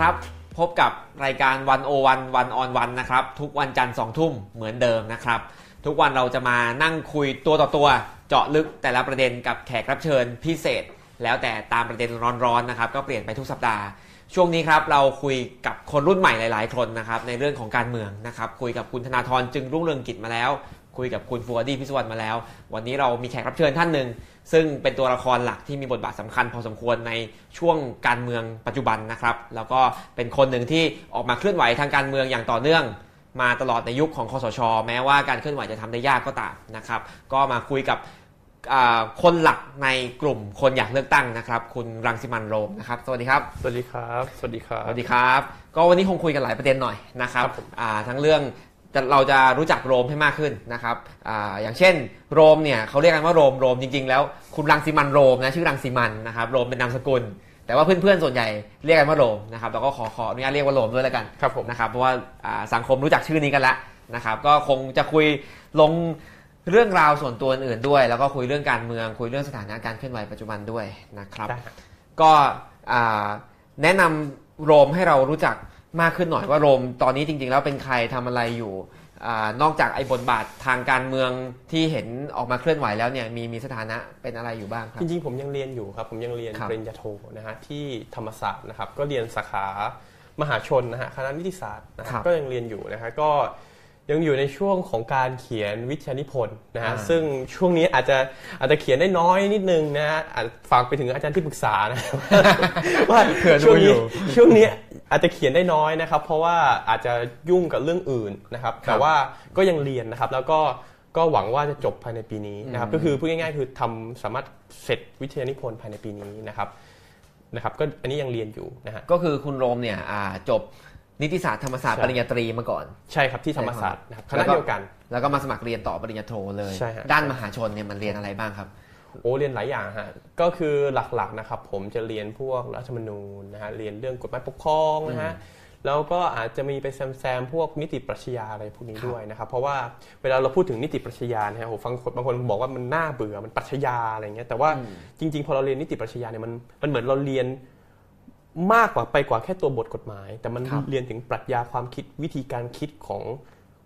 ครับ พบกับรายการวันโอวันวันออนวันนะครับ ทุกวันจันทร์สองทุ่มเหมือนเดิมนะครับ ทุกวันเราจะมานั่งคุยตัวต่อตัว เจาะลึกแต่ละประเด็นกับแขกรับเชิญพิเศษ แล้วแต่ตามประเด็นร้อนๆนะครับ ก็เปลี่ยนไปทุกสัปดาห์ ช่วงนี้ครับเราคุยกับคนรุ่นใหม่หลาย ๆ คนนะครับในเรื่องของการเมืองนะครับ คุยกับคุณธนาธรจึงรุ่งเรืองกิจมาแล้ว คุยกับคุณฟัวดี้พิศวรรณมาแล้ว วันนี้เรามีแขกรับเชิญท่านหนึ่ง ซึ่งเป็นตัวละครหลักที่มีบทบาทสำคัญพอสมควรในช่วงการเมืองปัจจุบันนะครับ แล้วก็เป็นคนหนึ่งที่ออกมาเคลื่อนไหวทางการเมืองอย่างต่อเนื่อง มาตลอดในยุคของคอสช แม้ว่าการเคลื่อนไหวจะทำได้ยากก็ตามนะครับ ก็มาคุยกับอ่าคนหลักในกลุ่มคนอยากเลือกตั้งนะครับ คุณรังสิมันต์โรมนะครับ สวัสดีครับ สวัสดีครับ สวัสดีครับ สวัสดีครับ ก็วันนี้คงคุยกันหลายประเด็นหน่อยนะครับครับผมอ่าทั้งเรื่อง จะเราจะรู้จักโรมให้มากขึ้นนะครับอาอย่างเช่นโรมเนี่ยเขาเรียกกันว่าโรมโรมจริง ๆ แล้วคุณรังสิมันต์โรมนะชื่อรังสิมันต์นะครับโรมเป็นนามสกุล แต่ว่าเพื่อนๆส่วนใหญ่เรียกกันว่าโรมนะครับเราก็ขอขออนุญาตเรียกว่าโรมด้วยแล้วกันครับผมนะครับเพราะว่าอ่าสังคมรู้จักชื่อนี้กันแล้วนะครับก็คงจะคุยลงเรื่องราวส่วนตัวอื่นๆด้วย แล้วก็คุยเรื่องการเมืองคุยเรื่องสถานะการเคลื่อนไหวปัจจุบันด้วยนะครับได้ครับก็อ่าแนะนำโรมให้เรารู้จัก มากขึ้นหน่อยว่าโรมตอนนี้จริง ๆ แล้วเป็นใครทำอะไรอยู่อานอกจากไอ้บทบาททางการเมืองที่เห็นออกมาเคลื่อนไหวแล้วเนี่ยมีมีสถานะเป็นอะไรอยู่บ้างครับจริงๆผมยังเรียนอยู่ครับผมยังเรียนครับปริญญาโทนะฮะที่ธรรมศาสตร์นะครับก็เรียนสาขามหาชนนะฮะคณะนิติศาสตร์นะคครัรับบก็ยังเรียนอยู่นะฮะก็ยังอยู่ในช่วงของการเขียนวิทยานิพนธ์นะฮะอ่าซึ่งช่วงนี้อาจจะอาจจะเขียนได้น้อยนิดนึงนะฮะอาจฝากไปถึงอาจารย์ที่ปรึกษานะว่าเผื่อดูช่วงอยู่นี้ช่วงนี้ อาจจะเขียนได้น้อยนะครับ เพราะว่าอาจจะยุ่งกับเรื่องอื่นนะครับครับ แต่ว่าก็ยังเรียนนะครับ แล้วก็ก็หวังว่าจะจบภายในปีนี้นะครับอืมก็คือพูดง่ายๆ คือทำสามารถเสร็จวิทยานิพนธ์ภายในปีนี้นะครับนะครับ ก็อันนี้ยังเรียนอยู่นะฮะก็คือคุณโรมเนี่ยอ่าจบนิติศาสตร์ธรรมศาสตร์ใช่ปริญญาตรีมาก่อน ใช่ครับที่ธรรมศาสตร์นะครับคแล้ณะวก็เดียวกัน แล้วก็มาสมัครเรียนต่อปริญญาโทเลยใช่ฮะด้านมหาชนเนี่ยมันเรียนอะไรบ้างครับ โอ้เรียนหลายอย่างฮะก็คือหลักๆนะครับผมจะเรียนพวกรัฐธรรมนูญนะฮะเรียนเรื่องกฎหมายปกครองนะฮะแล้วก็อาจจะมีไปแซมๆพวกนิติปรัชญาอะไรพวกนี้ครับด้วยนะครับเพราะว่าเวลาเราพูดถึงนิติปรัชญานะฮะโหฟังคนบางคนบอกว่ามันน่าเบื่อมันปรัชญาอะไรเงี้ยแต่ว่าจริง ๆ พอเราเรียนนิติปรัชญาเนี่ยมันมันเหมือนเราเรียนมากกว่าไปกว่าแค่ตัวบทกฎหมาย แต่มันครับเรียนถึงปรัชญาความคิดวิธีการคิดของ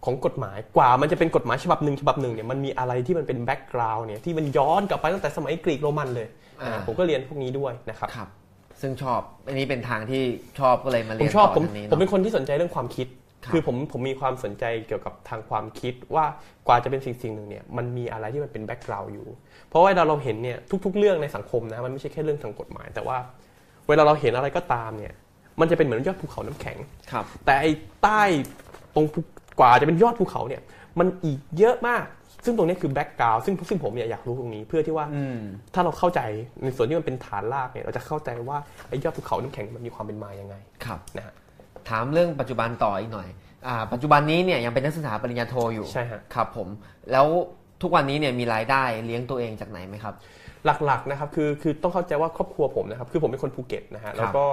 ของกฎหมายกว่ามันจะเป็นกฎหมายฉบับหนึ่งฉบับหนึ่งเนี่ยมันมีอะไรที่มันเป็นแบ็กกราวน์เนี่ยที่มันย้อนกลับไปตั้งแต่สมัยกรีกโรมันเลยอ่าอ่าผมก็เรียนพวกนี้ด้วยนะครับครับ ซึ่งชอบอันนี้เป็นทางที่ชอบก็เลยมาผเรียมนชอบต่อผมทางนี้ผมเนาะเป็นคนที่สนใจเรื่องความคิดครับคือผมผมมีความสนใจเกี่ยวกับทางความคิดว่ากว่าจะเป็นสิ่งสิ่งหนึ่งเนี่ยมันมีอะไรที่มันเป็น background อยู่ เพราะว่าเราเราเห็นเนี่ยทุก ๆ เรื่องในสังคมนะมันไม่ใช่แค่เรื่องทางกฎหมาย แต่ว่า เวลาเราเห็นอะไรก็ตามเนี่ยมันจะเป็นเหมือนยอดภูเขาน้ำแข็งครับ แต่ไอ้ใต้ตรงภู กว่าจะเป็นยอดภูเขาเนี่ย มันอีกเยอะมาก ซึ่งตรงนี้คือ background ซึ่งซึ่งผมเนี่ยอยากรู้ตรงนี้เพื่อที่ว่าอืมถ้าเราเข้าใจในส่วนที่มันเป็นฐานรากเนี่ยเราจะเข้าใจว่าไอ้ยอดภูเขาน้ำแข็งมันมีความเป็นมายังไงครับนะฮะถามเรื่องปัจจุบันต่ออีกหน่อยอาปัจจุบันนี้เนี่ยยังเป็นนักศึกษาปริญญาโทอยู่ใช่ฮะครับผมแล้วทุกวันนี้เนี่ยมีรายได้เลี้ยงตัวเองจากไหนไหมครับ หลักๆนะครับคือคือต้องเข้าใจว่าครอบครัวผมนะครับคือผมเป็นคนภูเก็ตนะฮะแล้วก็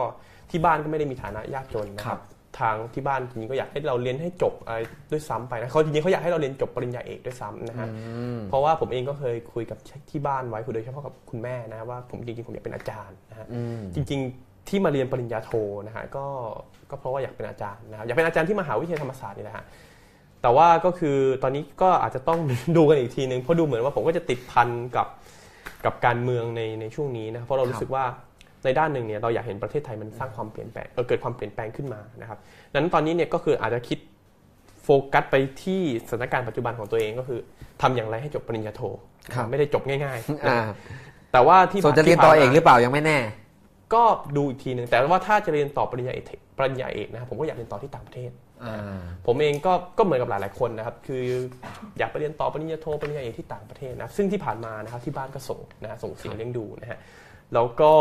ที่บ้านก็ไม่ได้มีฐานะยากจนนะคครัรับบ ทางที่บ้านจริงๆก็อยากให้เราเรียนให้จบอะไรด้วยซ้ำไปนะเขาจริงๆเขาอยากให้เราเรียนจบปริญญาเอกด้วยซ้ำนะฮะอืมเพราะว่าผมเองก็เคยคุยกับที่บ้านไว้คุยโดยเฉพาะกับคุณแม่นะว่าผมจริงๆผมอยากเป็นอาจารย์นะฮะอืมจริง ๆที่มาเรียนปริญญาโทนะฮะก็ก็เพราะว่าอยากเป็นอาจารย์นะครับอยากเป็นอาจารย์ที่มหาวิทยาลัยธรรมศาสตร์นี่แหละฮะแต่ว่าก็คือตอนนี้ก็อาจจะต้องดูกันอีกทีนึงเพราะดูเหมือนว่าผมก็จะติดพันกับกับการเมืองในในช่วงนี้นะครับเพราะเราครับรู้สึกว่า ในด้านหนึ่งเนี่ยเราอยากเห็นประเทศไทยมันสร้างความเปลี่ยนแปลงเออเกิดความเปลี่ยนแปลงขึ้นมานะครับดังนั้นตอนนี้เนี่ยก็คืออาจจะคิดโฟกัสไปที่สถานการณ์ปัจจุบันของตัวเองก็คือทำอย่างไรให้จบปริญญาโทครับไม่ได้จบง่ายๆอ่าแต่ว่าที่ส่วนจะเรียนที่ต่อผ่าเอมางหรือเปล่ายังไม่แน่ ก็ดูอีกทีหนึ่งแต่ว่าถ้าจะเรียนต่อปริญญาเอกปริญญาเอกนะครับผมก็อยากเรียนต่อที่ต่างประเทศอ่าผมเองก็ก็เหมือนกับหลายๆคนนะครับ คืออยากไปเรียนต่อปริญญาโทปริญญาเอกที่ต่างประเทศนะครับซึ่งที่ผ่านมานะครับที่บ้านก็ส่งนะฮะส่งเสียเลี้ยงดูนะฮะ แล้วก็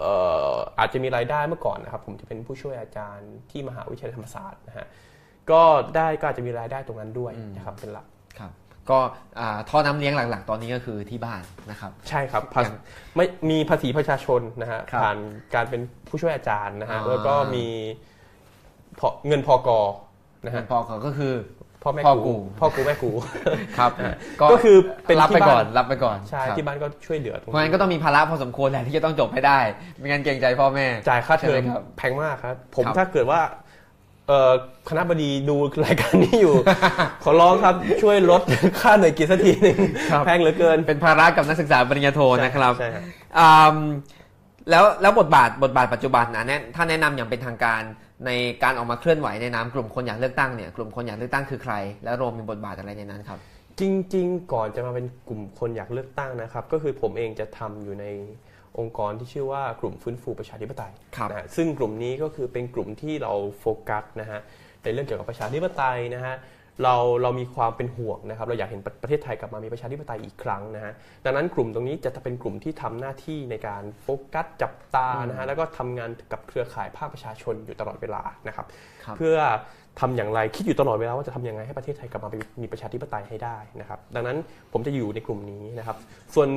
เอ่ออาจจะมีรายได้เมื่อก่อนนะครับ ผมจะเป็นผู้ช่วยอาจารย์ที่มหาวิทยาลัยธรรมศาสตร์นะฮะก็ได้ก็อาจจะมีรายได้ตรงนั้นด้วยนะครับเป็นหลักครับก็อ่าท่อน้ำเลี้ยงหลัก ๆ ตอนนี้ก็คือที่บ้านนะครับ ใช่ครับภาษีอย่างไม่มีภาษีประชาชนนะฮะครับผ่านการเป็นผู้ช่วยอาจารย์นะฮะอ่าแล้วก็มีพอเงินพอกอนะเงิฮะนพอเขาก็คือ พ่อแม่พ่อกูกูพ่อกูแม่กูครับก็คือเป็นรับไปที่บ้านก่อนรับไปก่อนใช่ครับที่บ้านก็ช่วยเหลือตรงเพราะฉะนั้นก็ต้องมีภาระพอสมควรแหละที่จะต้องจบให้ได้ไม่งั้นเกรงใจพ่อแม่จ่ายค่าเทอใช่มไหมครับแพงมากครับ ผมครับถ้าเกิดว่าเอ่อคณะบดีดูรายการนี้อยู่ ขอร้องครับช่วยลดค่าหน่วยกิจสักทีหนึ่งแพงเหลือเกิน เป็นภาระกับนักศึกษาปริญญาโทนะครับใช่ครับอืมแล้วแล้วบทบาทบทบาทปัจจุบันนะแนะถ้าแนะนำอย่างเป็นทางการ ในการออกมาเคลื่อนไหวในนามกลุ่มคนอยากเลือกตั้งเนี่ยกลุ่มคนอยากเลือกตั้งคือใคร แล้วโรมมีบทบาทอะไรในนั้นครับจริง ๆ ก่อนจะมาเป็นกลุ่มคนอยากเลือกตั้งนะครับ ก็คือผมเองจะทำอยู่ในองค์กรที่ชื่อว่ากลุ่มฟื้นฟูประชาธิปไตยครับนะฮะซึ่งกลุ่มนี้ก็คือเป็นกลุ่มที่เราโฟกัสนะฮะในเรื่องเกี่ยวกับประชาธิปไตยนะฮะ เราเรามีความเป็นห่วงนะครับ เราอยากเห็นประประเทศไทยกลับมามีประชาธิปไตยอีกครั้งนะฮะดังนั้นกลุ่มตรงนี้จะเป็นกลุ่มที่ทำหน้าที่ในการโฟกัสจับตานะฮะแล้วก็ทำงานกับเครือข่ายภาคประชาชนอยู่ตลอดเวลานะครับครับเพื่อทำอย่างไรคิดอยู่ตลอดเวลาว่าจะทำยังไงให้ประเทศไทยกลับมามีประชาธิปไตยให้ได้นะครับ ดังนั้นผมจะอยู่ในกลุ่มนี้นะครับ ส่วน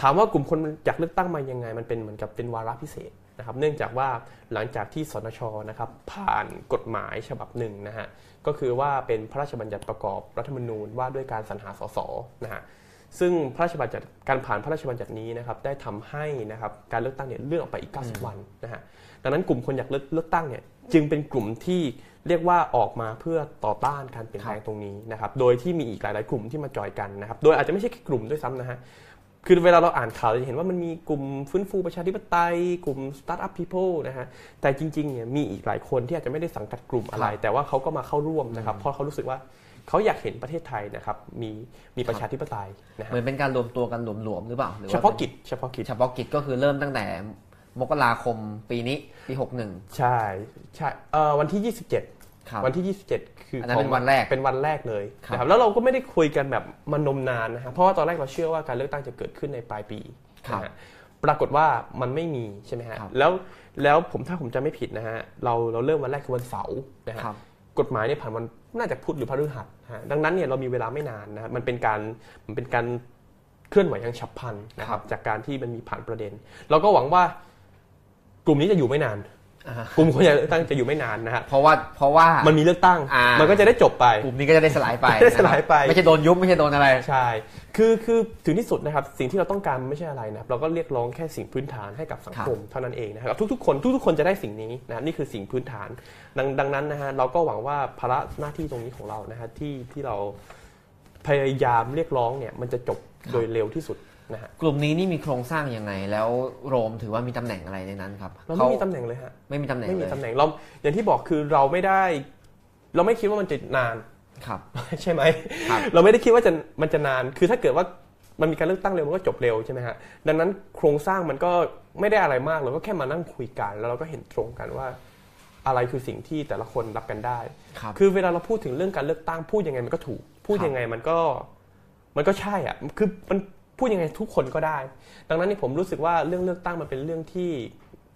ถามว่ากลุ่มคนอยากเลือกตั้งมายังไง มันเป็นเหมือนกับเป็นวาระพิเศษนะครับ เนื่องจากว่าหลังจากที่สนชนะครับผ่านกฎหมายฉบับหนึ่งนะฮะ ก็คือว่าเป็นพระราชบัญญัติประกอบรัฐธรรมนูญว่าด้วยการสรรหาสสนะฮะซึ่งพระราชบัญญัติการผ่านพระราชบัญญัตินี้นะครับได้ทำให้นะครับการเลือกตั้งเนี่ยเลื่อนออกไปอีก 90 วันนะฮะดังนั้นกลุ่มคนอยากเลือกเลือกตั้งเนี่ยจึงเป็นกลุ่มที่เรียกว่าออกมาเพื่อต่อต้านการเปลี่ยนแปลงตรงนี้นะครับโดยที่มีอีกหลาย ๆ กลุ่มที่มาจอยกันนะครับโดยอาจจะไม่ใช่แค่กลุ่มด้วยซ้ำนะฮะ คือเวลาเราอ่านข่าวเราจะเห็นว่ามันมีกลุ่มฟื้นฟูประชาธิปไตย กลุ่ม Startup People นะฮะแต่จริงๆเนี่ยมีอีกหลายคนที่อาจจะไม่ได้สังกัดกลุ่มอะไร แต่ว่าเขาก็มาเข้าร่วมนะครับเพราะเขารู้สึกว่าเขาอยากเห็นประเทศไทยนะครับมีมีประชาธิปไตยนะฮะเหมือนเป็นการรวมตัวกันหลวมๆหรือเปล่าหรือว่เฉพาะกิจเฉพาะกิจเฉพาะกิจก็คือเริ่มตั้งแต่มกราคมปีนี้ปี 61 ใช่ใช่เอ่อวันที่ 27ครับวันที่ 27 คืออันนั้นขงเป็นวันแรกเป็นวันแรกเลยครับนะครับแล้วเราก็ไม่ได้คุยกันแบบมานมนานนะฮะเพราะว่าตอนแรกเราเชื่อว่าการเลือกตั้งจะเกิดขึ้นในปลายปีนะฮะปรากฏว่ามันไม่มีใช่ไหมฮะครับแล้วแล้วผมถ้าผมจะไม่ผิดนะฮะเราเราเริ่มวันแรกคือวันเสาร์นะฮะครับกฎหมายเนี่ยผ่านวันน่าจะพุธหรือพฤหัสนะฮะดังนั้นเนี่ยเรามีเวลาไม่นานนะฮะมันเป็นการมันเป็นการเคลื่อนไหวอย่างฉับพลันนะคครัรับบจากการที่มันมีผ่านประเด็น เราก็หวังว่ากลุ่มนี้จะอยู่ไม่นานอ่า กลุ่มคนอยากเลือกตั้งจะอยู่ไม่นานนะฮะเพราะว่าเพราะว่ามันมีเลือกตั้งอ่ามัมันก็จะได้จบไปกลุ่มนี้ก็จะได้สลายไปได้สลายไปนะครับไม่ใช่โดนยุบไม่ใช่โดนอะไรใช่คือคือถึงที่สุดนะครับสิ่งที่เราต้องการมันไม่ใช่อะไรนะครับเราก็เรียกร้องแค่สิ่งพื้นฐานให้กับสังคมเท่านั้นเองนะครับทุกๆคนทุกๆคนจะได้สิ่งนี้นะครับนี่คือสิ่งพื้นฐานดังดังนั้นนะฮะเราก็หวังว่าภาระหน้าที่ตรงนี้ของเรานะฮะที่ที่เราพยายามเรียกร้องเนี่ยมันจะจบโดยเร็วที่สุด นะฮะกลุ่มนี้นี่มีโครงสร้างยังไง แล้วโรมถือว่ามีตำแหน่งอะไรในนั้นครับเราไม่มีตำแหน่งเลยฮะไม่มีตำแหน่งไม่เลมียตำแหน่งเราอย่างที่บอกคือเราไม่ได้ เราไม่คิดว่ามันจะนานครับใช่ไหมครับเราไม่ได้คิดว่าจะมันจะนาน คือถ้าเกิดว่ามันมีการเลือกตั้งเร็วมันก็จบเร็วใช่ไหมฮะดังนั้นโครงสร้างมันก็ไม่ได้อะไรมากเราก็แค่มานั่งคุยกัน แล้วเราก็เห็นตรงกันว่า อะไรคือสิ่งที่แต่ละคนรับกันได้ครับคือเวลาเราพูดถึงเรื่องการเลือกตั้งพูดยังไงมันก็ถูก พูดครับยังไงมันก็ มันก็ใช่อะคือมัน พูดยังไงทุกคนก็ได้ ดังนั้นนี่ผมรู้สึกว่าเรื่องเลือกตั้งมันเป็นเรื่องที่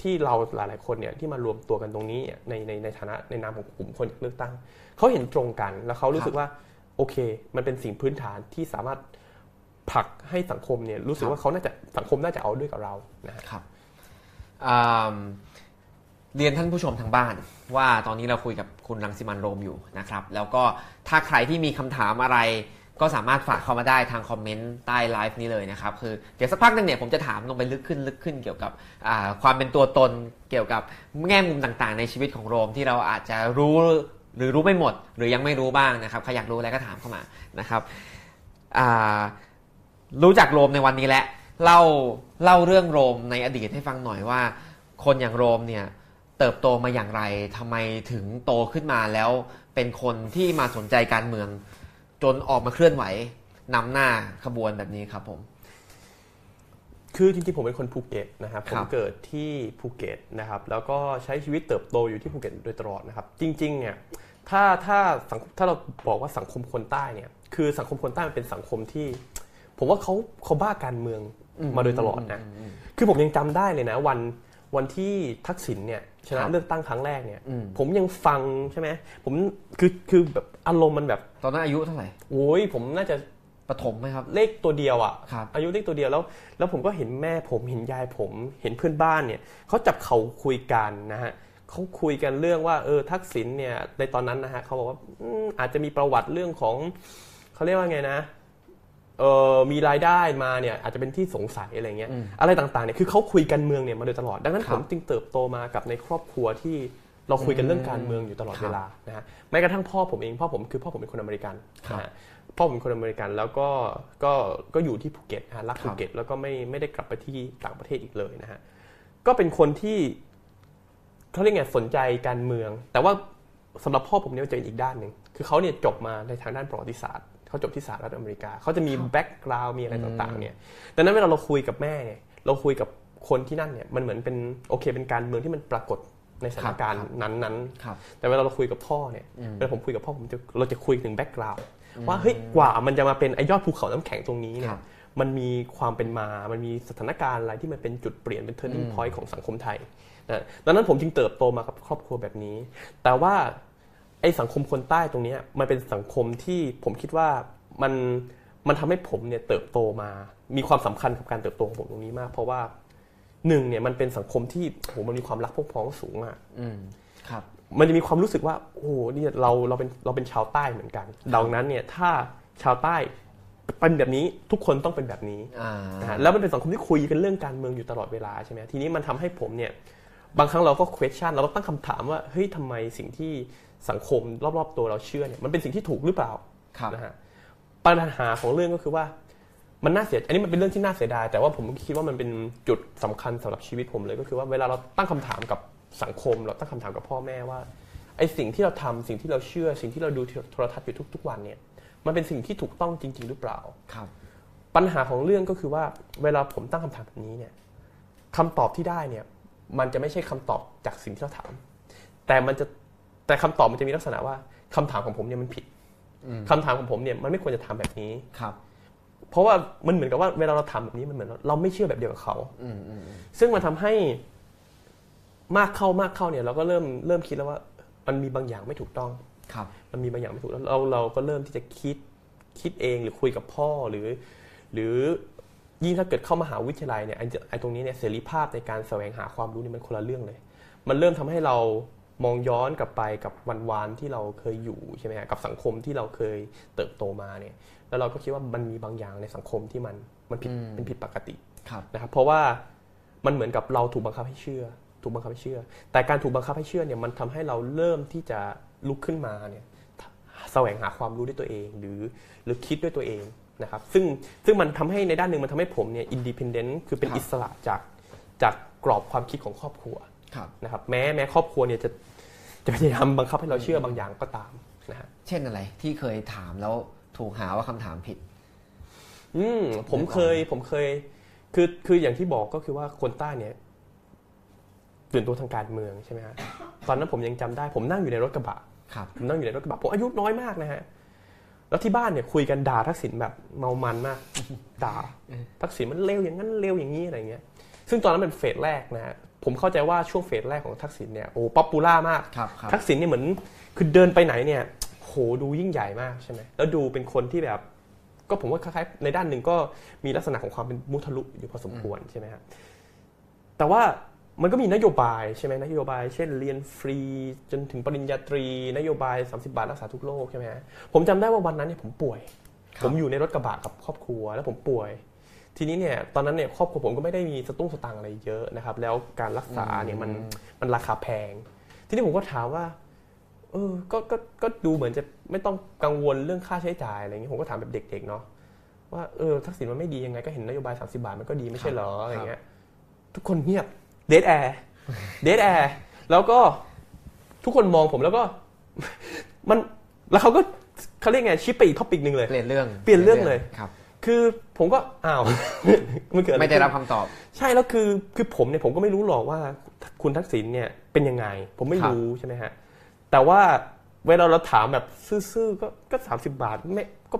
ที่เราหลายๆคนเนี่ยที่มารวมตัวกันตรงนี้ในในในฐานะในนามของกลุ่มคนเลือกตั้งเขาเห็นตรงกันแล้วเขารู้สึกว่าโอเค มันเป็นสิ่งพื้นฐานที่สามารถผลักให้สังคมเนี่ยรู้สึกว่าเขาน่าจะสังคมน่าจะเอาด้วยกับเรานะครับเรียนท่านผู้ชมทางบ้าน ว่าตอนนี้เราคุยกับคุณรังสิมันโรมอยู่นะครับ แล้วก็ถ้าใครที่มีคำถามอะไร ก็สามารถฝากเข้ามาได้ทางคอมเมนต์ใต้ไลฟ์นี้เลยนะครับคือเดี๋ยวสักพักนึงเนี่ยผมจะถามลงไปลึกขึ้นลึกขึ้นเกี่ยวกับความเป็นตัวตนเกี่ยวกับแง่มุมต่างๆ ในชีวิตของโรมที่เราอาจจะรู้หรือรู้ไม่หมด หรือยังไม่รู้บ้างนะครับใครอยากรู้อะไรก็ถามเข้ามานะครับรู้จักโรมในวันนี้แหละเล่าเล่าเรื่องโรมในอดีตให้ฟังหน่อยว่า คนอย่างโรมเนี่ยเติบโตมาอย่างไรทำไมถึงโตขึ้นมาแล้วเป็นคนที่มาสนใจการเมือง จนออกมาเคลื่อนไหวนำหน้าขบวนแบบนี้ครับผม คือจริงๆผมเป็นคนภูเก็ตนะครับครับผมเกิดที่ภูเก็ตนะครับ แล้วก็ใช้ชีวิตเติบโตอยู่ที่ภูเก็ตโดยตลอดนะครับ จริง ๆ เนี่ยถ้าถ้าสังถ้าเราบอกว่าสังคมคนใต้เนี่ย คือสังคมคนใต้มันเป็นสังคมที่ ผมว่าเขาเขาบ้าการเมืองมาโดยตลอดนะ คือผมยังจำได้เลยนะ วันวันที่ทักษิณเนี่ย ชนะครับเลือกตั้งครั้งแรกเนี่ยอืมผมยังฟังใช่ไหมผมคือคือแบบอารมณ์มันแบบ ตอนนั้นอายุเท่าไหร่โอ้ยผมน่าจะประถมไหมครับ เลขตัวเดียวอะครับอายุเลขตัวเดียวแล้ว แล้วผมก็เห็นแม่ผมเห็นยายผมเห็นเพื่อนบ้านเนี่ยเขาจับเขาคุยกันนะฮะเขาคุยกันเรื่องว่าเออทักษิณเนี่ยในตอนนั้นนะฮะเขาบอกว่าอืมอาจจะมีประวัติเรื่องของเขาเรียกว่าไงนะ เออมีรายได้มาเนี่ยอาจจะเป็นที่สงสัยอะไรเงี้ยอะไรต่างๆเนี่ยคือเขาคุยกันเมืองเนี่ยมาโดยตลอดดังนั้นคผรับมจึงเติบโตมากับในครอบครัวที่เราคุยกันเรื่องการเมืองอยู่ตลอดครับเวลานะฮะแม้กระทั่งพ่อผมเองพ่อผมคือพ่อผมเป็นคนอเมริกันครับนะฮะพ่อผมเป็นคนอเมริกันแล้วก็ก็ก็อยู่ที่ภูเก็ตนะฮะรักครับภูเก็ตแล้วก็ไม่ไม่ได้กลับไปที่ต่างประเทศอีกเลยนะฮะก็เป็นคนที่เขาเรียกไงสนใจการเมือง แต่ว่าสำหรับพ่อผมเนี่ยมันจะเป็นอีกด้านหนึ่งคือเขาเนี่ยจบมาในทางด้านประวัติศาสตร์ เขาจบที่สหรัฐอเมริกา เขาจะมี background มีอะไรต่างๆเนี่ยดังนั้นเวลาเราคุยกับแม่เนี่ยเราคุยกับคนที่นั่นเนี่ยมันเหมือนเป็นโอเคเป็นการเมืองที่มันปรากฏในสถานการณ์นั้นๆครับแต่เวลาเราคุยกับพ่อเนี่ยเวลาผมคุยกับพ่อผมจะเราจะคุยถึงแบ็กกราวด์ว่าเฮ้ยกว่ามันจะมาเป็นไอยอดภูเขาน้ำแข็งตรงนี้เนี่ครัยบมันมีความเป็นมา มันมีสถานการณ์อะไรที่มันเป็นจุดเปลี่ยนเป็น turning point ของสังคมไทยนะดังนั้นผมจึงเติบโตมากับครอบครัวแบบนี้ แต่ว่า ไอสังคมคนใต้ตรงเนี้ยมันเป็นสังคมที่ผมคิดว่ามันมันทำให้ผมเนี่ยเติบโตมา มีความสำคัญกับการเติบโตของผมตรงนี้มาก เพราะว่าหนึ่งเนี่ยมันเป็นสังคมที่โหมันมีความรักพวกพ้องสูงมากอืมครับ มันจะมีความรู้สึกว่าโอ้โหเนี่ยเราเราเป็นเราเป็นชาวใต้เหมือนกันดังนั้นเนี่ยถ้าชาวใต้เป็นแบบนี้ทุกคนต้องเป็นแบบนี้อ่านะฮะแล้วมันเป็นสังคมที่คุยกันเรื่องการเมืองอยู่ตลอดเวลาใช่ไหมทีนี้มันทำให้ผมเนี่ยบางครั้งเราก็ question เราก็ตั้งคำถามว่าเฮ้ยทำไมสิ่งที่ สังคมรอบๆตัวเราเชื่อเนี่ยมันเป็นสิ่งที่ถูกหรือเปล่าครับนะฮะปัญหาของเรื่องก็คือว่ามันน่าเสียอันนี้มันเป็นเรื่องที่น่าเสียดาย แต่ว่าผมคิดว่ามันเป็นจุดสำคัญสำหรับชีวิตผมเลยก็คือว่าเวลาเราตั้งคำถามกับสังคม เราตั้งคำถามกับพ่อแม่ว่าไอ้สิ่งที่เราทำสิ่งที่เราเชื่อ สิ่งที่เราดูโทรทัศน์อยู่ทุก ๆ วันเนี่ยมันเป็นสิ่งที่ถูกต้องจริง ๆ หรือเปล่าครับ ปัญหาของเรื่องก็คือว่าเวลาผมตั้งคำถามแบบนี้เนี่ยคำตอบที่ได้เนี่ยมันจะไม่ใช่คำตอบจากสิ่งที่เราถาม แต่มันจะ แต่คำตอบมันจะมีลักษณะว่าคำถามของผมเนี่ยมันผิดคำถามของผมเนี่ยมันไม่ควรจะทำแบบนี้ครับเพราะว่ามันเหมือนกับว่าเวลาเราทำแบบนี้มันเหมือนเราไม่เชื่อแบบเดียวกับเขาอืมอืมอืมซึ่งมันทำให้มากเข้ามากเข้าเนี่ยเราก็เริ่มเริ่มคิดแล้วว่า มันมีบางอย่างไม่ถูกต้องครับ มันมีบางอย่างไม่ถูกแล้วเราเราก็เริ่มที่จะคิดคิดเองหรือคุยกับพ่อหรือ หรือยิ่งถ้าเกิดเข้ามหาวิทยาลัยเนี่ยไอ้ไอ้ตรงนี้เนี่ยเสรีภาพในการแสวงหาความรู้เนี่ยมันคนละเรื่องเลย มันเริ่มทำให้เรา มองย้อนกลับไปกับวันวานที่เราเคยอยู่ใช่ไหมฮะกับสังคมที่เราเคยเติบโตมาเนี่ยแล้วเราก็คิดว่ามันมีบางอย่างในสังคมที่มันมันผิดเป็นผิดปกติครับนะครับเพราะว่ามันเหมือนกับเราถูกบังคับให้เชื่อ ถูกบังคับให้เชื่อ แต่การถูกบังคับให้เชื่อเนี่ยมันทำให้เราเริ่มที่จะลุกขึ้นมาเนี่ยแสวงหาความรู้ด้วยตัวเอง หรือหรือคิดด้วยตัวเองนะครับซึ่งซึ่งมันทำให้ในด้านหนึ่งมันทำให้ผมเนี่ยอินดิพ n เดนต์คือเป็นครับอิสระจากจากกรอบความคิดของครอบครัวครับ นะครับแม้แม้ครอบครัวเนี่ยจะจะพยายามบังคับให้เราเชื่อบางอย่างก็ตามนะฮะเช่นอะไรที่เคยถามแล้วถูกหาว่าคำถามผิด อืมผมเคยผมเคย คือคืออย่างที่บอกก็คือว่าคนใต้เนี่ยตื่นตัวทางการเมืองใช่ไหมฮะตอนนั้นผมยังจำได้ ผมนั่งอยู่ในรถกระบะครับผมนั่งอยู่ในรถกระบะผมอายุน้อยมากนะฮะแล้วที่บ้านเนี่ยคุยกันด่าทักษิณแบบเมามันมากด่าทักษิณมันเลวอย่างนั้นเลวอย่างนี้อะไรเงี้ย ซึ่งตอนนั้นเป็น phase แรกนะฮะ ผมเข้าใจว่าช่วง phase แรกของทักษิณเนี่ยโอ้ popular มากครับครับทักษิณเนี่ยเหมือนคือเดินไปไหนเนี่ยโหดูยิ่งใหญ่มากใช่ไหมแล้วดูเป็นคนที่แบบก็ผมว่าคล้ายๆในด้านหนึ่งก็มีลักษณะของความเป็นมุทะลุอยู่พอสมควรใช่ไหมครับแต่ว่ามันก็มีนโยบายใช่ไหมนโยบาย เช่นเรียนฟรี จนถึงปริญญาตรี นโยบาย 30 บาทรักษาทุกโรคใช่ไหมฮะผมจำได้ว่าวันนั้นเนี่ยผมป่วยครับผมอยู่ในรถกระบะกับครอบครัว แล้วผมป่วย ทีนี้เนี่ยตอนนั้นเนี่ยครอบครัวผมก็ไม่ได้มีสตุ้งสตางค์อะไรเยอะนะครับ แล้วการรักษาเนี่ยมันมันราคาแพง ทีนี้ผมก็ถามว่าเออก็ก็ก็ดูเหมือนจะไม่ต้องกังวลเรื่องค่าใช้จ่ายอะไรเงี้ยผมก็ถามแบบเด็ก ๆ เนาะว่าเออทักษิณมันไม่ดียังไงก็เห็นนโยบาย 30 บาทมันก็ดีไม่ใช่เหรออะไรเงี้ยทุกคนเงียบ dead air dead air แล้วก็ทุกคนมองผมแล้วก็ มันแล้วเขาก็เขาเรียกไง shift ไปอีก topic หนึ่งเลย เปลี่ยนเรื่องเปลี่ยนเรื่องเลยครับ คือผมก็อ้าวมันเกิดอะไรขึ้น ไม่ได้รับคำตอบ ใช่แล้วคือคือผมเนี่ยผมก็ไม่รู้หรอกว่าคุณทักษิณเนี่ยเป็นยังไง ผมไม่ครับรู้ใช่ไหมฮะแต่ว่าเวลาเราถามแบบซื่อๆก็ก็สามสิบบาทแม่ก็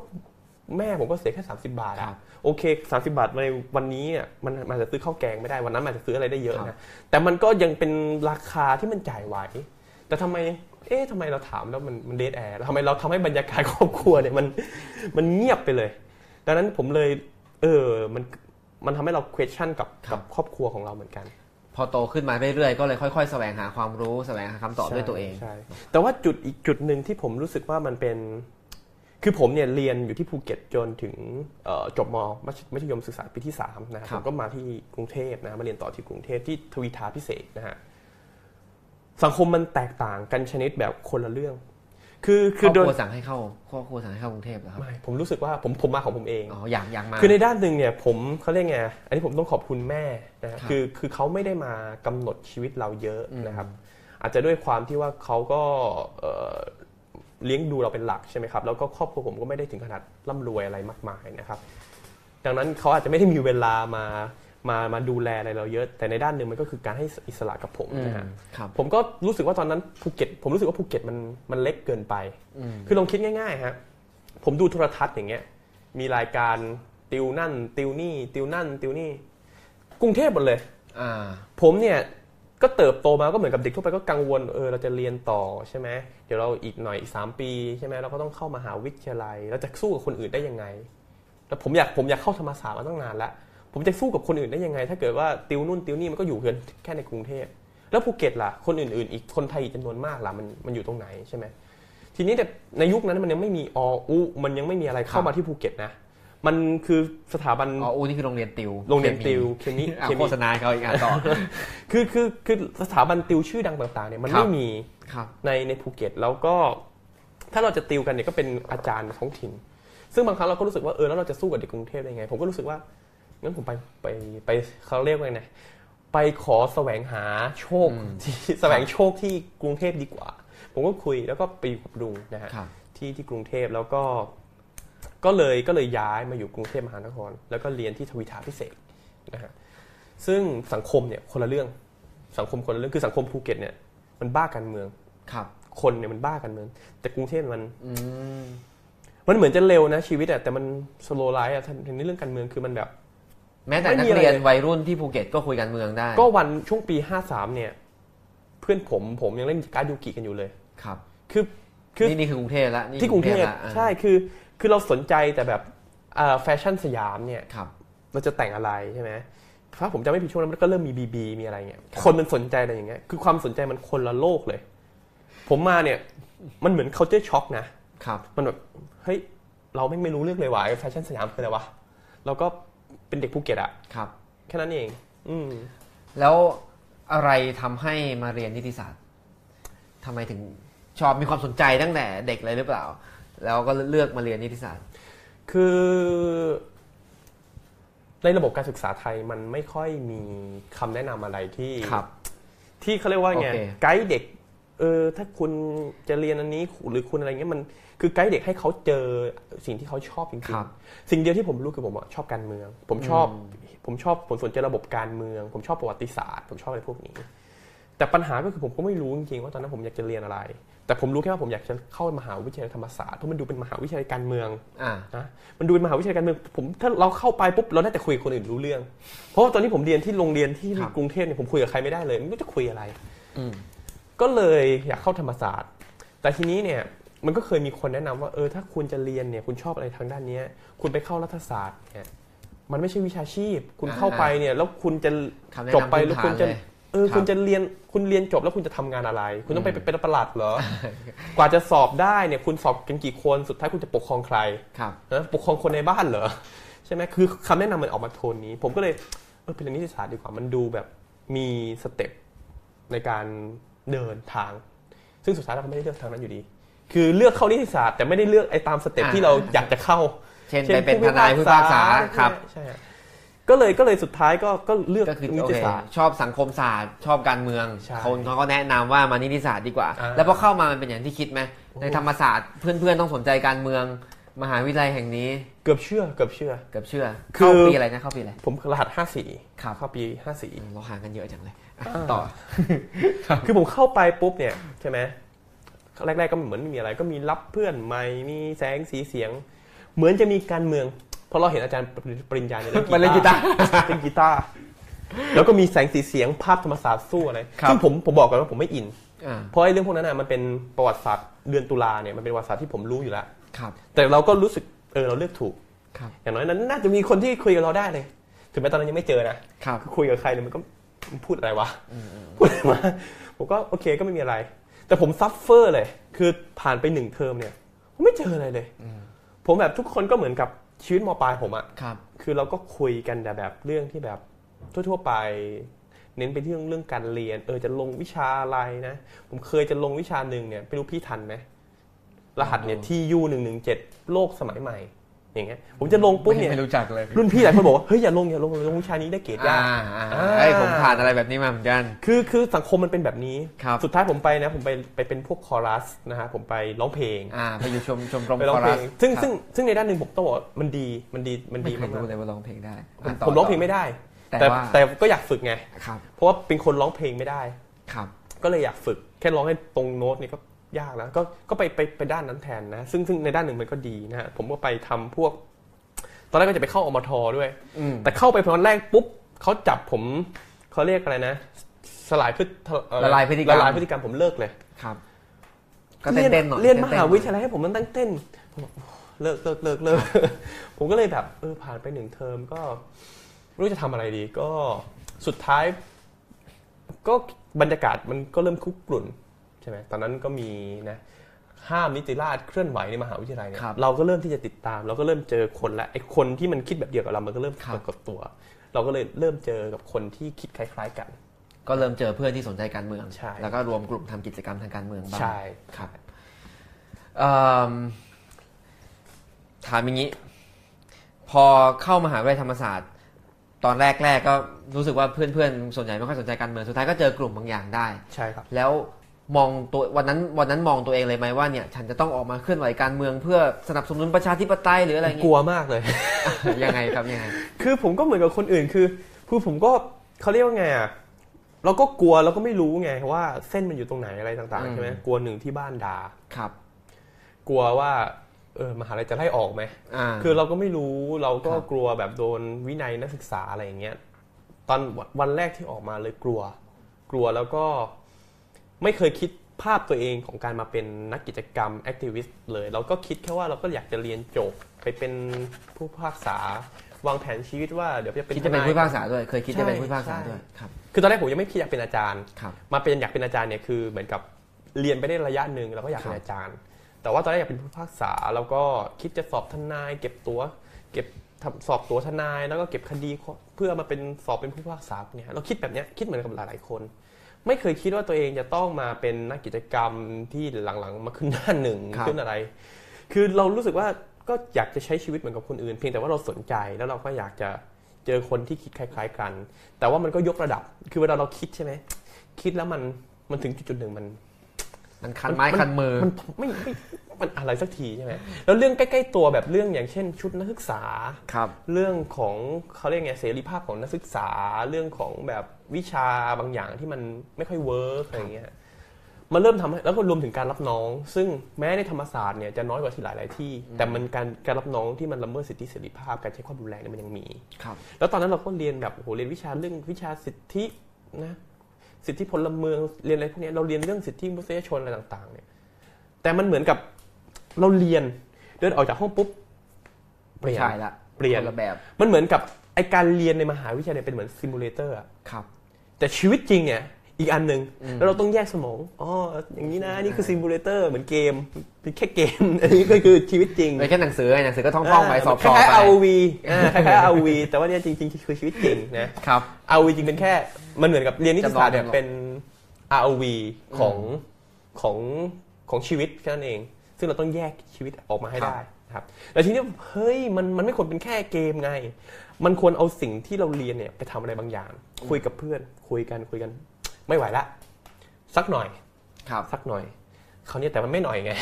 แม่ผมก็เสียแค่30บาทอะครับโอเค30บาทในวันนี้อะมันมันอาจจะซื้อข้าวแกงไม่ได้วันนั้นมันอาจจะซื้ออะไรได้เยอะครันะบแต่มันก็ยังเป็นราคาที่มันจ่ายไหวแต่ทำไมเอ๊ะทำไมเราถามแล้วมันมันเดทแอร์แล้วทำไมเราทำให้บรรยากาศครอบครัวเนี่ยมันมันเงียบไปเลย ดังนั้นผมเลย เออมันมันทำให้เรา question กับครักับบครอบครัวของเราเหมือนกัน พอโตขึ้นมาเรื่อยๆ ก็เลยค่อยๆ แสวงหาความรู้แสวงหาคำตอบด้วยตัวเอง ใช่ แต่ว่าจุดอีกจุดหนึ่งที่ผมรู้สึกว่ามันเป็น คือผมเนี่ยเรียนอยู่ที่ภูเก็ตจนถึงเอ่อจบมมัธมัธยมศึกษาปีที่3นะครับครัผบมก็มาที่กรุงเทพนะมาเรียนต่อที่กรุงเทพที่ทวีทาพิเศษกนะฮะสังคมมันแตกต่างกันชนิดแบบคนละเรื่อง คือคคืรออบโดคยรัวสั่งให้เข้าครอบครัวสั่งให้เข้ากรุงเทพเหรอครับไม่ผมรู้สึกว่าผมผมมาของผมเองอ๋ออยากอยากมาคือในด้านหนึ่งเนี่ยผมเขาเรียกไงอันนี้ผมต้องขอบคุณแม่นะฮะครับคือคือเขาไม่ได้มากำหนดชีวิตเราเยอะอืมนะครับ อาจจะด้วยความที่ว่าเขาก็เอ่อเลี้ยงดูเราเป็นหลักใช่ไหมครับแล้วก็ครอบครัวผมก็ไม่ได้ถึงขนาดร่ำรวยอะไรมากมายนะครับ ดังนั้นเขาอาจจะไม่ได้มีเวลามา มามาดูแลอะไรเราเยอะ แต่ในด้านหนึ่งมันก็คือการให้อิสระกับผมอืมนะฮะครับผมก็รู้สึกว่าตอนนั้นภูเก็ต ผมรู้สึกว่าภูเก็ตมันมันเล็กเกินไปอืมคือลองคิดง่ายๆฮะผมดูโทรทัศน์อย่างเงี้ยมีรายการติวนั่น ติวนี่ติวนั่น ติวนี่ กรุงเทพหมดเลยอ่าผมเนี่ยก็เติบโตมาก็เหมือนกับเด็กทั่วไปก็กังวลเออเราจะเรียนต่อใช่ไหมเดี๋ยวเราอีกหน่อยอีกสามปีใช่ไหมเราก็ต้องเข้ามหาวิทยาลัยเราจะสู้กับคนอื่นได้ยังไง แล้วผมอยากผมอยากเข้าธรรมศาสตร์มาตั้งนานแล้ว ผมจะสู้กับคนอื่นได้ยังไง ถ้าเกิดว่าติวนู่นติวนี่มันก็อยู่เพียงแค่ในกรุงเทพแล้วภูเก็ตล่ะคนอื่นๆ อีกคนไทยอีกจำนวนมากล่ะมันมันอยู่ตรงไหนใช่ไหมทีนี้แต่ในยุคนั้นมันยังไม่มีออุมันยังไม่มีอะไรเข้ามาที่ภูเก็ตนะมันคือสถาบันอ๋ออูนี่คือโรงเรียนติว โรงเรียนติวเคมีอะเคโฆมีษณาให้เขาอีกอะต่อคือคือคือสถาบันติวชื่อดังต่างๆเนี่ยมันครับไม่มีครับในในภูเก็ตแล้วก็ ถ้าเราจะติวกันเนี่ยก็เป็นอาจารย์ท้องถิ่น ซึ่งบางครั้งเราก็รู้สึกว่าเออแล้วเราจะสู้กับเด็กกรุงเทพได้ไง ผมก็รู้สึกว่า งั้นผมไปไปไปเขาเรียกว่าไงไปขอแสวงหาโชคอืมที่แสวงโชคที่กรุงเทพดีกว่า ผมก็คุยแล้วก็ไปอยู่กับลุงนะฮะครับที่ที่กรุงเทพแล้วก็ ก็เลยก็เลยย้ายมาอยู่กรุงเทพมหานคร แล้วก็เรียนที่ทวีธาภิเศกนะฮะซึ่งสังคมเนี่ยคนละเรื่องสังคมคนละเรื่องคือสังคมภูเก็ตเนี่ยมันบ้าการเมืองครับ คนเนี่ยมันบ้าการเมืองแต่กรุงเทพมันอืมมันเหมือนจะเร็วนะชีวิตอะแต่มัน slow life อะในเรื่องการเมืองคือมันแบบ แม้แต่นักเรียน ไม่มีอะไรเลยวัยรุ่นที่ภูเก็ตก็คุยการเมืองได้ ก็วันช่วงปี 53 เนี่ย เพื่อนผมผมยังเล่นการ์ดยูกิกันอยู่เลยครับ คือคือนี่นี่คือกรุงเทพแล้วนี่ที่กรุงเทพละอ่าใช่คือคือเราสนใจแต่แบบอ่าแฟชั่นสยามเนี่ยครับเราจะแต่งอะไรใช่ไหมถ้าผมจำไม่ผิดช่วงนั้นมันก็เริ่มมี BB มีอะไรเงี้ยครับคนมันสนใจอะไรอย่างเงี้ยคือความสนใจมันคนละโลกเลย ผมมาเนี่ยมันเหมือน culture shock นะครับ มันแบบเฮ้ยเราไม่ไม่รู้เรื่องเลยว่ะแฟชั่นสยามคืออะไรวะเราก็ เป็นเด็กภูเก็ตอะครับ แค่นั้นเอง อืมแล้วอะไรทำให้มาเรียนนิติศาสตร์ทำไมถึงชอบมีความสนใจตั้งแต่เด็กเลยหรือเปล่า แล้วก็เลือกมาเรียนนิติศาสตร์คือ ในระบบการศึกษาไทยมันไม่ค่อยมีคำแนะนำอะไรที่ ครับ ที่เขาเรียกว่าไงโอเคไกด์เด็กเออถ้าคุณจะเรียนอันนี้หรือคุณอะไรเงี้ยมัน คือไกด์เด็กให้เขาเจอสิ่งที่เขาชอบจริงครับๆสิ่งเดียวที่ผมรู้คือผมอะชอบการเมือง ผมชอบผมชอบผมสนใจระบบการเมือง ผมชอบประวัติศาสตร์ ผมชอบอะไรพวกนี้ แต่ปัญหาก็คือผมก็ไม่รู้จริงๆว่าตอนนั้นผมอยากจะเรียนอะไร แต่ผมรู้แค่ว่าผมอยากจะเข้ามหาวิทยาลัยธรรมศาสตร์เพราะมันดูเป็นมหาวิทยาลัยการเมืองอ่านะมันดูเป็นมหาวิทยาลัยการเมืองผมถ้าเราเข้าไปปุ๊บเราได้แต่คุยกับคนอื่นรู้เรื่อง เพราะว่าตอนนี้ผมเรียนที่โรงเรียนที่ครับกรุงเทพเนี่ยผมคุยกับใครไม่ได้เลยไม่รู้จะคุยอะไรอืมก็เลยอยากเข้าธรรมศาสตร์ แต่ทีนี้เนี่ย มันก็เคยมีคนแนะนำว่าเออถ้าคุณจะเรียนเนี่ยคุณชอบอะไรทางด้านเนี้ยคุณไปเข้ารัฐศาสตร์เนี่ยมันไม่ใช่วิชาชีพ คุณเข้าไปเนี่ยแล้วคุณจะคำแนะจบนำไปพื้นแล้วฐาคุนณเลจะยเออครับคุณจะเรียนคุณเรียนจบแล้วคุณจะทำงานอะไร คุณต้องไปอืมเป็นประหลัดเหรอ กว่าจะสอบได้เนี่ยคุณสอบกันกี่คนสุดท้ายคุณจะปกครองใครครับนะปกครองคนในบ้านเหรอใช่ไหมคือคำแนะนำมันออกมาโทนนี้ ผมก็เลยเออเป็นเรียนนิติศาสตร์ดีกว่ามันดูแบบมี step ในการเดินทาง ซึ่งสุดท้ายเราก็ไม่ได้เลือกทางนั้นอยู่ดี คือเลือกเข้านิติศาสตร์แต่ไม่ได้เลือกไอ้ตาม step อ่าที่เราอยากจะเข้า เช่นไปเป็นทนายผู้พิพากษาครับใช่ใช่ก็เลยก็เลยสุดท้ายก็ก็เลือกก็คือนิติศาสตร์ โอเคชอบสังคมศาสตร์ชอบการเมืองใช่คนเขาก็แนะนำว่ามานิติศาสตร์ดีกว่าอ่า แล้วพอเข้ามามันเป็นอย่างที่คิดไหมโอ้ในธรรมศาสตร์เพื่อนๆต้องสนใจการเมืองมหาวิทยาลัยแห่งนี้ เกือบเชื่อเกือบเชื่อเกือบเชื่อคือเข้าปีอะไรนะเข้าปีอะไรผมรหัสห้าสี่ครับเข้าปีห้าสี่เราห่างกันเยอะจังเลยอะอ่าต่อ คือผมเข้าไปปุ๊บเนี่ยใช่ไหม แรก ๆ ก็เหมือนไม่มีอะไร ก็มีรับเพื่อนใหม่มีแสงสีเสียง เหมือนจะมีการเมืองเพราะเราเห็นอาจารย์ปริญญาเนี่ยมันเล่นกีตาร์เล่นกีตาร์แล้วก็มีแสงสีเสียงภาพธรรมศาสตร์สู้อะไรครับซึ่งผมผมบอกกันว่าผมไม่อินอ่าเพราะไอ้เรื่องพวกนั้นน่ะมันเป็นประวัติศาสตร์เดือนตุลาเนี่ยมันเป็นประวัติศาสตร์ที่ผมรู้อยู่แล้วครับแต่เราก็รู้สึกเออเราเลือกถูกครับอย่างน้อยนั้นน่าจะมีคนที่คุยกับเราได้เลย ถึงแม้ตอนนั้นยังไม่เจอนะครับคุยกับใครเนี่ยมันก็มึงพูดอะไรวะพูดอะไรมาผมก็โอเคก็ไม่มีอะไร แต่ผม suffer เลย คือผ่านไปหนึ่งเทอมเนี่ยผมไม่เจออะไรเลย ผมแบบทุกคนก็เหมือนกับชีวิตมปลายผมอะครับ คือเราก็คุยกันแต่แบบเรื่องที่แบบทั่วๆไป เน้นไปที่เรื่องเรื่องการเรียน เออจะลงวิชาอะไรนะ ผมเคยจะลงวิชาหนึ่งเนี่ยไม่รู้พี่ทันไหมรหัสเนี่ยที่ยูหนึ่งหนึ่งเจ็ดโลกสมัยใหม่ อย่างเงี้ยผมจะลงปุ๊บเนี่ยไม่รู้จักเลยรุ่นพี่หลายคนบอกว่าเฮ้ยอย่าลงอย่าลงลงวิชานี้ได้เกรดยาอ่ากอ่าไอ้ยผมผ่านอะไรแบบนี้มาเหมือนกันคือคือสังคมมันเป็นแบบนี้ครับสุดท้ายผมไปนะผมไปไปเป็นพวกคอรัสนะฮะผมไปร้องเพลงอ่าไปอยู่ชมชมรมไปร้องคอเพลรังสซึ่งครับซึ่งซึ่งในด้านหนึ่งผมต้องบอกว่ามันดีมันดีมันไม่ดีเคมายกรู้ๆเลยว่าร้องเพลงได้ผมอะต่ผมร้องเพลงไม่ได้ แต่แต่ว่าแต่ก็อยากฝึกไงครับเพราะว่าเป็นคนร้องเพลงไม่ได้ครับก็เลยอยากฝึกแค่ร้องให้ตรงโน้ตนี่ก็ ยากแล้วก็ก็ไปไปไปด้านนั้นแทนนะ ซึ่งซึ่งในด้านหนึ่งมันก็ดีนะฮะผมก็ไปทำพวก ตอนแรกก็จะไปเข้าอมทด้วยอืมแต่เข้าไปตอนแรกปุ๊บเขาจับผมเขาเรียกอะไรนะ สลายพฤติเอ่อละลายพฤติกรรมละลายพฤติกรรมผมเลิกเลยครับก็เต้นเต้นๆหน่อยเรียนมต้ๆหาหน่อวิทยาลัยให้ผมมันตั้งเต้นผมบอกเลิกเลิกเลิกเลิกผมก็เลยแบบเออผ่านไปหนึ่งเทอมก็ไม่รู้จะทำอะไรดี ก็สุดท้าย ก็บรรยากาศมันก็เริ่มคุกกรุ่น ใช่ไหมตอนนั้นก็มีนะห้ามนิติราชเคลื่อนไหวในมหาวิทยาลัยเนี่ยครับเราก็เริ่มที่จะติดตาม เราก็เริ่มเจอคนละไอ้คนที่มันคิดแบบเดียวกับเรา มันก็เริ่มครับปรากฏตัว เราก็เลยเริ่มเจอกับคนที่คิดคล้าย ๆกัน ก็เริ่มเจอเพื่อนที่สนใจการเมืองใช่แล้วก็รวมกลุ่มทำกิจกรรมทางการเมืองบ้างใช่ครับเอิ่มถามอย่างนี้ พอเข้ามหาวิทยาลัยธรรมศาสตร์ ตอนแรกๆก็รู้สึกว่าเพื่อนๆส่วนใหญ่ไม่ค่อยสนใจการเมืองสุดท้ายก็เจอกลุ่มบางอย่างได้ ใช่ครับ แล้ว มองตัววันนั้นวันนั้นมองตัวเองเลยไหมว่าเนี่ย ฉันจะต้องออกมาเคลื่อนไหวการเมืองเพื่อสนับสนุนประชาธิปไตยหรืออะไรอย่างกงี้ลัวมากเลย ยังไงครับยังไงคือผมก็เหมือนกับคนอื่นคือคือผมก็เขาเรียกว่าไงอะเราก็กลัวเราก็ไม่รู้ไงว่าเส้นมันอยู่ตรงไหนอะไรต่างอืมๆใช่ไหมกลัวหนึ่งที่บ้านด่าครับ กลัวว่าเออมหาลัยจะไล่ออกไหมอ่าคือเราก็ไม่รู้เราก็ครับกลัวแบบโดนวินัยนักศึกษาอะไรอย่างเงี้ย ตอนวันแรกที่ออกมาเลยกลัว กลัวแล้วก็ ไม่เคยคิดภาพตัวเองของการมาเป็นนักกิจกรรมแอคทิวิสต์เลย เราก็คิดแค่ว่าเราก็อยากจะเรียนจบไปเป็นผู้พิพากษาวางแผนชีวิตว่าเดี๋ยวจะเป็นคิดจะเป็นทายผู้พิพากษาด้วย เคยคิดจะเป็นใช่ผู้พิพากษาใช่ด้วยครับคือตอนแรกผมยังไม่คิดอยากเป็นอาจารย์ครับมาเป็นอยากเป็นอาจารย์เนี่ยคือเหมือนกับเรียนไปได้ระยะหนึ่งแล้วก็อยากเป็นอาจารย์ แต่ว่าตอนแรกอยากเป็นผู้พิพากษา แล้วก็คิดจะสอบทนาย เก็บตัว เก็บทำสอบตัวทนาย แล้วก็เก็บคดีเพื่อมาเป็นสอบเป็นผู้พิพากษาเนี่ยเราคิดแบบเนี้ยคิดเหมือนกับหลายๆคน ไม่เคยคิดว่าตัวเองจะต้องมาเป็นนักกิจกรรมที่หลังๆ มาขึ้นหน้าหนึ่งครับขึ้นอะไร คือเรารู้สึกว่าก็อยากจะใช้ชีวิตเหมือนกับคนอื่น เพียงแต่ว่าเราสนใจแล้วเราก็อยากจะเจอคนที่คิดคล้าย ๆ กัน แต่ว่ามันก็ยกระดับ คือเวลาเราคิดใช่ไหมคิดแล้วมันมันถึงจุดๆหนึ่งมันมันคันไม้คันมือมันไม่ไม่ มันอะไรสักทีใช่ไหมแล้วเรื่องใกล้ๆตัวแบบเรื่องอย่างเช่น ชุดนักศึกษาครับ เรื่องของเขาเรียกไงเสรีภาพของนักศึกษาเรื่องของแบบวิชาบางอย่างที่มันไม่ค่อย work อะไรเงี้ยมันเริ่มทำให้แล้วก็รวมถึงการรับน้อง ซึ่งแม้ในธรรมศาสตร์เนี่ยจะน้อยกว่าที่หลายๆที่ แต่มันการการรับน้องที่มันละเมิดสิทธิเสรีภาพการใช้ความรุนแรงเนี่ยมันยังมีครับ แล้วตอนนั้นเราก็เรียนแบบโอ้โหเรียนวิชาเรื่องวิชาสิทธินะสิทธิพลเมืองเรียนอะไรพวกเนี้ยเราเรียนเรื่องสิทธิมนุษยชนอะไรต่าง ๆ เนี่ย แต่มันเหมือนกับ เราเรียนเดินออกจากห้องปุ๊บเปลี่ยน ไม่ใช่ละเปลี่ยนคนละแบบ มันเหมือนกับไอ้การเรียนในมหาวิทยาลัยเป็นเหมือน simulator อะครับ แต่ชีวิตจริงเนี่ยอีกอันหนึ่งอืมแล้วเราต้องแยกสมองอ๋ออย่างนี้นะนี่คือ simulator เหมือนเกมเป็นแค่เกม อันนี้ก็คือชีวิตจริงไม่แค่หนังสือไงหนังสือก็ท่องท่องๆไปสอบ สอบไป คล้ายๆ ROV อ่าคล้ายๆ ROV แต่ว่าเนี่ยจริงๆคือชีวิตจริงนะครับ ROV จริงเป็นแค่มันเหมือนกับเรียนนิติศาสตร์เนี่ยจำลองเป็น ROV ของของของชีวิตแค่นั้นเอง ซึ่งเราต้องแยกชีวิตออกมาให้ครับได้นะครับแต่ทีนี้เฮ้ยมันมันไม่ควรเป็นแค่เกมไง มันควรเอาสิ่งที่เราเรียนเนี่ยไปทำอะไรบางอย่าง คุยกับเพื่อน คุยกันคุยกัน ไม่ไหวละสักหน่อยครับสักหน่อยคราวนี้แต่มันไม่หน่อยไง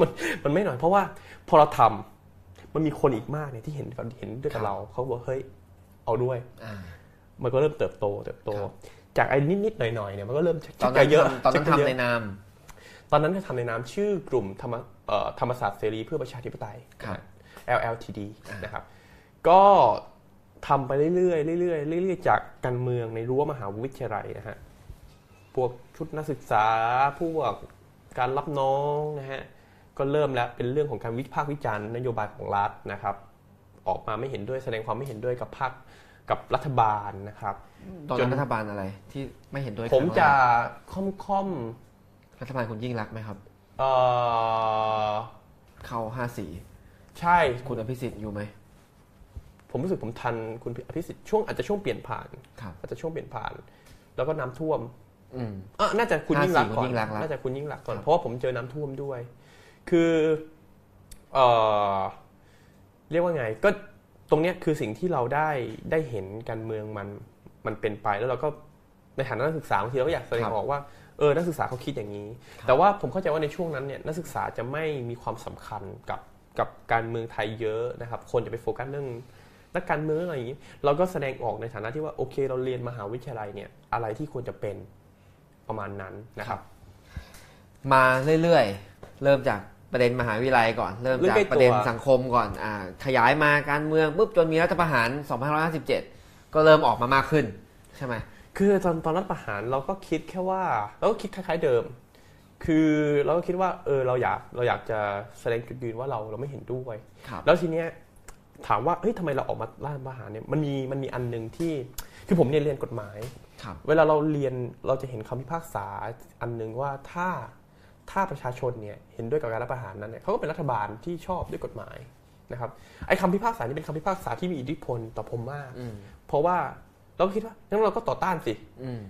มันมันไม่หน่อยเพราะว่าพอเราทำมันมีคนอีกมากเนี่ยที่เห็นเห็นด้วยกับเราเขาบอกเฮ้ยเอาด้วยอ่ามันก็เริ่มเติบโตเติบโตครับจากไอ้นิดๆหน่อยๆเนี่ยมันก็เริ่มชักตอนจะนั้นเยอะทำตอนนั้นชักจะเยทำในอะนาม ตอนนั้นก็ทำในนามชื่อกลุ่มธรรมเอ่อ ธรรมศาสตร์เสรีเพื่อประชาธิปไตยครับ LLTD อ่านนะครับก็ทำไปเรื่อยๆเรื่อยๆเรื่อยๆจากการเมืองในรั้วมหาวิทยาลัยนะฮะพวกชุดนักศึกษาพวกการรับน้องนะฮะก็เริ่มแล้วเป็นเรื่องของการวิพากษ์วิจารณ์นโยบายของรัฐนะครับ ออกมาไม่เห็นด้วยแสดงความไม่เห็นด้วยกับพรรคกับรัฐบาลนะครับตอนจนั้นนรัฐบาลอะไรที่ไม่เห็นด้วย ผมจะครั้งแรค่อมกรัฐบาลคุณยิ่งรักษณ์ไหมครับๆ เอ่อเข้าห้าสีใช่ คุณอภิสิทธิ์อยู่ไหม ผมรู้สึกผมทันคุณอภิสิทธิ์ช่วงอาจจะช่วงเปลี่ยนผ่าน ครับ อาจจะช่วงเปลี่ยนผ่าน แล้วก็น้ำท่วมอืมอะน่าจะคุณยิ่งรักษณ์ก่อนคุณยิ่งรักษณ์ละน่าจะคุณยิ่งรักษณ์ก่อน ครับ เพราะว่าผมเจอน้ำท่วมด้วย คือเอ่อเรียกว่าไง ก็ตรงเนี้ยคือสิ่งที่เราได้ได้เห็นการเมืองมันมันเป็นไป แล้วเราก็ในฐานะนักศึกษาบางทีเราก็อยากแสดงออกว่า เออนักศึกษาเขาคิดอย่างนี้ แต่ว่าผมเข้าใจว่าในช่วงนั้นเนี่ยนักศึกษาจะไม่มีความสำคัญกับกับการเมืองไทยเยอะนะครับ คนจะไปโฟกัสเรื่องนักการเมืองอะไรอย่างนี้ เราก็แสดงออกในฐานะที่ว่าโอเค เราเรียนมหาวิทยาลัยเนี่ยอะไรที่ควรจะเป็นประมาณนั้นนะครับ มาเรื่อยๆ เริ่มจากประเด็นมหาวิทยาลัยก่อน เริ่มเรื่องจากใกล้ตัวประเด็นสังคมก่อนอ่าขยายมาการเมืองปุ๊บจนมีรัฐประหาร 2557 ก็เริ่มออกมามากขึ้นใช่ไหม คือตอนตอนรัฐประหารเราก็คิดแค่ว่าเราก็คิดคล้ายๆเดิม คือเราก็คิดว่าเออเราอยากเราอยากจะแสดงจุดยืนว่าเราเราไม่เห็นด้วย ครับ แล้วทีเนี้ยถามว่าเฮ้ยทำไมเราออกมาล่าประหารเนี่ยมันมีมันมีอันหนึ่งที่คือผมเนี่ยเรียนกฎหมาย ครับ เวลาเราเรียนเราจะเห็นคำพิพากษาอันหนึ่งว่าถ้าถ้าประชาชนเนี่ยเห็นด้วยกับการรัฐประหารนั้นเนี่ยเขาก็เป็นรัฐบาลที่ชอบด้วยกฎหมายนะครับไอ้คำพิพากษานี้เป็นคำพิพากษาที่มีอิทธิพลต่อผมมากอืมเพราะว่า เราก็คิดว่างั้นเราก็ต่อต้านสิอืม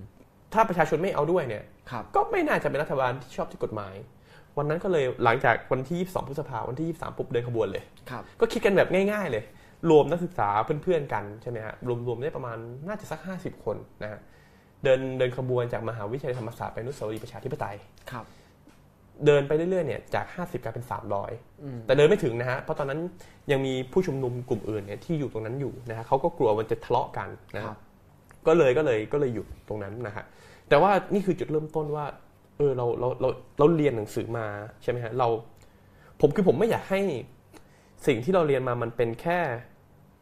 ถ้าประชาชนไม่เอาด้วยเนี่ยครับก็ไม่น่าจะเป็นรัฐบาลที่ชอบที่กฎหมาย วันนั้นก็เลยหลังจากวันที่ 22 พฤษภาวันที่ 23 ปุ๊บเดินขบวนเลยครับก็คิดกันแบบง่าย ๆ เลย รวมนักศึกษาเพื่อนๆกันใช่ไหมฮะรวมๆได้ประมาณน่าจะสัก 50 คนนะฮะเดินเดินขบวนจากมหาวิทยาลัยธรรมศาสตร์ไปอนุสาวรีย์ประชาธิปไตยครับเดินไปเรื่อยๆเนี่ยจาก 50กลายเป็นอืม300 แต่เดินไม่ถึงนะฮะเพราะตอนนั้นยังมีผู้ชุมนุมกลุ่มอื่นเนี่ยที่อยู่ตรงนั้นอยู่นะฮะเขาก็กลัวมันจะทะเลาะกันนะคครัรับบ ก็เลยก็เลยก็เลยหยุดตรงนั้นนะฮะแต่ว่านี่คือจุดเริ่มต้นว่าเออเราเราเราเราเรียนหนังสือมาใช่ไหมฮะเรา ผมคือผมไม่อยากให้สิ่งที่เราเรียนมามันเป็นแค่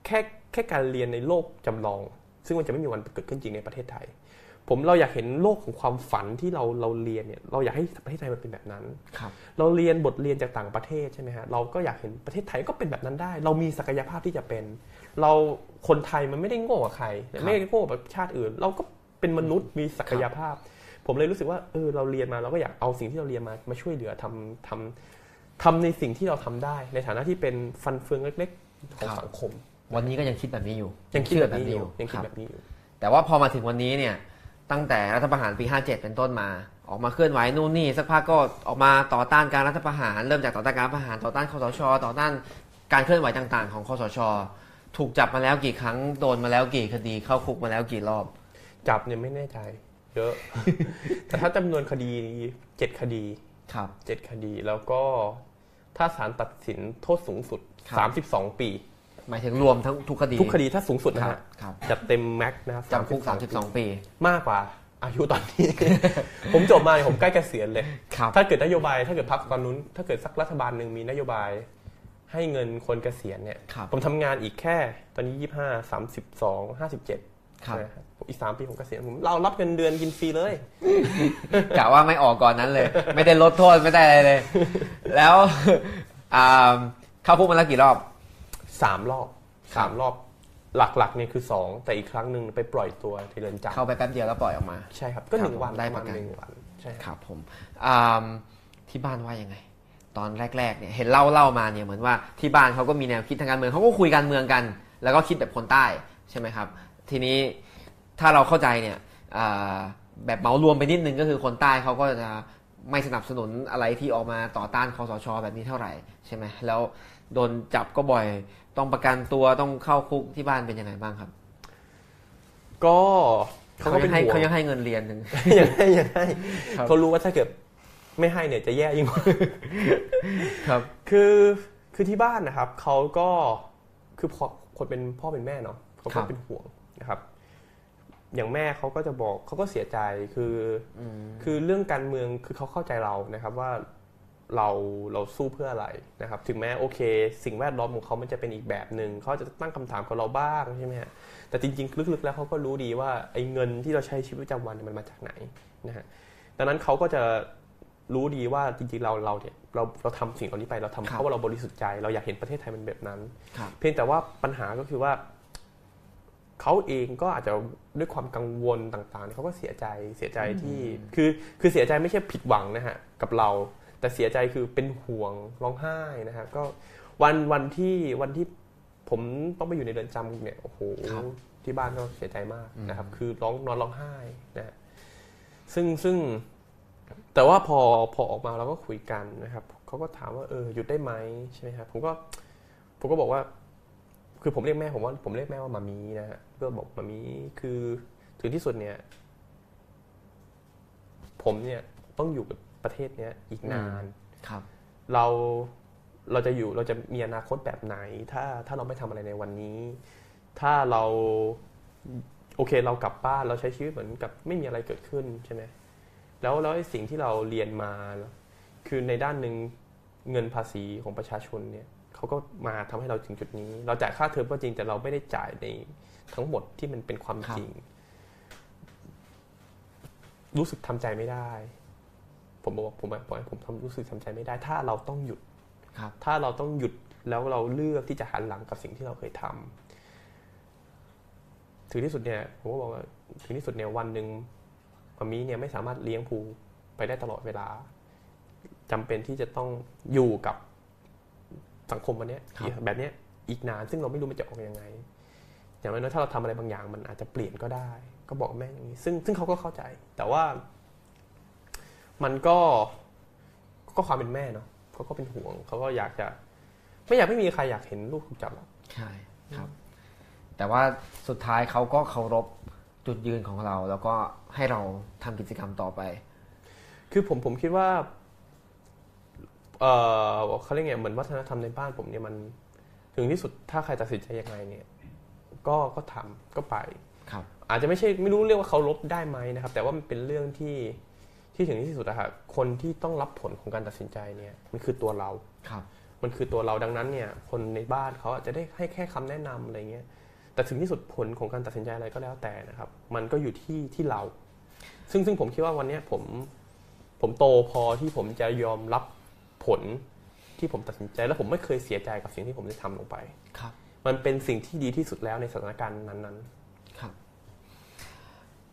แค่แค่การเรียนในโลกจำลอง ซึ่งมันจะไม่มีวันเกิดขึ้นจริงในประเทศไทย ผมเราอยากเห็นโลกของความฝันที่เราเราเรียนเนี่ยเราอยากให้ประเทศไทยมันเป็นแบบนั้นครับเราเรียนบทเรียนจากต่างประเทศใช่ไหมฮะเราก็อยากเห็นประเทศไทยก็เป็นแบบนั้นได้ เรามีศักยภาพที่จะเป็น เราคนไทยมันไม่ได้โง่กว่าใครครับไม่ได้โง่กว่าชาติอื่น เราก็เป็นมนุษย์มีศักยภาพ ผมเลยรู้สึกว่าเออเราเรียนมาเราก็อยากเอาสิ่งที่เราเรียนมามาช่วยเหลือทำทำทำในสิ่งที่เราทำได้ ในฐานะที่เป็นฟันเฟืองเล็กๆของสังคม วันนี้ก็ยังคิดแบบนี้อยู่ยังคิดเชื่แบบนี้อยู่ยังคิดรับแบบนี้อยู่แต่ว่าพอมาถึงวันนี้เนี่ย ตั้งแต่รัฐประหารปี 57 เป็นต้นมา ออกมาเคลื่อนไหวนู่นนี่สักพักก็ออกมาต่อต้านการรัฐประหาร เริ่มจากต่อต้านการรัฐประหารต่อต้านคอสช ต่อต้านการเคลื่อนไหวต่าง ๆ ของคอสช ถูกจับมาแล้วกี่ครั้งโดนมาแล้วกี่คดีเข้าคุกมาแล้วกี่รอบ จับเนี่ยไม่แน่ใจ เยอะ แต่ถ้าจำนวนคดีเจ็ดคดีครับเจ็ดคดีแล้วก็ถ้าศาลตัดสินโทษสูงสุดครับ32 ปี หมายถึงรวมทั้งทุกคดี ทุกคดีถ้าสูงสุดนะครัฮะบครับจัดเต็มแม็กซ์นะครับจำคุก 32 ปี มากกว่าอายุตอนนี้ ผมจบมาเนี่ยผมใกล้เกษียณเลย ครับ ถ้าเกิดนโยบาย ถ้าเกิดพักตอนนู้น ถ้าเกิดสักรัฐบาลหนึ่งมีนโยบาย ให้เงินคนเกษียณเนี่ย ครับผมทำงานอีกแค่ตอนนี้ยี่ห้าสามสิบสองห้าสิบเจ็ดครับอีกสามปีผมเกษียณผมเรารับเงินเดือนกินฟรีเลย กะว่าไม่ออกก่อนนั้นเลย ไม่ได้ลดโทษไม่ได้อะไรเลย แล้วอ่าเข้าคุกมาแล้วกี่รอบ สามรอบครับสามรอบหลักๆเนี่ยคือสองแต่อีกครั้งหนึ่งไปปล่อยตัวในเรือนจเข้าไปแป๊บเดียวแล้วปล่อยออกมาำใช่ครับก็หนึ่งครับวันได้ประประกันหนึ่งวันใช่ครับครับผมอ่าที่บ้านว่ายังไง ตอนแรกๆเนี่ยเห็นเล่าเล่ามาเนี่ยเหมือนว่าที่บ้านเขาก็มีแนวคิดทางการเมืองเขาก็คุยการเมืองกัน แล้วก็คิดแบบคนใต้ใช่ไหมครับ ทีนี้ถ้าเราเข้าใจเนี่ยอ่าแบบเหมารวมไปนิดนึงก็คือคนใต้เขาก็จะไม่สนับสนุนอะไรที่ออกมาต่อต้านคอสช แบบนี้เท่าไหร่ใช่ไหมแล้วโดนจับก็บ่อย ต้องประกันตัวต้องเข้าคุกที่บ้านเป็นยังไงบ้างครับ ก็เขาเขาก็ยัเป็นงให้ห่วงเขายังให้เงินเรียนถึงยังให้ยังให้ครับเขารู้ว่าถ้าเกิดไม่ให้เนี่ยจะแย่ยิ่งกว่าครับ คือคือที่บ้านนะครับเขาก็คือพอคนเป็นพ่อเป็นแม่เนาะเขาครัก็บเป็นห่วงนะครับ อย่างแม่เขาก็จะบอกเขาก็เสียใจคืออืมคือเรื่องการเมืองคือเขาเข้าใจเรานะครับว่า เราเราสู้เพื่ออะไรนะครับ ถึงแม้โอเค สิ่งแวดล้อมของเขามันจะเป็นอีกแบบหนึ่งเขาจะตั้งคำถามกับเราบ้างใช่ไหมฮะแต่จริง ๆ ลึกๆ แล้วเขาก็รู้ดีว่าไอ้เงินที่เราใช้ชีวิตประจำวันเนี่ยมันมาจากไหนนะฮะดังนั้นเขาก็จะรู้ดีว่าจริงๆเราเราเนี่ยเราเราทำสิ่งเหล่านี้ไปเราทำครับเพราะว่าเราบริสุทธิ์ใจ เราอยากเห็นประเทศไทยมันแบบนั้นครับเพียงแต่ว่าปัญหาก็คือว่าเขาเองก็อาจจะด้วยความกังวลต่างๆเขาก็เสียใจเสียใจที่คือคือเสียใจไม่ใช่ผิดหวังนะฮะกับเรา แต่เสียใจคือเป็นห่วงร้องไห้นะฮะก็วันวันที่วันที่ผมต้องไปอยู่ในเรือนจำเนี่ยโอ้โหครับที่บ้านก็เสียใจมากนะครับ คือร้องนอนร้องไห้นะฮะซึ่งซึ่ง แต่ว่าพอพอออกมาเราก็คุยกันนะครับเขาก็ถามว่าเออหยุดได้ไหมใช่ไหมครับผมก็ผมก็บอกว่า คือผมเรียกแม่ผมว่าผมเรียกแม่ว่ามามีนะฮะก็บอกมามีคือถึงที่สุดเนี่ย ผมเนี่ยต้องอยู่กับ ประเทศเนี้ยอีกนานครับเราเราจะอยู่เราจะมีอนาคตแบบไหน ถ้าถ้าเราไม่ทำอะไรในวันนี้ ถ้าเราโอเคเรากลับบ้านเราใช้ชีวิตเหมือนกับไม่มีอะไรเกิดขึ้นใช่ไหมแล้วแล้วไอ้สิ่งที่เราเรียนมา คือในด้านหนึ่งเงินภาษีของประชาชนเนี่ยเขาก็มาทำให้เราถึงจุดนี้ เราจ่ายค่าเทอมก็จริงแต่เราไม่ได้จ่ายในทั้งหมดที่มันเป็นความครับจริง รู้สึกทำใจไม่ได้ ผมบอกว่าผมบอกให้ผมทำรู้สึกทำใจไม่ได้ ถ้าเราต้องหยุดครับ ถ้าเราต้องหยุดแล้วเราเลือกที่จะหันหลังกับสิ่งที่เราเคยทำถึงที่สุดเนี่ยผมก็บอกว่าถึงที่สุดเนี่ยวันหนึ่งมามีเนี่ยไม่สามารถเลี้ยงภูไปได้ตลอดเวลาจำเป็นที่จะต้องอยู่กับสังคมวันเนี้ยครับแบบเนี้ยอีกนานซึ่งเราไม่รู้มันจะออกยังไง อย่างน้อยๆถ้าเราทำอะไรบางอย่างมันอาจจะเปลี่ยนก็ได้ ก็บอกแม่อย่างนี้ซึ่งซึ่งเขาก็เข้าใจ แต่ว่า มันก็ก็ความเป็นแม่เนาะเขาก็เป็นห่วงเขาก็อยากจะ ไม่อยากไม่มีใครอยากเห็นลูกถูกจับหรอกใช่ครับ แต่ว่าสุดท้ายเขาก็เคารพจุดยืนของเรา แล้วก็ให้เราทำกิจกรรมต่อไป คือผมผมคิดว่าเออเขาเรียกไงเหมือนวัฒนธรรมในบ้านผมเนี่ยมัน ถึงที่สุดถ้าใครตัดสินใจยังไงเนี่ย ก็ก็ทำก็ไปครับ อาจจะไม่ใช่ไม่รู้เรียกว่าเขาลบได้ไหมนะครับ แต่ว่ามันเป็นเรื่องที่ ที่ถึงที่สุดอะครับคนที่ต้องรับผลของการตัดสินใจเนี่ยมันคือตัวเรา ครับ มันคือตัวเราดังนั้นเนี่ยคนในบ้านเขาอาจจะได้ให้แค่คำแนะนำอะไรเงี้ยแต่ถึงที่สุดผลของการตัดสินใจอะไรก็แล้วแต่นะครับ มันก็อยู่ที่ที่เรา ซึ่งซึ่งผมคิดว่าวันเนี้ยผมผมโตพอที่ผมจะยอมรับผลที่ผมตัดสินใจ แล้วผมไม่เคยเสียใจกับสิ่งที่ผมได้ทำลงไป ครับ มันเป็นสิ่งที่ดีที่สุดแล้วในสถานการณ์นั้นครับ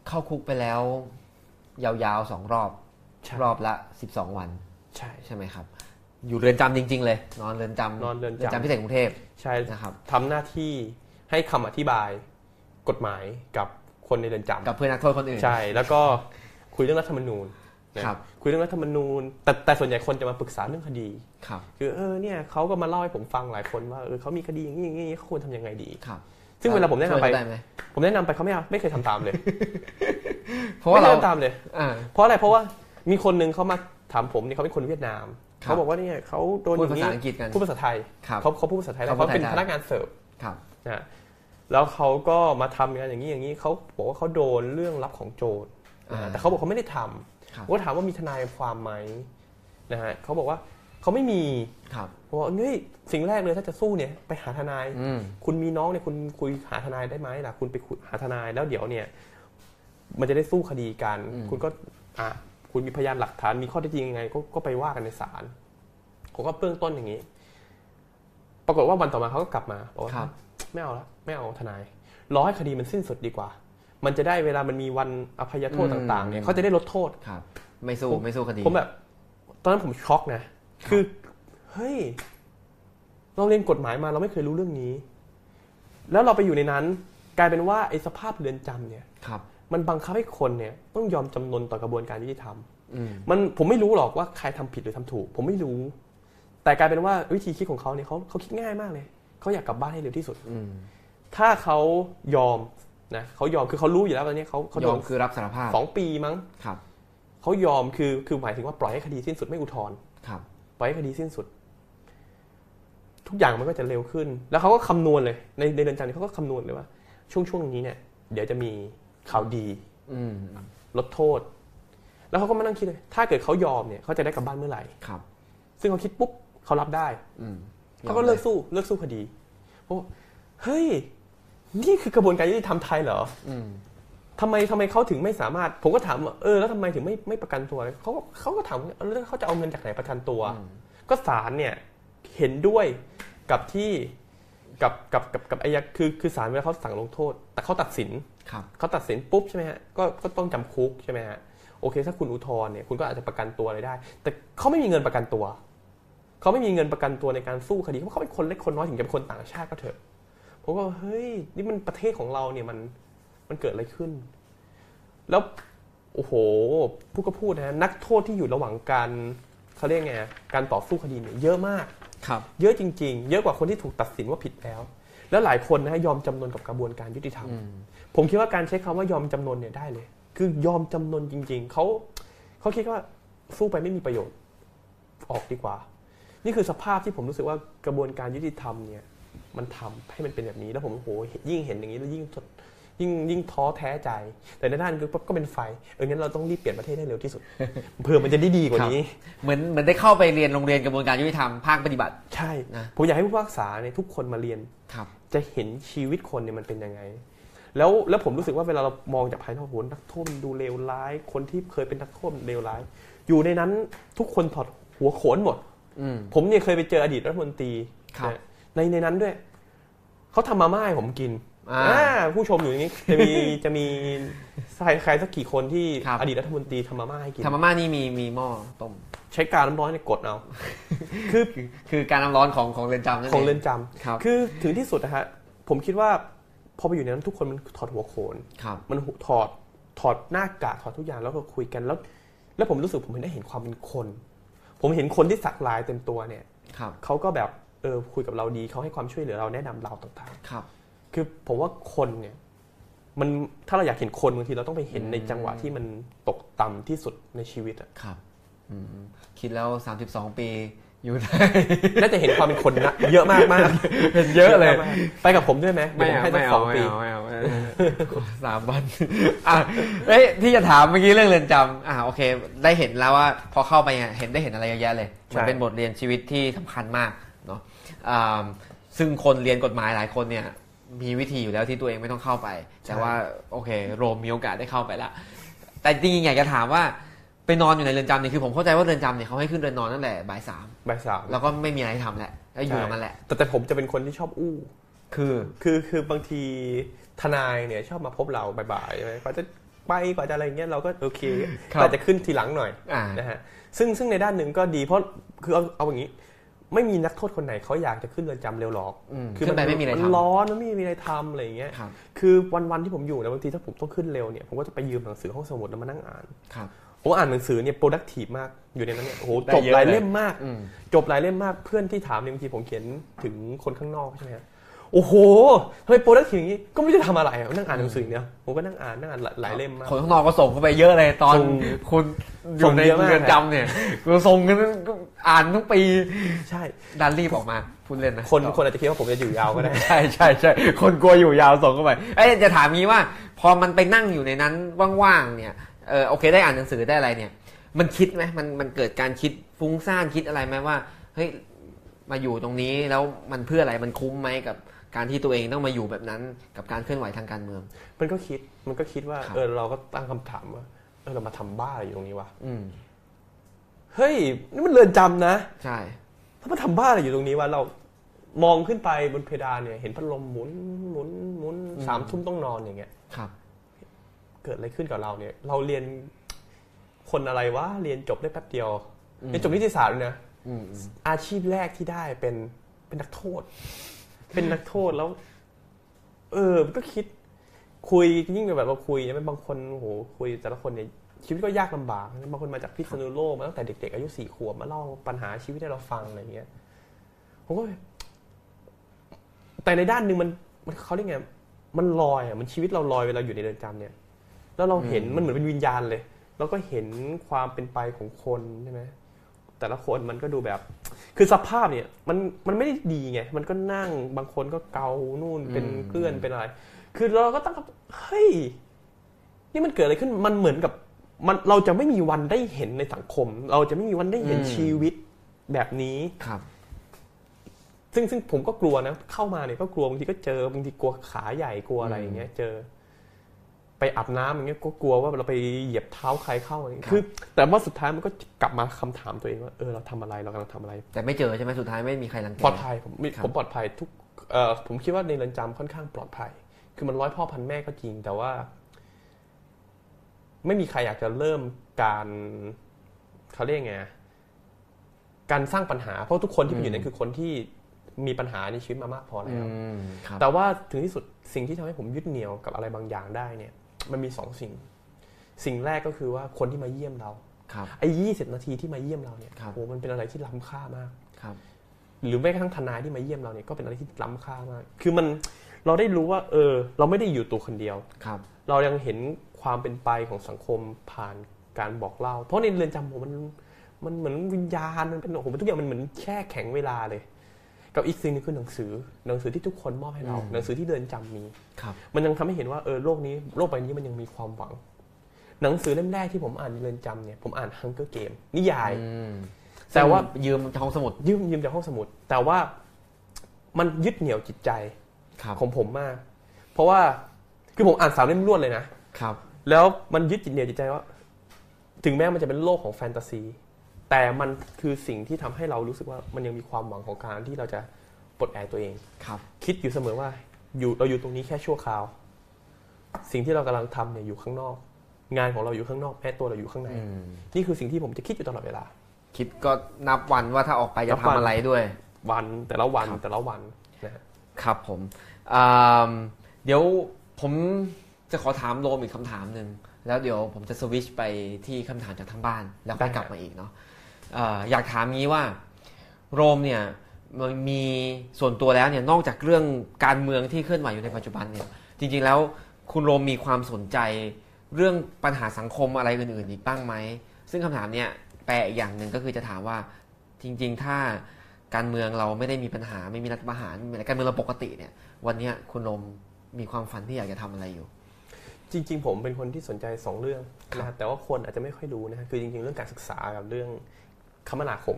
เข้าคุกไปแล้ว ยาวๆสองรอบใช่รอบละสิบสองวันๆใช่ใช่ไหมครับ อยู่เรือนจำจริง ๆ เลย นอนเรือนจำนอนเรือนจำพิเศษกรุงเทพใช่นะครับทำหน้าที่ให้คำอธิบายกฎหมายกับคนในเรือนจำกับเพื่อนนักโทษคนอื่นใช่ แล้วก็คุยเรื่องรัฐธรรมนูญนะครับคุยเรื่องรัฐธรรมนูญ แต่แต่ส่วนใหญ่คนจะมาปรึกษาเรื่องคดีครับคือเออเนี่ยเขาก็มาเล่าให้ผมฟังหลายคนว่าเออเขามีคดีอย่างนี้อย่างนี้เขาควรทำยังไงดีครับ ซึ่งเวลาผมแนะนำไปช่วยเขาได้ไหมผมแนะนำไปเขาไม่เอาไม่เคยทำตามเลย เพราะว่าไม่เราเคยทำตามเลยอ่าเพราะอะไรเพราะว่ามีคนหนึ่งเขามาถามผมเนี่ยเขาเป็นคนเวียดนามครับเขาบอกว่าเนี่ยเขาโดนอพูดย่างภานี้ษาอังกฤษกันพูดภาษาไทยครับเขาเขาพูดภาษาไทยแล้วเขาพูเขาดไทยเป็นได้พนักงานเสิร์ฟครับนะฮะแล้วเขาก็มาทำงานอย่างนี้อย่างนี้เขาบอกว่าเขาโดนเรื่องรับของโจรนะฮะอ่าแต่เขาบอกเขาไม่ได้ทำครับผมก็ถามว่ามีทนายความไหมนะฮะเขาบอกว่า เขาไม่มีครับผมบอกเฮ้ยสิ่งแรกเลยถ้าจะสู้เนี่ยไปหาทนาย อืม คุณมีน้องเนี่ยคุณคุยหาทนายได้ไหมล่ะ คุณไปคุยหาทนายแล้วเดี๋ยวเนี่ย มันจะได้สู้คดีกันอืมคุณก็อะคุณมีพยานหลักฐานมีข้อเท็จจริงยังไงก็ก็ไปว่ากันในศาลผมก็เบื้องต้นอย่างนี้ ปรากฏว่าวันต่อมาเขาก็กลับมาบอกว่าครับ ไม่เอาละไม่เอาทนายรอให้คดีมันสิ้นสุดดีกว่า มันจะได้เวลามันมีวันอภัยโทษอืมต่าง ๆเนี่ยเขาจะได้ลดโทษ ครับ ไม่สู้ไม่สู้คดีผมแบบ ตอนนั้นผมช็อกนะ คือเฮ้ยเราเรียนกฎหมายมาเราไม่เคยรู้เรื่องนี้ แล้วเราไปอยู่ในนั้น กลายเป็นว่าไอ้สภาพเรือนจำเนี่ยครับมันบังคับให้คนเนี่ยต้องยอมจำนนต่อกระบวนการยุติธรรมอืมมันผมไม่รู้หรอกว่าใครทำผิดหรือทำถูก ผมไม่รู้ แต่กลายเป็นว่าวิธีคิดของเขาเนี่ยเขาเขาคิดง่ายมากเลยเขาอยากกลับบ้านให้เร็วที่สุดอืมถ้าเขายอมนะเขายอมคือเขารู้อยู่แล้วตอนนี้เขาเขายโดอนมคือรับสารภาพสองปีมั้งครับเขายอมคือคือหมายถึงว่าปล่อยให้คดีสิ้นสุดไม่อุทธรณ์ครับ ปล่อยให้คดีสิ้นสุด ทุกอย่างมันก็จะเร็วขึ้น แล้วเขาก็คำนวณเลย ในในเดือนจำนี้เขาก็คำนวณเลยว่า ช่วงช่วงนี้เนี่ย เดี๋ยวจะมีข่าวดีอืมลดโทษ แล้วเขาก็มานั่งคิดเลย ถ้าเกิดเขายอมเนี่ยเขาจะได้กลับบ้านเมื่อไหร่ครับ ซึ่งเขาคิดปุ๊บเขารับได้อืมเขาก็เลิกสู้เลิกสู้คดีเพราะว่าเฮ้ยนี่คือกระบวนการยุติธรรมไทยเหรออืม ทำไมทำไมเขาถึงไม่สามารถ ผมก็ถามว่าเออแล้วทำไมถึงไม่ไม่ประกันตัวเขาก็เขาก็ถามว่าเออแล้วเขาจะเอาเงินจากไหนประกันตัวอืมก็ศาลเนี่ยเห็นด้วยกับที่กับกับกับกับไอ้ยักษ์คือคือศาลเวลาเขาสั่งลงโทษ แต่เขาตัดสินครับเขาตัดสินปุ๊บใช่ไหมฮะก็ก็ต้องจำคุกใช่ไหมฮะโอเค ถ้าคุณอุทธรณ์เนี่ยคุณก็อาจจะประกันตัวอะไรได้ แต่เขาไม่มีเงินประกันตัวเขาไม่มีเงินประกันตัวในการสู้คดีเพราะเขาเป็นคนเล็กคนน้อยถึงจะเป็นคนต่างชาติก็เถอะผมก็เฮ้ยนี่มันประเทศของเราเนี่ยมัน มันเกิดอะไรขึ้น แล้วโอ้โหพูดก็พูดนะฮะนักโทษที่อยู่ระหว่างการเขาเรียกไงการต่อสู้คดีเนี่ยเยอะมากครับ เยอะจริง ๆ เยอะกว่าคนที่ถูกตัดสินว่าผิดแล้ว แล้วหลายคนนะฮะยอมจำนนกับกระบวนการยุติธรรมอืมผมคิดว่าการใช้คำว่ายอมจำนนเนี่ยได้เลย คือยอมจำนนจริง ๆเขาเขาคิดว่าสู้ไปไม่มีประโยชน์ออกดีกว่า นี่คือสภาพที่ผมรู้สึกว่ากระบวนการยุติธรรมเนี่ย มันทำให้มันเป็นแบบนี้แล้วผมโอ้โหยิ่งเห็นอย่างนี้แล้วยิ่งทด ยิ่งยิ่งท้อแท้ใจ แต่ในด้านคือก็เป็นไฟเอองั้นเราต้องรีบเปลี่ยนประเทศให้เร็วที่สุดเพื่อมันจะได้ดีกว่านี้ เหมือนเหมือนได้เข้าไปเรียนโรงเรียนกระบวนการยุติธรรมภาคปฏิบัติ ใช่นะผมอยากให้ผู้พิพากษาเนี่ยทุกคนมาเรียนครับ จะเห็นชีวิตคนเนี่ยมันเป็นยังไง แล้วแล้วผมรู้สึกว่าเวลาเรามองจากภายนอกโหนักโทษมันดูเลวร้าย คนที่เคยเป็นนักโทษมันเลวร้าย อยู่ในนั้นทุกคนถอดหัวโขนหมดอืมผมเนี่ยเคยไปเจออดีตรัฐมนตรีครับนะในในนั้นด้วยเขาทำมาม่าให้ผมกินอ่าอ่า ผู้ชมอยู่อย่างนี้จะมีจะมีใครใครสักกี่คนที่ครับอดีตรัฐมนตรีทำมาม่าให้กินธรรมาม่านี่มีมีหม้อต้มใช้การน้ำร้อนเนี่ยกดเอาคือคือคือการน้ำร้อนของของเรือนจำนั่นของเอเรืองนจำครับคือถึงที่สุดนะฮะผมคิดว่าพอไปอยู่ในนั้นทุกคนมันถอดหัวโขนครับมันหุถอดถอดหน้ากากถอดทุกอย่างแล้วก็คุยกันแล้ว แล้วผมรู้สึกผมเห็นได้เห็นความเป็นคน ผมเห็นคนที่สักลายเต็มตัวเนี่ยครับเขาก็แบบเออคุยกับเราดีเขาให้ความช่วยเหลือเราแนะนำเราต่างครับๆ คือผมว่าคนเนี่ยมันถ้าเราอยากเห็นคนบางทีเราต้องไปเห็นในจังหวะที่มันตกต่ำที่สุดในชีวิตอะครับอืมคิดแล้ว 32 ปีอยู่ได้น่าจะเห็นความเป็นคนนะเยอะมากมากเห็นเยอะเลยมากไปกับผมด้วยไหมไม่ดี๋ยวผเอาให้สัไม่กสเอาองไม่ปีเอาไม่เอาไม่เอาขอสามวันอะเอ้ยที่จะถามเมื่อกี้เรื่องเรือนจำอะโอเค ได้เห็นแล้วว่าพอเข้าไปเนี่ยเห็นได้เห็นอะไรเยอะแยะเลยใช่มันเป็นบทเรียนชีวิตที่สำคัญมากเนาะอ่าซึ่งคนเรียนกฎหมายหลายคนเนี่ย มีวิธีอยู่แล้วที่ตัวเองไม่ต้องเข้าไป แต่ว่าโอเค โรมมีโอกาสได้เข้าไปละแต่จริงๆอยากจะถามว่าไปนอนอยู่ในเรือนจำเนี่ยคือผมเข้าใจว่าเรือนจำเนี่ยเขาให้ขึ้นเรือนนอนตั้งแต่บ่ายสามบ่ายสามแล้วก็ไม่มีอะไรให้ทำแหละแล้วอยู่ใช่กับมันแหละ แต่แต่ผมจะเป็นคนที่ชอบอู้ คือคือคือบางทีทนายเนี่ยชอบมาพบเราบ่ายๆใช่ไหมกว่าจะไปกว่าจะอะไรเงี้ยเราก็โอเคครับอาจจะขึ้นทีหลังหน่อยอ่านะฮะซึ่งซึ่งในด้านหนึ่งก็ดีเพราะคือเอาเอาอย่างนี้ ไม่มีนักโทษคนไหนเขาอยากจะขึ้นเรือนจำเร็วหรอกอืมคือขึ้นไปไม่มีอะไรมันทำร้อนมันไม่มีอะไรทำอะไรอย่างเงี้ย ครับคือวันวันๆที่ผมอยู่นะบางทีถ้าผมต้องขึ้นเร็วเนี่ยผมก็จะไปยืมหนังสือห้องสมุดแล้วมานั่งอ่าน ครับ ผมอ่านหนังสือเนี่ย productive มากอยู่ในนั้นเนี่ยโอ้โหได้จบเยอะหลายเลย เล่มมากอืมจบหลายเล่มมากเพื่อนที่ถามเนี่ยบางทีผมเขียนถึงคนข้างนอกใช่ไหมฮะ โอ้โหเฮ้ยโปรดักทีอย่างนี้ก็ไม่ได้ทำอะไรอะนั่งอ่านหนังสือเนี่ยผมก็นั่งอ่านนั่งอ่านหลายหลายเล่มมากคนข้างนอกก็ส่งเข้าไปเยอะเลยตอนส่งคุณอส่ยู่งในเยอะมากเรือนจำเนี่ยก็ส่งกันอ่านทั้งปีใช่ดันรีบออกมาพูดเล่นนะคนต่อคนอาจจะคิดว่าผมจะอยู่ยาวก็ได้ใช่ใช่ใช่คนกลัวอยู่ยาวส่งเข้าไปเอ้ยจะถามงี้ว่า พอมันไปนั่งอยู่ในนั้นว่างๆเนี่ยเออโอเคได้อ่านหนังสือได้อะไรเนี่ย มันคิดไหมมันมันเกิดการคิดฟุ้งซ่านคิดอะไรไหมว่าเฮ้ยมาอยู่ตรงนี้แล้วมันเพื่ออะไรมันคุ้มไหมกับ การที่ตัวเองต้องมาอยู่แบบนั้นกับการเคลื่อนไหวทางการเมือง มันก็คิดมันก็คิดว่าครับเออเราก็ตั้งคำถามว่าเออเรามาทำบ้าอะไรอยู่ตรงนี้วะอืมเฮ้ยนี่มันเรือนจำนะ ใช่ถ้ามาทำบ้าอะไรอยู่ตรงนี้วะเรามองขึ้นไปบนเพดานเนี่ย เห็นพัดลมหมุนหมุนหมุนสามทุ่มต้องนอนอย่างเงี้ยครับ เกิดอะไรขึ้นกับเราเนี่ย เราเรียนคนอะไรวะเรียนจบได้แป๊บเดียวอืมเรียนจบนิติศาสตร์เลยนะอืมอืมอาชีพแรกที่ได้เป็นเป็นนักโทษ เป็นนักโทษแล้ว เออมันก็คิด คุยยิ่งแบบเราคุยเนี่ยบางคนโอ้โหคุยแต่ละคนเนี่ยชีวิตก็ยากลำบากบางคนมาจากพิษณุโลกมาตั้งแต่เด็กๆอายุสี่ขวบมาเล่าปัญหาชีวิตให้เราฟังอะไรอย่างเงี้ยผมก็แต่ในด้านหนึ่งมันมันเขาเรียกไงมันลอยอะมันชีวิตเราลอยเวลาอยู่ในเรือนจำเนี่ย แล้วเราเห็นมันเหมือนเป็นวิญญาณเลยแล้วก็เห็นความเป็นไปของคนใช่ไหม แต่ละคนมันก็ดูแบบ คือสภาพเนี่ยมันมันไม่ได้ดีไง มันก็นั่งบางคนก็เกานู่นเป็นอืมเกลื่อนเป็นอะไร คือเราก็ตั้งคำเฮ้ยนี่มันเกิดอะไรขึ้นมันเหมือนกับมันเราจะไม่มีวันได้เห็นในสังคม เราจะไม่มีวันได้เห็นชีวิตแบบนี้ครับ ซึ่งซึ่งผมก็กลัวนะ เข้ามาเนี่ยก็กลัวบางทีก็เจอบางทีกลัวขาใหญ่กลัวอะไรอย่างเงี้ย เจอ ไปอาบน้ำอย่างเงี้ยก็กลัวว่าเราไปเหยียบเท้าใครเข้าอะไรอย่างเงี้ยคือ แต่ว่าสุดท้ายมันก็กลับมาคำถามตัวเองว่าเออเราทำอะไรเรากำลังทำอะไร แต่ไม่เจอใช่ไหมสุดท้ายไม่มีใครรังแกปลอดภัยผมมีครับผมปลอดภัยทุกเอ่อผมคิดว่าในเรือนจำค่อนข้างปลอดภัย คือมันร้อยพ่อพันแม่ก็จริง แต่ว่า ไม่มีใครอยากจะเริ่มการเขาเรียกไงอะการสร้างปัญหาเพราะทุกคนที่ไปอยู่นั้นคือคนที่มีปัญหาในชีวิตมามากพอแล้วอืมครับแต่ว่าถึงที่สุดสิ่งที่ทำให้ผมยึดเหนี่ยวกับอะไรบางอย่างได้เนี่ย มันมีสองสิ่ง สิ่งแรกก็คือว่าคนที่มาเยี่ยมเราครับไอ้ยี่สิบนาทีที่มาเยี่ยมเราเนี่ยครับโหมันเป็นอะไรที่ล้ำค่ามากครับ หรือแม้กระทั่งทนายที่มาเยี่ยมเราเนี่ยก็เป็นอะไรที่ล้ำค่ามาก คือมันเราได้รู้ว่า เออ เราไม่ได้อยู่ตัวคนเดียวครับ เรายังเห็นความเป็นไปของสังคมผ่านการบอกเล่า เพราะในเรือนจำผมมันมันเหมือนวิญญาณมันเป็นโอ้โหมันทุกอย่างมันเหมือนแช่แข็งเวลาเลย กับอีกสิ่งหนึงคือหนังสือ หนังสือที่ทุกคนมอบให้เราอืมหนังสือที่เรือนจำมีครับมันยังทำให้เห็นว่าเออโลกนี้โลกใบนี้มันยังมีความหวัง หนังสือเล่มแรกที่ผมอ่านในเรือนจำเนี่ยผมอ่านฮังเกอร์เกมนิยายอืมแต่ว่ายืมห้องสมุดยืมยืมจากห้องสมุด แต่ว่ามันยึดเหนี่ยวจิตใจครับของผมมาก เพราะว่าคือผมอ่านสามเล่มรวดเลยนะครับ แล้วมันยึดจิตเหนี่ยวจิตใจว่า ถึงแม้มันจะเป็นโลกของแฟนตาซี แต่มันคือสิ่งที่ทำให้เรารู้สึกว่ามันยังมีความหวังของการที่เราจะปลดแอกตัวเองครับ คิดอยู่เสมอว่าอยู่เราอยู่ตรงนี้แค่ชั่วคราว สิ่งที่เรากำลังทำเนี่ยอยู่ข้างนอก งานของเราอยู่ข้างนอกแม้ตัวเราอยู่ข้างในอืมนี่คือสิ่งที่ผมจะคิดอยู่ตลอดเวลา คิดก็นับวันว่าถ้าออกไปนัจะบทำวันอะไรด้วย วันแต่ละวันครับแต่ละวันนะฮะครับผมอ่าเดี๋ยวผมจะขอถามโรมอีกคำถามหนึ่งแล้วเดี๋ยวผมจะสวิชไปที่คำถามจากทางบ้าน แล้วค่อยกลับมาอีกเนาะเอยากถามงี้ว่าโรมเนี่ยมีส่วนตัวแล้วเนี่ยนอกจากเรื่องการเมืองที่เคลื่อนไหวอยู่ในปัจจุบันเนี่ยจริงๆแล้วคุณโรมมีความสนใจเรื่องปัญหาสังคมอะไรอื่นๆอีกบ้างไหม ซึ่งคำถามเนี่ยแปลอีกอย่างหนึ่งก็คือจะถามว่าจริง ๆ ถ้าการเมืองเราไม่ได้มีปัญหาไม่มีรัฐประหารอะไรการเมืองเราปกติเนี่ยวันนี้คุณโรมมีความฝันที่อยากจะทำอะไรอยู่ จริง ๆ ผมเป็นคนที่สนใจสองเรื่องนะแต่ว่าคนอาจจะไม่ค่อยรู้นะคือจริง ๆ เรื่องการศึกษากับเรื่อง คมนาคม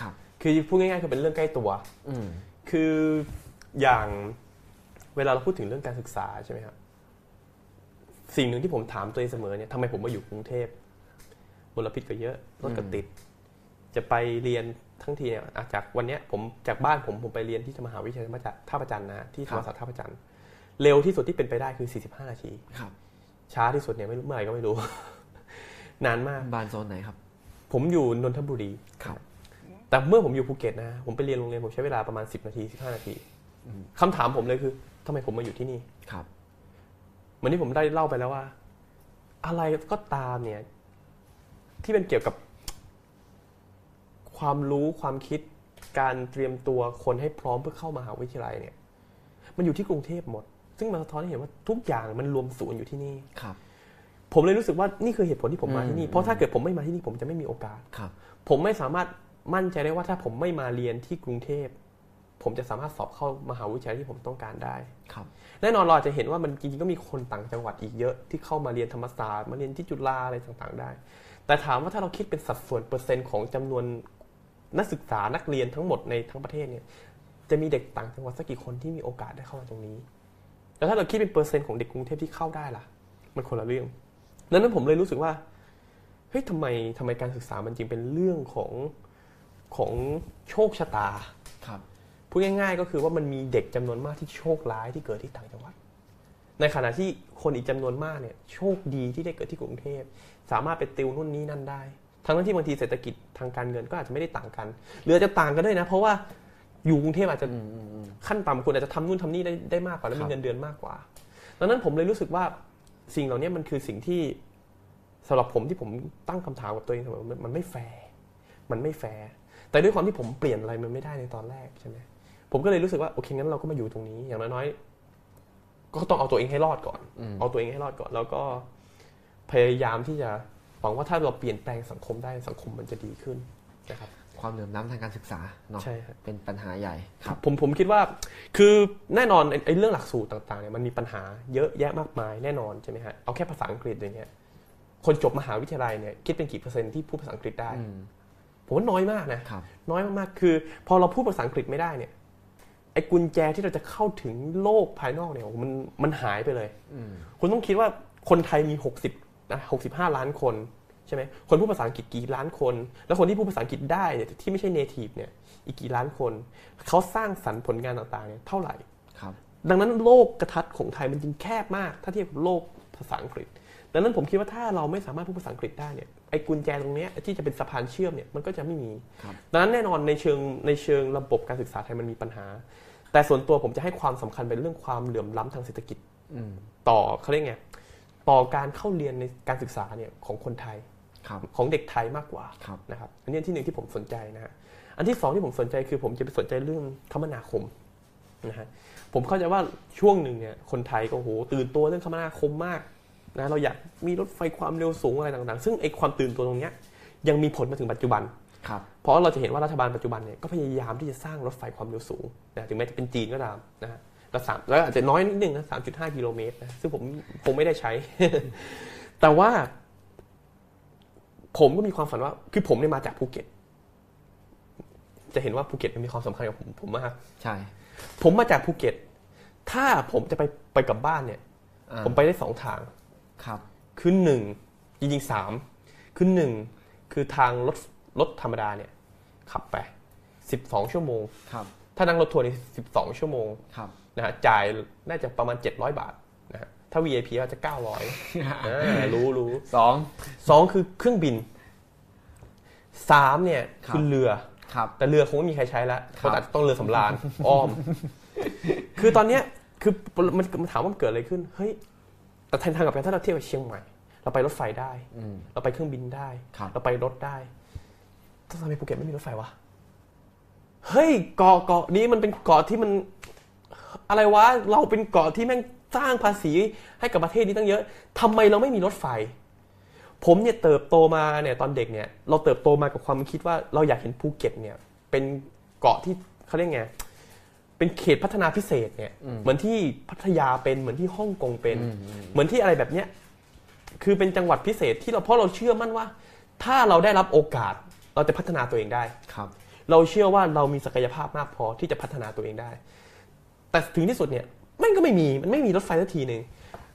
ครับคือพูดง่ายๆคือเป็นเรื่องใกล้ตัวอืมคืออย่างเวลาเราพูดถึงเรื่องการศึกษาใช่ไหมครับสิ่งหนึ่งที่ผมถามตัวเองเสมอเนี่ยทำไมผมมาอยู่กรุงเทพมลพิษก็เยอะรถก็ติด จะไปเรียนทั้งทีเนี่ยอะจากวันเนี้ยผมจากบ้านผมผมไปเรียนที่มหาวิทยาลัยท่าประจันทร์นะที่ธรรมศาสตร์ท่าประจันทร์เร็วที่สุดที่เป็นไปได้คือ 45 นาทีครับช้าที่สุดเนี่ยไม่รู้เมื่อไหร่ก็ไม่รู้ นานมากบ้านโซนไหนครับ ผมอยู่นนทบุรีครับ แต่เมื่อผมอยู่ภูเก็ตนะ ผมไปเรียนโรงเรียนผมใช้เวลาประมาณ 10 นาที 15 นาทีคำถามผมเลยคือทำไมผมมาอยู่ที่นี่ครับเหมือนที่ผมได้เล่าไปแล้วว่า อะไรก็ตามเนี่ย ที่เป็นเกี่ยวกับ ความรู้ความคิดการเตรียมตัวคนให้พร้อมเพื่อเข้ามหาวิทยาลัยเนี่ย มันอยู่ที่กรุงเทพหมด ซึ่งมันสะท้อนให้เห็นว่าทุกอย่างมันรวมศูนย์อยู่ที่นี่ครับ ผมเลยรู้สึกว่านี่คือเหตุผลที่ผมมาที่นี่อืมเพราะถ้าเกิดผมไม่มาที่นี่ผมจะไม่มีโอกาสครับ ผมไม่สามารถมั่นใจได้ว่าถ้าผมไม่มาเรียนที่กรุงเทพ ผมจะสามารถสอบเข้ามหาวิทยาลัยที่ผมต้องการได้ครับแน่นอนเราอาจจะเห็นว่ามันจริงๆก็มีคนต่างจังหวัดอีกเยอะที่เข้ามาเรียนธรรมศาสตร์มาเรียนที่จุฬาอะไรต่างๆ ได้ แต่ถามว่าถ้าเราคิดเป็นสัดส่วนเปอร์เซ็นต์ของจำนวนนักศึกษานักเรียนทั้งหมดในทั้งประเทศเนี่ยจะมีเด็กต่างจังหวัดสักกี่คนที่มีโอกาสได้เข้ามาตรงนี้ แล้วถ้าเราคิดเป็นเปอร์เซ็นต์ของเด็กกรุงเทพที่เข้าได้ล่ะ มันคนละเรื่อง ดังนั้นผมเลยรู้สึกว่าเฮ้ยทำไมทำไมการศึกษามันจริงเป็นเรื่องของของโชคชะตาครับพูดง่าย ๆ ก็คือว่ามันมีเด็กจำนวนมากที่โชคร้ายที่เกิดที่ต่างจังหวัด ในขณะที่คนอีกจำนวนมากเนี่ยโชคดีที่ได้เกิดที่กรุงเทพสามารถไปติวนู่นนี่นั่นได้ ทั้งที่บางทีเศรษฐกิจทางการเงินก็อาจจะไม่ได้ต่างกันหรืออาจจะต่างกันด้วยนะ เพราะว่าอยู่กรุงเทพอาจจะอืมอืมอืมขั้นต่ำคุณอาจจะทำนู่นทำนี่ได้ได้มากกว่าและครัมีบเงินเดือนมากกว่าดังนั้นผมเลยรู้สึกว่า สิ่งเหล่านี้มันคือสิ่งที่สำหรับผมที่ผมตั้งคำถามกับตัวเองเสมอมันมันไม่แฟร์มันไม่แฟร์แต่ด้วยความที่ผมเปลี่ยนอะไรมันไม่ได้ในตอนแรกใช่ไหมผมก็เลยรู้สึกว่าโอเคงั้นเราก็มาอยู่ตรงนี้ อย่างน้อยๆก็ต้องเอาตัวเองให้รอดก่อนอืมเอาตัวเองให้รอดก่อน แล้วก็พยายามที่จะหวังว่าถ้าเราเปลี่ยนแปลงสังคมได้สังคมมันจะดีขึ้นนะครับ ความเหลื่อมล้ำทางการศึกษาเนาะใช่ครับ เป็นปัญหาใหญ่ครับผมผมคิดว่าคือแน่นอนไอ้ไอ้เรื่องหลักสูตรต่างๆเนี่ยมันมีปัญหาเยอะแยะมากมายแน่นอนใช่ไหมฮะเอาแค่ภาษาอังกฤษอย่างเงี้ยคนจบมหาวิทยาลัยเนี่ยคิดเป็นกี่เปอร์เซ็นต์ที่พูดภาษาอังกฤษได้ อืม ผมว่าน้อยมากนะครับ น้อยมากๆ คือ พอเราพูดภาษาอังกฤษไม่ได้เนี่ยไอ้กุญแจที่เราจะเข้าถึงโลกภายนอกเนี่ยมันมันหายไปเลย อืม คุณต้องคิดว่าคนไทยมี 60นะ65 ล้านคนใช่ไหมคนพูดภาษาอังกฤษกี่ล้านคน แล้วคนที่พูดภาษาอังกฤษได้เนี่ยที่ไม่ใช่ native เนี่ยอีกกี่ล้านคน เขาสร้างสรรค์ผลงานต่างๆเนี่ยเท่าไหร่ดังนั้นโลกกระทัดของไทยมันจึงแคบมาก ถ้าเทียบกับโลกภาษาอังกฤษ ดังนั้นผมคิดว่าถ้าเราไม่สามารถพูดภาษาอังกฤษได้เนี่ยไอ้กุญแจตรงเนี้ยที่จะเป็นสะพานเชื่อมเนี่ยมันก็จะไม่มีครับดังนั้นแน่นอนในเชิงในเชิงระบบการศึกษาไทยมันมีปัญหา แต่ส่วนตัวผมจะให้ความสำคัญเป็นเรื่องความเหลื่อมล้ำทางเศรษฐกิจอืมต่อเขาเรียกไงต่อการเข้าเรียนในการศึกษาเนี่ยของคนไทยครับ ของเด็กไทยมากกว่าครับนะครับอันนี้อันที่หนึ่งที่ผมสนใจนะฮะอันที่สองที่ผมสนใจคือผมจะไปสนใจเรื่องคมนาคมนะฮะผมเข้าใจว่าช่วงหนึ่งเนี่ยคนไทยก็โหตื่นตัวเรื่องคมนาคมมากนะเราอยากมีรถไฟความเร็วสูงอะไรต่างๆ ซึ่งไอ้ความตื่นตัวตรงเนี้ยยังมีผลมาถึงปัจจุบันครับเพราะเราจะเห็นว่ารัฐบาลปัจจุบันเนี่ยก็พยายามที่จะสร้างรถไฟความเร็วสูงนะถึงแม้จะเป็นจีนก็ตามนะฮะแล้วสามแล้วอาจจะน้อยนิดนึงนะสามจุดห้ากิโลเมตรนะซึ่งผมคงไม่ได้ใช้ แต่ว่า ผมก็มีความฝันว่า คือผมเนี่ยมาจากภูเก็ต จะเห็นว่าภูเก็ตมันมีความสำคัญกับผมผมมากใช่ ผมมาจากภูเก็ต ถ้าผมจะไปไปกลับบ้านเนี่ยอ่าผมไปได้สองทางครับคือหนึ่งจริงๆสามคือหนึ่งคือทางรถรถธรรมดาเนี่ยขับไปสิบสองชั่วโมงครับถ้านั่งรถทัวร์นี่สิบสองชั่วโมงครับนะฮะจ่ายน่าจะประมาณ700บาทนะฮะ ถ้า VIP ก็จะ900อ่ารู้รู้สองสองคือเครื่องบินสามเนี่ยครับคือเรือ ครับ แต่เรือคงไม่มีใครใช้แล้วครับเขาอาจจะต้องเรือสำราญอ้อม คือตอนเนี้ยคือมันมันถามว่ามันเกิดอะไรขึ้น เฮ้ย แต่ทางกลับกันถ้าเราเทียบกับเชียงใหม่ เราไปรถไฟได้อืมเราไปเครื่องบินได้ครับเราไปรถได้ทำไมภูเก็ตไม่มีรถไฟวะ เฮ้ยเกาะเกาะนี้มันเป็นเกาะที่มัน อะไรวะ เราเป็นเกาะที่แม่ง สร้างภาษีให้กับประเทศนี้ตั้งเยอะทำไมเราไม่มีรถไฟ ผมเนี่ยเติบโตมาเนี่ยตอนเด็กเนี่ยเราเติบโตมากับความคิดว่าเราอยากเห็นภูเก็ตเนี่ยเป็นเกาะที่เขาเรียกไงเป็นเขตพัฒนาพิเศษเนี่ยเหมือนที่พัทยาเป็นเหมือนที่ฮ่องกงเป็น เหมือนที่อะไรแบบเนี้ยคือเป็นจังหวัดพิเศษที่เราเพราะเราเชื่อมั่นว่า ถ้าเราได้รับโอกาสเราจะพัฒนาตัวเองได้ครับ เราเชื่อว่าเรามีศักยภาพมากพอที่จะพัฒนาตัวเองได้ แต่ถึงที่สุดเนี่ย มันก็ไม่มีมันไม่มีรถไฟสักทีหนึ่ง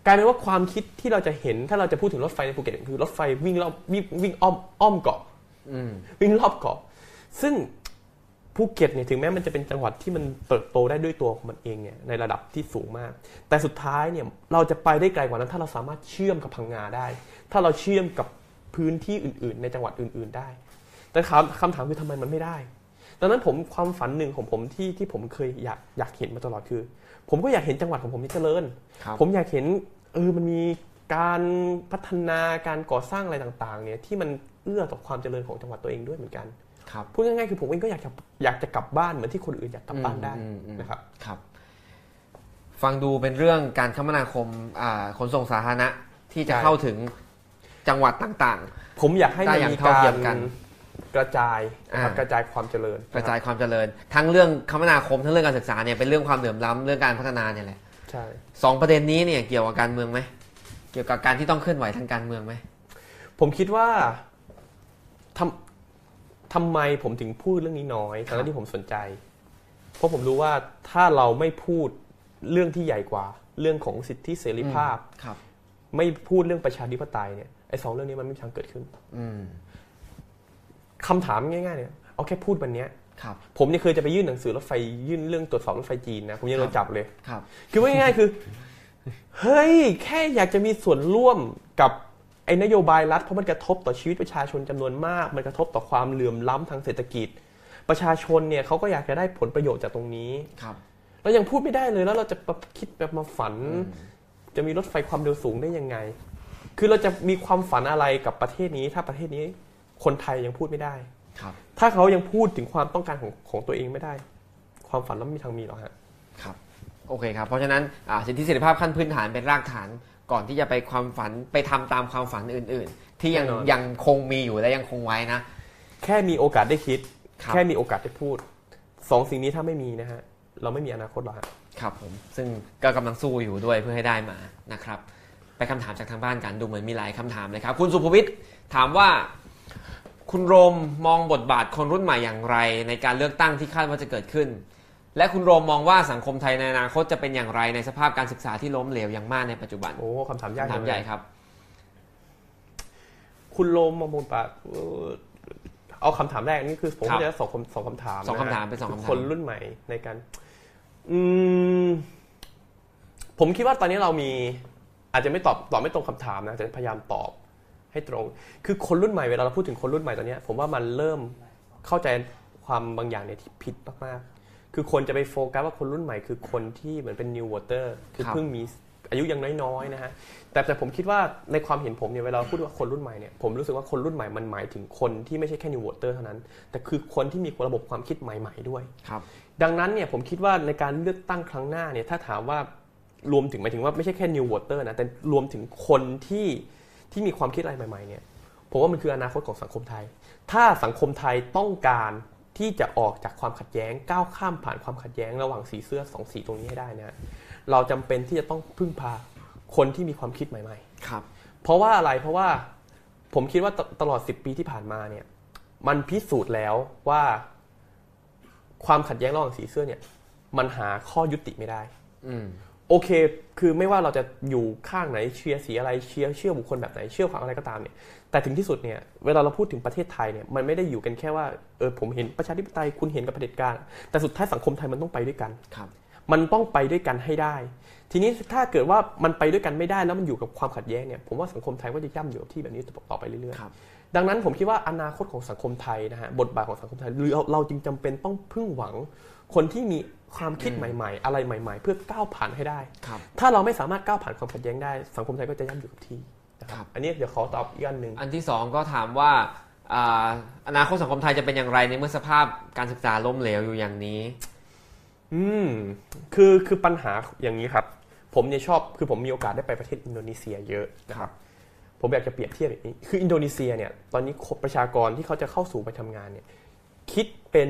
กลายเป็นว่าความคิดที่เราจะเห็นถ้าเราจะพูดถึงรถไฟในภูเก็ตคือรถไฟวิ่งรอบวิ่งวิ่งอ้อมอ้อมเกาะอืมวิ่งรอบเกาะซึ่งภูเก็ตเนี่ยถึงแม้มันจะเป็นจังหวัดที่มันเติบโตได้ด้วยตัวของมันเองเนี่ยในระดับที่สูงมาก แต่สุดท้ายเนี่ยเราจะไปได้ไกลกว่านั้น ถ้าเราสามารถเชื่อมกับพังงาได้ ถ้าเราเชื่อมกับพื้นที่อื่น ๆ ในจังหวัดอื่น ๆได้ แต่คำคำถามคือทำไมมันไม่ได้ ดังนั้นผมความฝันหนึ่งของผมที่ที่ผมเคยอยากอยากเห็นมาตลอดคือ ผมก็อยากเห็นจังหวัดของผมนี่เจริญครับผมอยากเห็นเออมันมีการพัฒนาการก่อสร้างอะไรต่างๆเนี่ยที่มันเอื้อต่อความเจริญของจังหวัดตัวเองด้วยเหมือนกันครับพูดง่ายๆคือผมเองก็อยากจะอยากจะกลับบ้านเหมือนที่คนอื่นอยากกลับบ้านได้อืมอืมนะครับครับ ฟังดูเป็นเรื่องการคมนาคมอ่าขนส่งสาธารณะที่จะใช่เข้าถึงจังหวัดต่างผมอยากให้ได้มันอย่างมีเท่าเทีกายรม กันกระจายนะครับอ่ากระจายความเจริญๆกระจายความเจริญ ทั้งเรื่องคมนาคมทั้งเรื่องการศึกษาเนี่ยเป็นเรื่องความเหลื่อมล้ำเรื่องการพัฒนาเนี่ยแหละใช่สองประเด็นนี้เนี่ยเกี่ยวกับการเมืองไหมเกี่ยวกับการที่ต้องเคลื่อนไหวทางการเมืองไหมผมคิดว่าทำทำไมผมถึงพูดเรื่องนี้น้อยทั้งที่ผมสนใจ เพราะผมรู้ว่าถ้าเราไม่พูดเรื่องที่ใหญ่กว่า เรื่องของสิทธิเสรีภาพครับไม่พูดเรื่องประชาธิปไตยเนี่ยไอ้สองเรื่องนี้มันไม่มีทางเกิดขึ้น อืม คำถามง่ายๆเนี่ยเอาแค่พูดวันเนี้ยครับผมเนี่ยเคยจะไปยื่นหนังสือรถไฟยื่นเรื่องตรวจสอบรถไฟจีนนะผมยังโดนจับเลยครับคือว่าง่ายๆคือเฮ้ยแค่อยากจะมีส่วนร่วมกับไอ้นโยบายรัฐเพราะมันกระทบต่อชีวิตประชาชนจำนวนมาก มันกระทบต่อความเหลื่อมล้ำทางเศรษฐกิจ ประชาชนเนี่ยเขาก็อยากจะได้ผลประโยชน์จากตรงนี้ครับเรายังพูดไม่ได้เลยแล้วเราจะแบบคิดแบบมาฝัน จะมีรถไฟความเร็วสูงได้ยังไง คือเราจะมีความฝันอะไรกับประเทศนี้ ถ้าประเทศนี้ คนไทยยังพูดไม่ได้ครับ ถ้าเขายังพูดถึงความต้องการของของตัวเองไม่ได้ ความฝันเราไม่มีทางมีหรอกฮะครับโอเคครับ เพราะฉะนั้นอ่าสิทธิเสรีภาพขั้นพื้นฐานเป็นรากฐานก่อนที่จะไปความฝันไปทำตามความฝันอื่น ๆ ที่ยังแน่นอนยังคงมีอยู่และยังคงไว้นะ แค่มีโอกาสได้คิดครับแค่มีโอกาสได้พูดสองสิ่งนี้ถ้าไม่มีนะฮะเราไม่มีอนาคตหรอกฮะครับผมซึ่งก็กำลังสู้อยู่ด้วยเพื่อให้ได้มานะครับ ไปคำถามจากทางบ้านกันดูเหมือนมีหลายคำถามเลยครับ คุณสุภวิทย์ถามว่า คุณโรมมองบทบาทคนรุ่นใหม่อย่างไรในการเลือกตั้งที่คาดว่าจะเกิดขึ้น และคุณโรมมองว่าสังคมไทยในอนาคตจะเป็นอย่างไรในสภาพการศึกษาที่ล้มเหลวอย่างมากในปัจจุบันโอ้คำถามยากคำถามจังเลยใหญ่ครับ คุณโลมมองบนปากเอ่อเอาคำถามแรกนี่คือผมครับก็จะสองคำสองคำถามสองคำถามะฮะเป็นสองคำถามคนรุ่นใหม่ในการอืมผมคิดว่าตอนนี้เรามี อาจจะไม่ตอบตอบไม่ตรงคำถามนะแต่พยายามตอบ ให้ตรง คือคนรุ่นใหม่เวลาเราพูดถึงคนรุ่นใหม่ตอนเนี้ยผมว่ามันเริ่มเข้าใจความบางอย่างเนี่ยที่ผิดมากๆ คือคนจะไปโฟกัสว่าคนรุ่นใหม่คือคนที่เหมือนเป็น new voter คือครับเพิ่งมีอายุยังน้อยๆนะฮะแต่แต่ผมคิดว่าในความเห็นผมเนี่ยเวลาเราพูดว่าคนรุ่นใหม่เนี่ยผมรู้สึกว่าคนรุ่นใหม่มันหมายถึงคนที่ไม่ใช่แค่ new voter เท่านั้น แต่คือคนที่มีระบบความคิดใหม่ ๆด้วยครับ ดังนั้นเนี่ยผมคิดว่าในการเลือกตั้งครั้งหน้าเนี่ยถ้าถามว่ารวมถึงหมายถึงว่าไม่ใช่แค่ new voter นะแต่รวมถึงคนที่ ที่มีความคิดอะไรใหม่ๆเนี่ยผมว่ามันคืออนาคตของสังคมไทย ถ้าสังคมไทยต้องการที่จะออกจากความขัดแย้งก้าวข้ามผ่านความขัดแย้งระหว่างสีเสื้อสองสีตรงนี้ให้ได้นะเราจำเป็นที่จะต้องพึ่งพาคนที่มีความคิดใหม่ๆครับ เพราะว่าอะไรเพราะว่าผมคิดว่าตตลอด 10 ปีที่ผ่านมาเนี่ยมันพิสูจน์แล้วว่าความขัดแย้งระหว่างสีเสื้อเนี่ย มันหาข้อยุติไม่ได้อืม โอเค คือไม่ว่าเราจะอยู่ข้างไหนเชียร์สีอะไรเชียร์เชื่อบุคคลแบบไหนเชื่อความอะไรก็ตามเนี่ย แต่ถึงที่สุดเนี่ยเวลาเราพูดถึงประเทศไทยเนี่ยมันไม่ได้อยู่กันแค่ว่าเออผมเห็นประชาธิปไตยคุณเห็นกับเผด็จการ แต่สุดท้ายสังคมไทยมันต้องไปด้วยกันครับ มันต้องไปด้วยกันให้ได้ ทีนี้ถ้าเกิดว่ามันไปด้วยกันไม่ได้แล้วมันอยู่กับความขัดแย้งเนี่ยผมว่าสังคมไทยก็จะย่ำอยู่กับที่แบบนี้ต่อไปเรื่อยครับๆดังนั้นผมคิดว่าอนาคตของสังคมไทยนะฮะบทบาทของสังคมไทยเราเราจึงจำเป็นต้องพึ่งหวัง คนที่มีความคิดใหม่ ๆ อะไรใหม่ ๆ เพื่อก้าวผ่านให้ได้ครับถ้าเราไม่สามารถก้าวผ่านความขัดแย้งได้ สังคมไทยก็จะย่ำอยู่กับที่นะคครัรับบอันนี้เดี๋ยวขอตอบอีกอันหนึ่งอันที่สองก็ถามว่าอ่าอนาคตสังคมไทยจะเป็นอย่างไรในเมื่อสภาพการศึกษาล้มเหลวอยู่อย่างนี้ อืมคือคือปัญหาอย่างนี้ครับ ผมเนี่ยชอบคือผมมีโอกาสได้ไปประเทศอินโดนีเซียเยอะนะครับ ผมอยากจะเปรียบเทียบแบบนี้ คืออินโดนีเซียเนี่ยตอนนี้ประชากรที่เขาจะเข้าสู่ไปทำงานเนี่ย คิดเป็น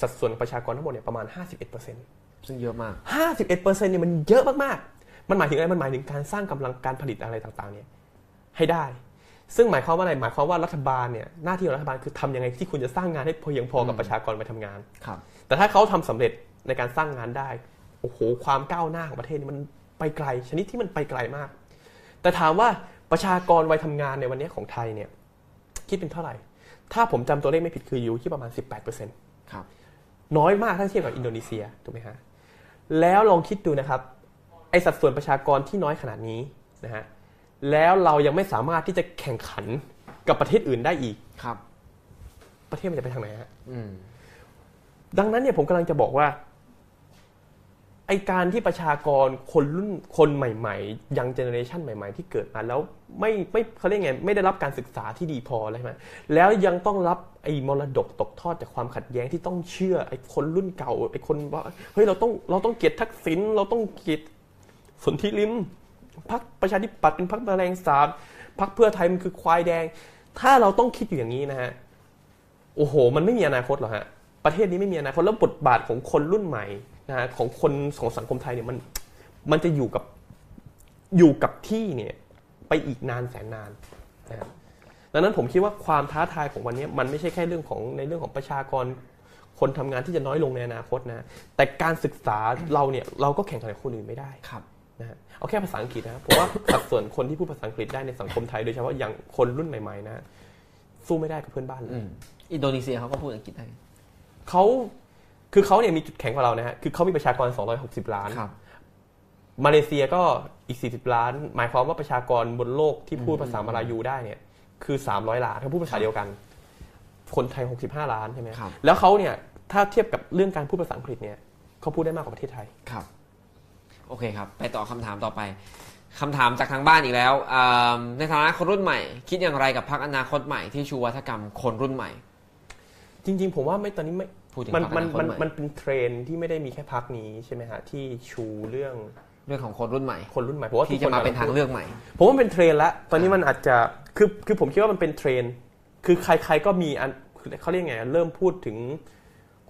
สัดส่วนประชากรทั้งหมดเนี่ยประมาณ 51%ซึ่งเยอะมาก 51%เนี่ยมันเยอะมากๆ มันหมายถึงอะไร มันหมายถึงการสร้างกำลังการผลิตอะไรต่างๆ เนี่ยให้ได้ ซึ่งหมายความว่าอะไร หมายความว่ารัฐบาลเนี่ย หน้าที่ของรัฐบาลคือทำยังไงที่คุณจะสร้างงานให้เพียงพอกับประชากรไปทำงาน ครับ แต่ถ้าเขาทำสำเร็จในการสร้างงานได้ โอ้โห ความก้าวหน้าของประเทศนี่มันไปไกล ชนิดที่มันไปไกลมาก แต่ถามว่าประชากรวัยทำงานในวันนี้ของไทยเนี่ยคิดเป็นเท่าไหร่ ถ้าผมจำตัวเลขไม่ผิดคืออยู่ที่ประมาณ 18%ครับน้อยมากถ้าเทียบกับอินโดนีเซียถูกไหมฮะแล้วลองคิดดูนะครับไอสัดส่วนประชากรที่น้อยขนาดนี้นะฮะแล้วเรายังไม่สามารถที่จะแข่งขันกับประเทศอื่นได้อีกครับ ประเทศมันจะไปทางไหนฮะอืมดังนั้นเนี่ยผมกำลังจะบอกว่า ไอการที่ประชากรคนรุ่นคนใหม่ๆ ยังเจเนอเรชันใหม่ๆ ที่เกิดมาแล้วไม่ไม่เขาเรียกไงไม่ได้รับการศึกษาที่ดีพอเลยใช่ไหมแล้วยังต้องรับไอ้มรดกตกทอดจากความขัดแย้งที่ต้องเชื่อไอ้คนรุ่นเก่าไอ้คนว่าเฮ้ยเราต้องเราต้องเกลียดทักษิณเราต้องเกลียดสนธิริมพักประชาธิปัตย์เป็นพักแมลงสาบพักเพื่อไทยมันคือควายแดง ถ้าเราต้องคิดอยู่อย่างนี้นะฮะโอ้โห มันไม่มีอนาคตหรอฮะประเทศนี้ไม่มีอนาคตแล้วบทบาทของคนรุ่นใหม่ นะฮะของคนของสังคมไทยเนี่ยมันมันจะอยู่กับอยู่กับที่เนี่ยไปอีกนานแสนนานนะฮะดังนั้นผมคิดว่าความท้าทายของวันนี้มันไม่ใช่แค่เรื่องของในเรื่องของประชากรคนทำงานที่จะน้อยลงในอนาคตนะแต่การศึกษาเราเนี่ยเราก็แข่งขันกับคนอื่นไม่ได้ครับนะฮะเอาแค่ภาษาอังกฤษนะครับผมว่าสัดส่วนคนที่พูดภาษาอังกฤษได้ในสังคมไทยโดยเฉพาะอย่างคนรุ่นใหม่ๆนะสู้ไม่ได้กับเพื่อนบ้านเลยอืมอินโดนีเซียเขาก็พูดอังกฤษได้เขา คือเขาเนี่ยมีจุดแข็งกว่าเรานะฮะ คือเขามีประชากร 260 ล้านครับมาเลเซียก็อีก 40 ล้าน หมายความว่าประชากรบนโลกที่พูดภาษามาลายูได้เนี่ย คือ 300 ล้านเขาพูดภาษาเดียวกัน คนไทย 65 ล้านใช่ไหมครับแล้วเขาเนี่ย ถ้าเทียบกับเรื่องการพูดภาษาอังกฤษเนี่ยเขาพูดได้มากกว่าประเทศไทย ครับ โอเคครับ ไปต่อคำถามต่อไปคำถามจากทางบ้านอีกแล้วอ่าในฐานะคนรุ่นใหม่ คิดอย่างไรกับพรรคอนาคตใหม่ที่ชูวัฒกรรมคนรุ่นใหม่ จริง ๆ ผมว่าไม่ตอนนี้ไม่ พูดถึงพรรคอมันนาคตใหม่มันมันมันเป็นเทรนด์ที่ไม่ได้มีแค่พรรคนี้ใช่ไหมฮะที่ชูเรื่องเรื่องของคนรุ่นใหม่ คนรุ่นใหม่เพราะว่าที่จะมาเป็นทางเลือกใหม่ ทุกคนพูด ผมว่ามันเป็นเทรนด์แล้วตอนนี้มันอาจจะคือคือผมคิดว่ามันเป็นเทรนด์คือใคร ๆก็มีอันเขาเรียกไงเริ่มพูดถึง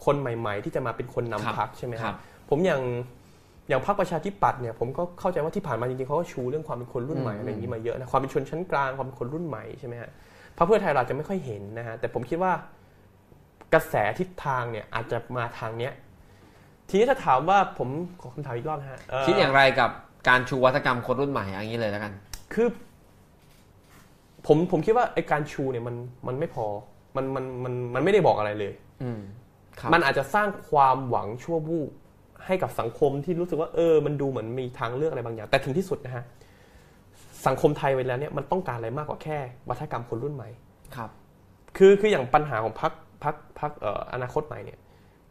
คนใหม่ ๆ ที่จะมาเป็นคนนำครับพรรคใช่ไหมคครับผมอย่างอย่างพรรคประชาธิปัตย์เนี่ยผมก็เข้าใจว่าที่ผ่านมาจริงๆเขาก็ชูเรื่องความเป็นคนรุ่นใหม่อืมอะไรอย่างนี้มาเยอะนะความเป็นชนชั้นกลางความเป็นคนรุ่นใหม่ใช่ไหมฮะพรรคเพื่อไทยเราอาจจะไม่ค่อยเห็นนะฮะแต่ผมคิดว่า กระแสทิศทางเนี่ยอาจจะมาทางเนี้ยทีนี้ถ้าถามว่าผมขอคำถามอีกรอบนะฮะเคิดอย่างไรกับการชูวัฒกรรมคนรุ่นใหม่อย่างนี้เลยแล้วกัน คือ ผมผมคิดว่าไอการชูเนี่ยมันมันไม่พอ มันมันมันมันไม่ได้บอกอะไรเลย อืมครับมันอาจจะสร้างความหวังชั่ววูบให้กับสังคมที่รู้สึกว่า เออ มันดูเหมือนมีทางเลือกอะไรบางอย่าง แต่ถึงที่สุดนะฮะสังคมไทยเวลาเนี้ยมันต้องการอะไรมากกว่าแค่ วัฒกรรมคนรุ่นใหม่ครับ คือคืออย่างปัญหาของพัก พักพักเอ่ออนาคตใหม่เนี่ย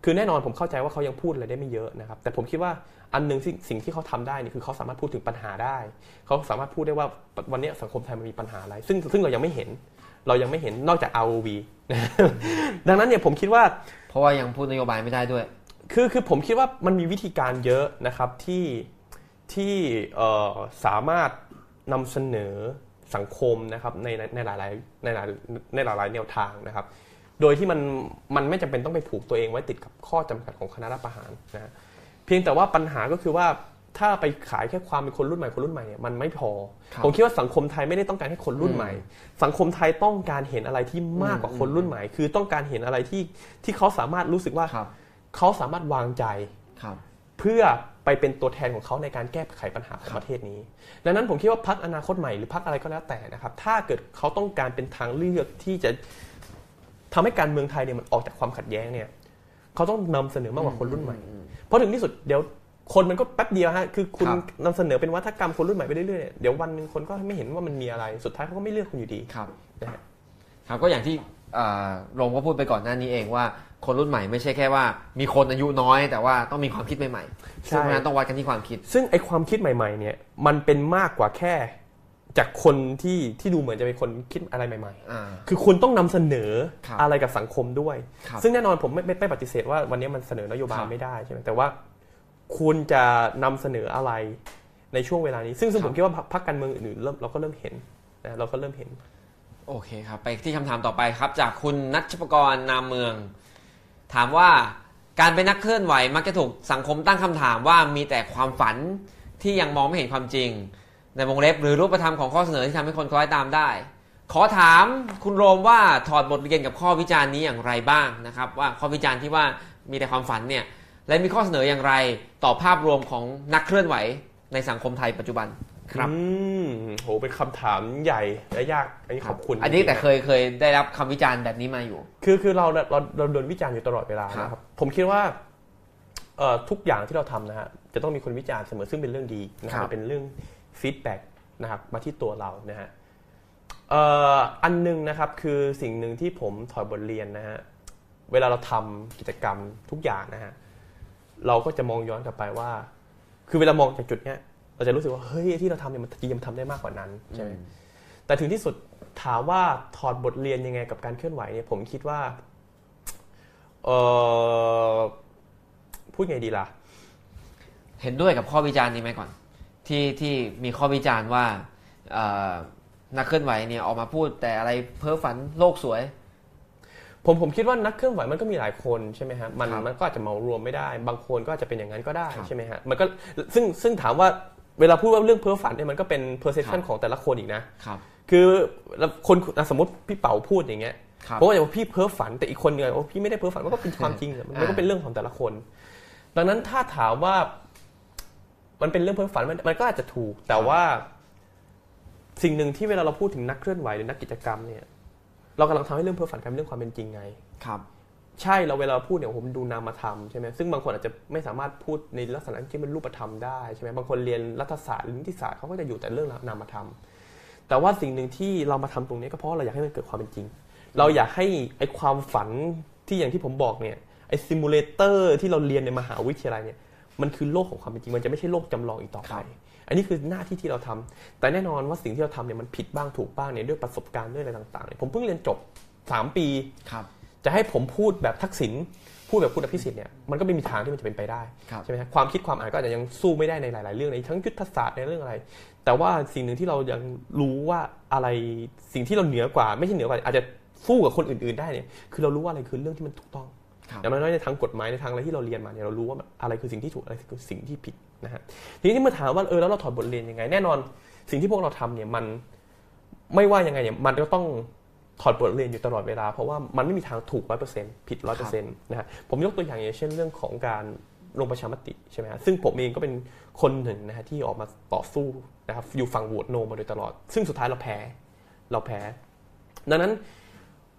คือแน่นอนผมเข้าใจว่าเขายังพูดอะไรได้ไม่เยอะนะครับแต่ผมคิดว่าอันหนึ่งสิ่งสิ่งที่เขาทำได้นี่คือเขาสามารถพูดถึงปัญหาได้ เขาสามารถพูดได้ว่าวันเนี้ยสังคมไทยมันมีปัญหาอะไร ซึ่งซึ่งเรายังไม่เห็น เรายังไม่เห็นนอกจาก ROV ดังนั้นเนี่ยผมคิดว่า เพราะว่ายังพูดนโยบายไม่ได้ด้วย คือคือผมคิดว่ามันมีวิธีการเยอะนะครับที่ที่เอ่อสามารถนำเสนอสังคมนะครับในในในหลายๆในหลายในหลายๆแนวทางนะครับ โดยที่มันมันไม่จำเป็นต้องไปผูกตัวเองไว้ติดกับข้อจำกัดของคณะรัฐประหารนะฮะเพียงแต่ว่าปัญหาก็คือว่าถ้าไปขายแค่ความเป็นคนรุ่นใหม่คนรุ่นใหม่เนี่ยมันไม่พอครับผมคิดว่าสังคมไทยไม่ได้ต้องการให้คนรุ่นใหม่ สังคมไทยต้องการเห็นอะไรที่มากกว่าคนรุ่นใหม่ คือต้องการเห็นอะไรที่ที่เขาสามารถรู้สึกว่าครับเขาสามารถวางใจครับเพื่อไปเป็นตัวแทนของเขาในการแก้ไขปัญหาของประเทศนี้ ดังนั้นผมคิดว่าพักอนาคตใหม่หรือพักอะไรก็แล้วแต่นะครับ ถ้าเกิดเขาต้องการเป็นทางเลือกที่จะ ทำให้การเมืองไทยเนี่ยมันออกจากความขัดแย้งเนี่ยเขาต้องนำเสนอมากกว่าคนรุ่นใหม่ เพราะถึงที่สุดเดี๋ยวคนมันก็แป๊บเดียวฮะคือคุณครับนำเสนอเป็นวัฒกรรมคนรุ่นใหม่ไปเรื่อยๆเดี๋ยววันหนึ่งคนก็ไม่เห็นว่ามันมีอะไรสุดท้ายเขาก็ไม่เลือกคุณอยู่ดีครับนะฮะครับก็อย่างที่อ่าโรงก็พูดไปก่อนหน้านี้เองว่าคนรุ่นใหม่ไม่ใช่แค่ว่า มีคนอายุน้อย แต่ว่าต้องมีความคิดใหม่ๆใช่ซึ่งเพราะฉะนั้นต้องวัดกันที่ความคิด ซึ่งไอความคิดใหม่ๆเนี่ยมันเป็นมากกว่าแค่ จากคนที่ที่ดูเหมือนจะเป็นคนคิดอะไรใหม่ๆอ่าคือคุณต้องนำเสนอครับอะไรกับสังคมด้วยครับซึ่งแน่นอนผมไม่ไม่ไม่ปฏิเสธว่าวันนี้มันเสนอนโยบายครับไม่ได้ใช่ไหมแต่ว่าคุณจะนำเสนออะไรในช่วงเวลานี้ ซึ่งซึ่งคผรับมคิดว่าพรรคพรรคการเมืองอื่นๆเริ่มเราก็เริ่มเห็นนะเราก็เริ่มเห็น โอเคครับไปที่คำถามต่อไปครับ จากคุณนัชปกรณ์นามเมือง ถามว่าการเป็นนักเคลื่อนไหวมักจะถูกสังคมตั้งคำถามว่ามีแต่ความฝันที่ยังมองไม่เห็นความจริง ในวงเล็บหรือรูปธรรมของข้อเสนอที่ทำให้คนคล้อยตามได้ ขอถามคุณโรมว่าถอดบทเรียนกับข้อวิจารณ์นี้อย่างไรบ้างนะครับว่าข้อวิจารณ์ที่ว่ามีแต่ความฝันเนี่ยและมีข้อเสนออย่างไรต่อภาพรวมของนักเคลื่อนไหวในสังคมไทยปัจจุบันครับอืมโหเป็นคำถามใหญ่และยากอันนี้ขอบคุณ อันนี้แต่จริงๆะเคยเคยได้รับคำวิจารณ์แบบนี้มาอยู่ คือคือเราเราเราโดนวิจารณ์อยู่ตลอดเวลาครับนะครับ ผมคิดว่าเอ่อทุกอย่างที่เราทำนะฮะจะต้องมีคนวิจารณ์เสมอซึ่งเป็นเรื่องดีนะคครัรับบเป็นเรื่อง feedback นะครับมาที่ตัวเรานะฮะเอ่ออันหนึ่งนะครับคือสิ่งหนึ่งที่ผมถอดบทเรียนนะฮะเวลาเราทำกิจกรรมทุกอย่างนะฮะเราก็จะมองย้อนกลับไปว่า คือเวลามองจากจุดเนี้ยเราจะรู้สึกว่าเฮ้ยที่เราทำเนี่ยมันจริงๆมันทำได้มากกว่านั้นใช่ไหมแต่ถึงที่สุดถามว่าถอดบทเรียนยังไงกับการเคลื่อนไหวเนี่ยผมคิดว่าเออพูดไงดีล่ะ เห็นด้วยกับข้อวิจารณ์นี้ไหมก่อน ที่ที่มีข้อวิจารณ์ว่าเอ่อนักเคลื่อนไหวเนี่ยออกมาพูดแต่อะไรเพ้อฝันโลกสวย ผมผมคิดว่านักเคลื่อนไหวมันก็มีหลายคนใช่ไหมฮะมันครับมันก็อาจจะเหมารวมไม่ได้ บางคนก็อาจจะเป็นอย่างนั้นก็ได้ครับใช่ไหมฮะมันก็ซึ่งซึ่งถามว่าเวลาพูดว่าเรื่องเพ้อฝันเนี่ยมันก็เป็น perception ครับของแต่ละคนอีกนะครับคือแล้วคนอะสมมติพี่เป๋าพูดอย่างเงี้ยครับเพราะว่าอย่างว่าพี่เพ้อฝันแต่อีกคนเนี่ยว่าพี่ไม่ได้เพ้อฝันมันก็เป็นความจริงอะมันก็เป็นเรื่องของแต่ละคน ดังนั้นถ้าถามว่า มันเป็นเรื่องเพ้อฝันมันมันก็อาจจะถูก แต่ว่า สิ่งหนึ่งที่เวลาเราพูดถึงนักเคลื่อนไหวหรือนักกิจกรรมเนี่ย เรากำลังทำให้เรื่องเพ้อฝันกลายเป็นเรื่องความเป็นจริงไง ครับ ใช่เราเวลาพูดเนี่ยผมดูนามธรรมใช่ไหมซึ่งบางคนอาจจะไม่สามารถพูดในลักษณะที่เป็นรูปธรรมได้ใช่ไหมบางคนเรียนรัฐศาสตร์หรือนิติศาสตร์เขาก็จะอยู่แต่เรื่องนามธรรม แต่ว่าสิ่งหนึ่งที่เรามาทำตรงนี้ก็เพราะเราอยากให้มันเกิดความเป็นจริง เราอยากให้ไอความฝันที่อย่างที่ผมบอกเนี่ยไอซิมูเลเตอร์ที่เราเรียนในมหาวิทยาลัยเนี่ย มันคือโลกของความเป็นจริงมันจะไม่ใช่โลกจำลองอีกต่อคไปรับอันนี้คือหน้าที่ที่เราทำแต่แน่นอนว่าสิ่งที่เราทำเนี่ยมันผิดบ้างถูกบ้างเนี่ยด้วยประสบการณ์ด้วยอะไรต่างๆเนี่ยผมเพิ่งเรียนจบสามปีครับจะให้ผมพูดแบบทักษิณพูดแบบคุณอภิสิทธิ์เนี่ยมันก็ไม่มีทางที่มันจะเป็นไปได้ครับใช่ไหมครับความคิดความอ่านก็อาจจะยังสู้ไม่ได้ในหลาย ๆ เรื่องในทั้งยุทธศาสตร์ในเรื่องอะไร แต่ว่าสิ่งหนึ่งที่เรายังรู้ว่าอะไรสิ่งที่เราเหนือกว่า ไม่ใช่เหนือกว่าอาจจะสู้กับคนอื่น ๆ ได้เนี่ยคือเรารู้ว่าอะไรคือเรื่องที่มันถูกต้องครับ อย่างน้อยๆในทางกฎหมายในทางอะไรที่เราเรียนมาเนี่ยเรารู้ว่าอะไรคือสิ่งที่ถูกอะไรคือสิ่งที่ผิดนะฮะทีนี้ที่มาถามว่าเออแล้วเราถอดบทเรียนยังไง แน่นอนสิ่งที่พวกเราทำเนี่ยมันไม่ว่ายังไงเนี่ยมันก็ต้องถอดบทเรียนอยู่ตลอดเวลา เพราะว่ามันไม่มีทางถูกร้อยเปอร์เซ็นต์ผิดร้อยเปอร์เซ็นต์นะฮะผมยกตัวอย่างอย่างเช่นเรื่องของการลงประชามติใช่ไหมฮะซึ่งผมเองก็เป็นคนหนึ่งนะฮะที่ออกมาต่อสู้นะครับอยู่ฝั่งโหวตโนมาโดยตลอด ซึ่งสุดท้ายเราแพ้เราแพ้ ดังนั้น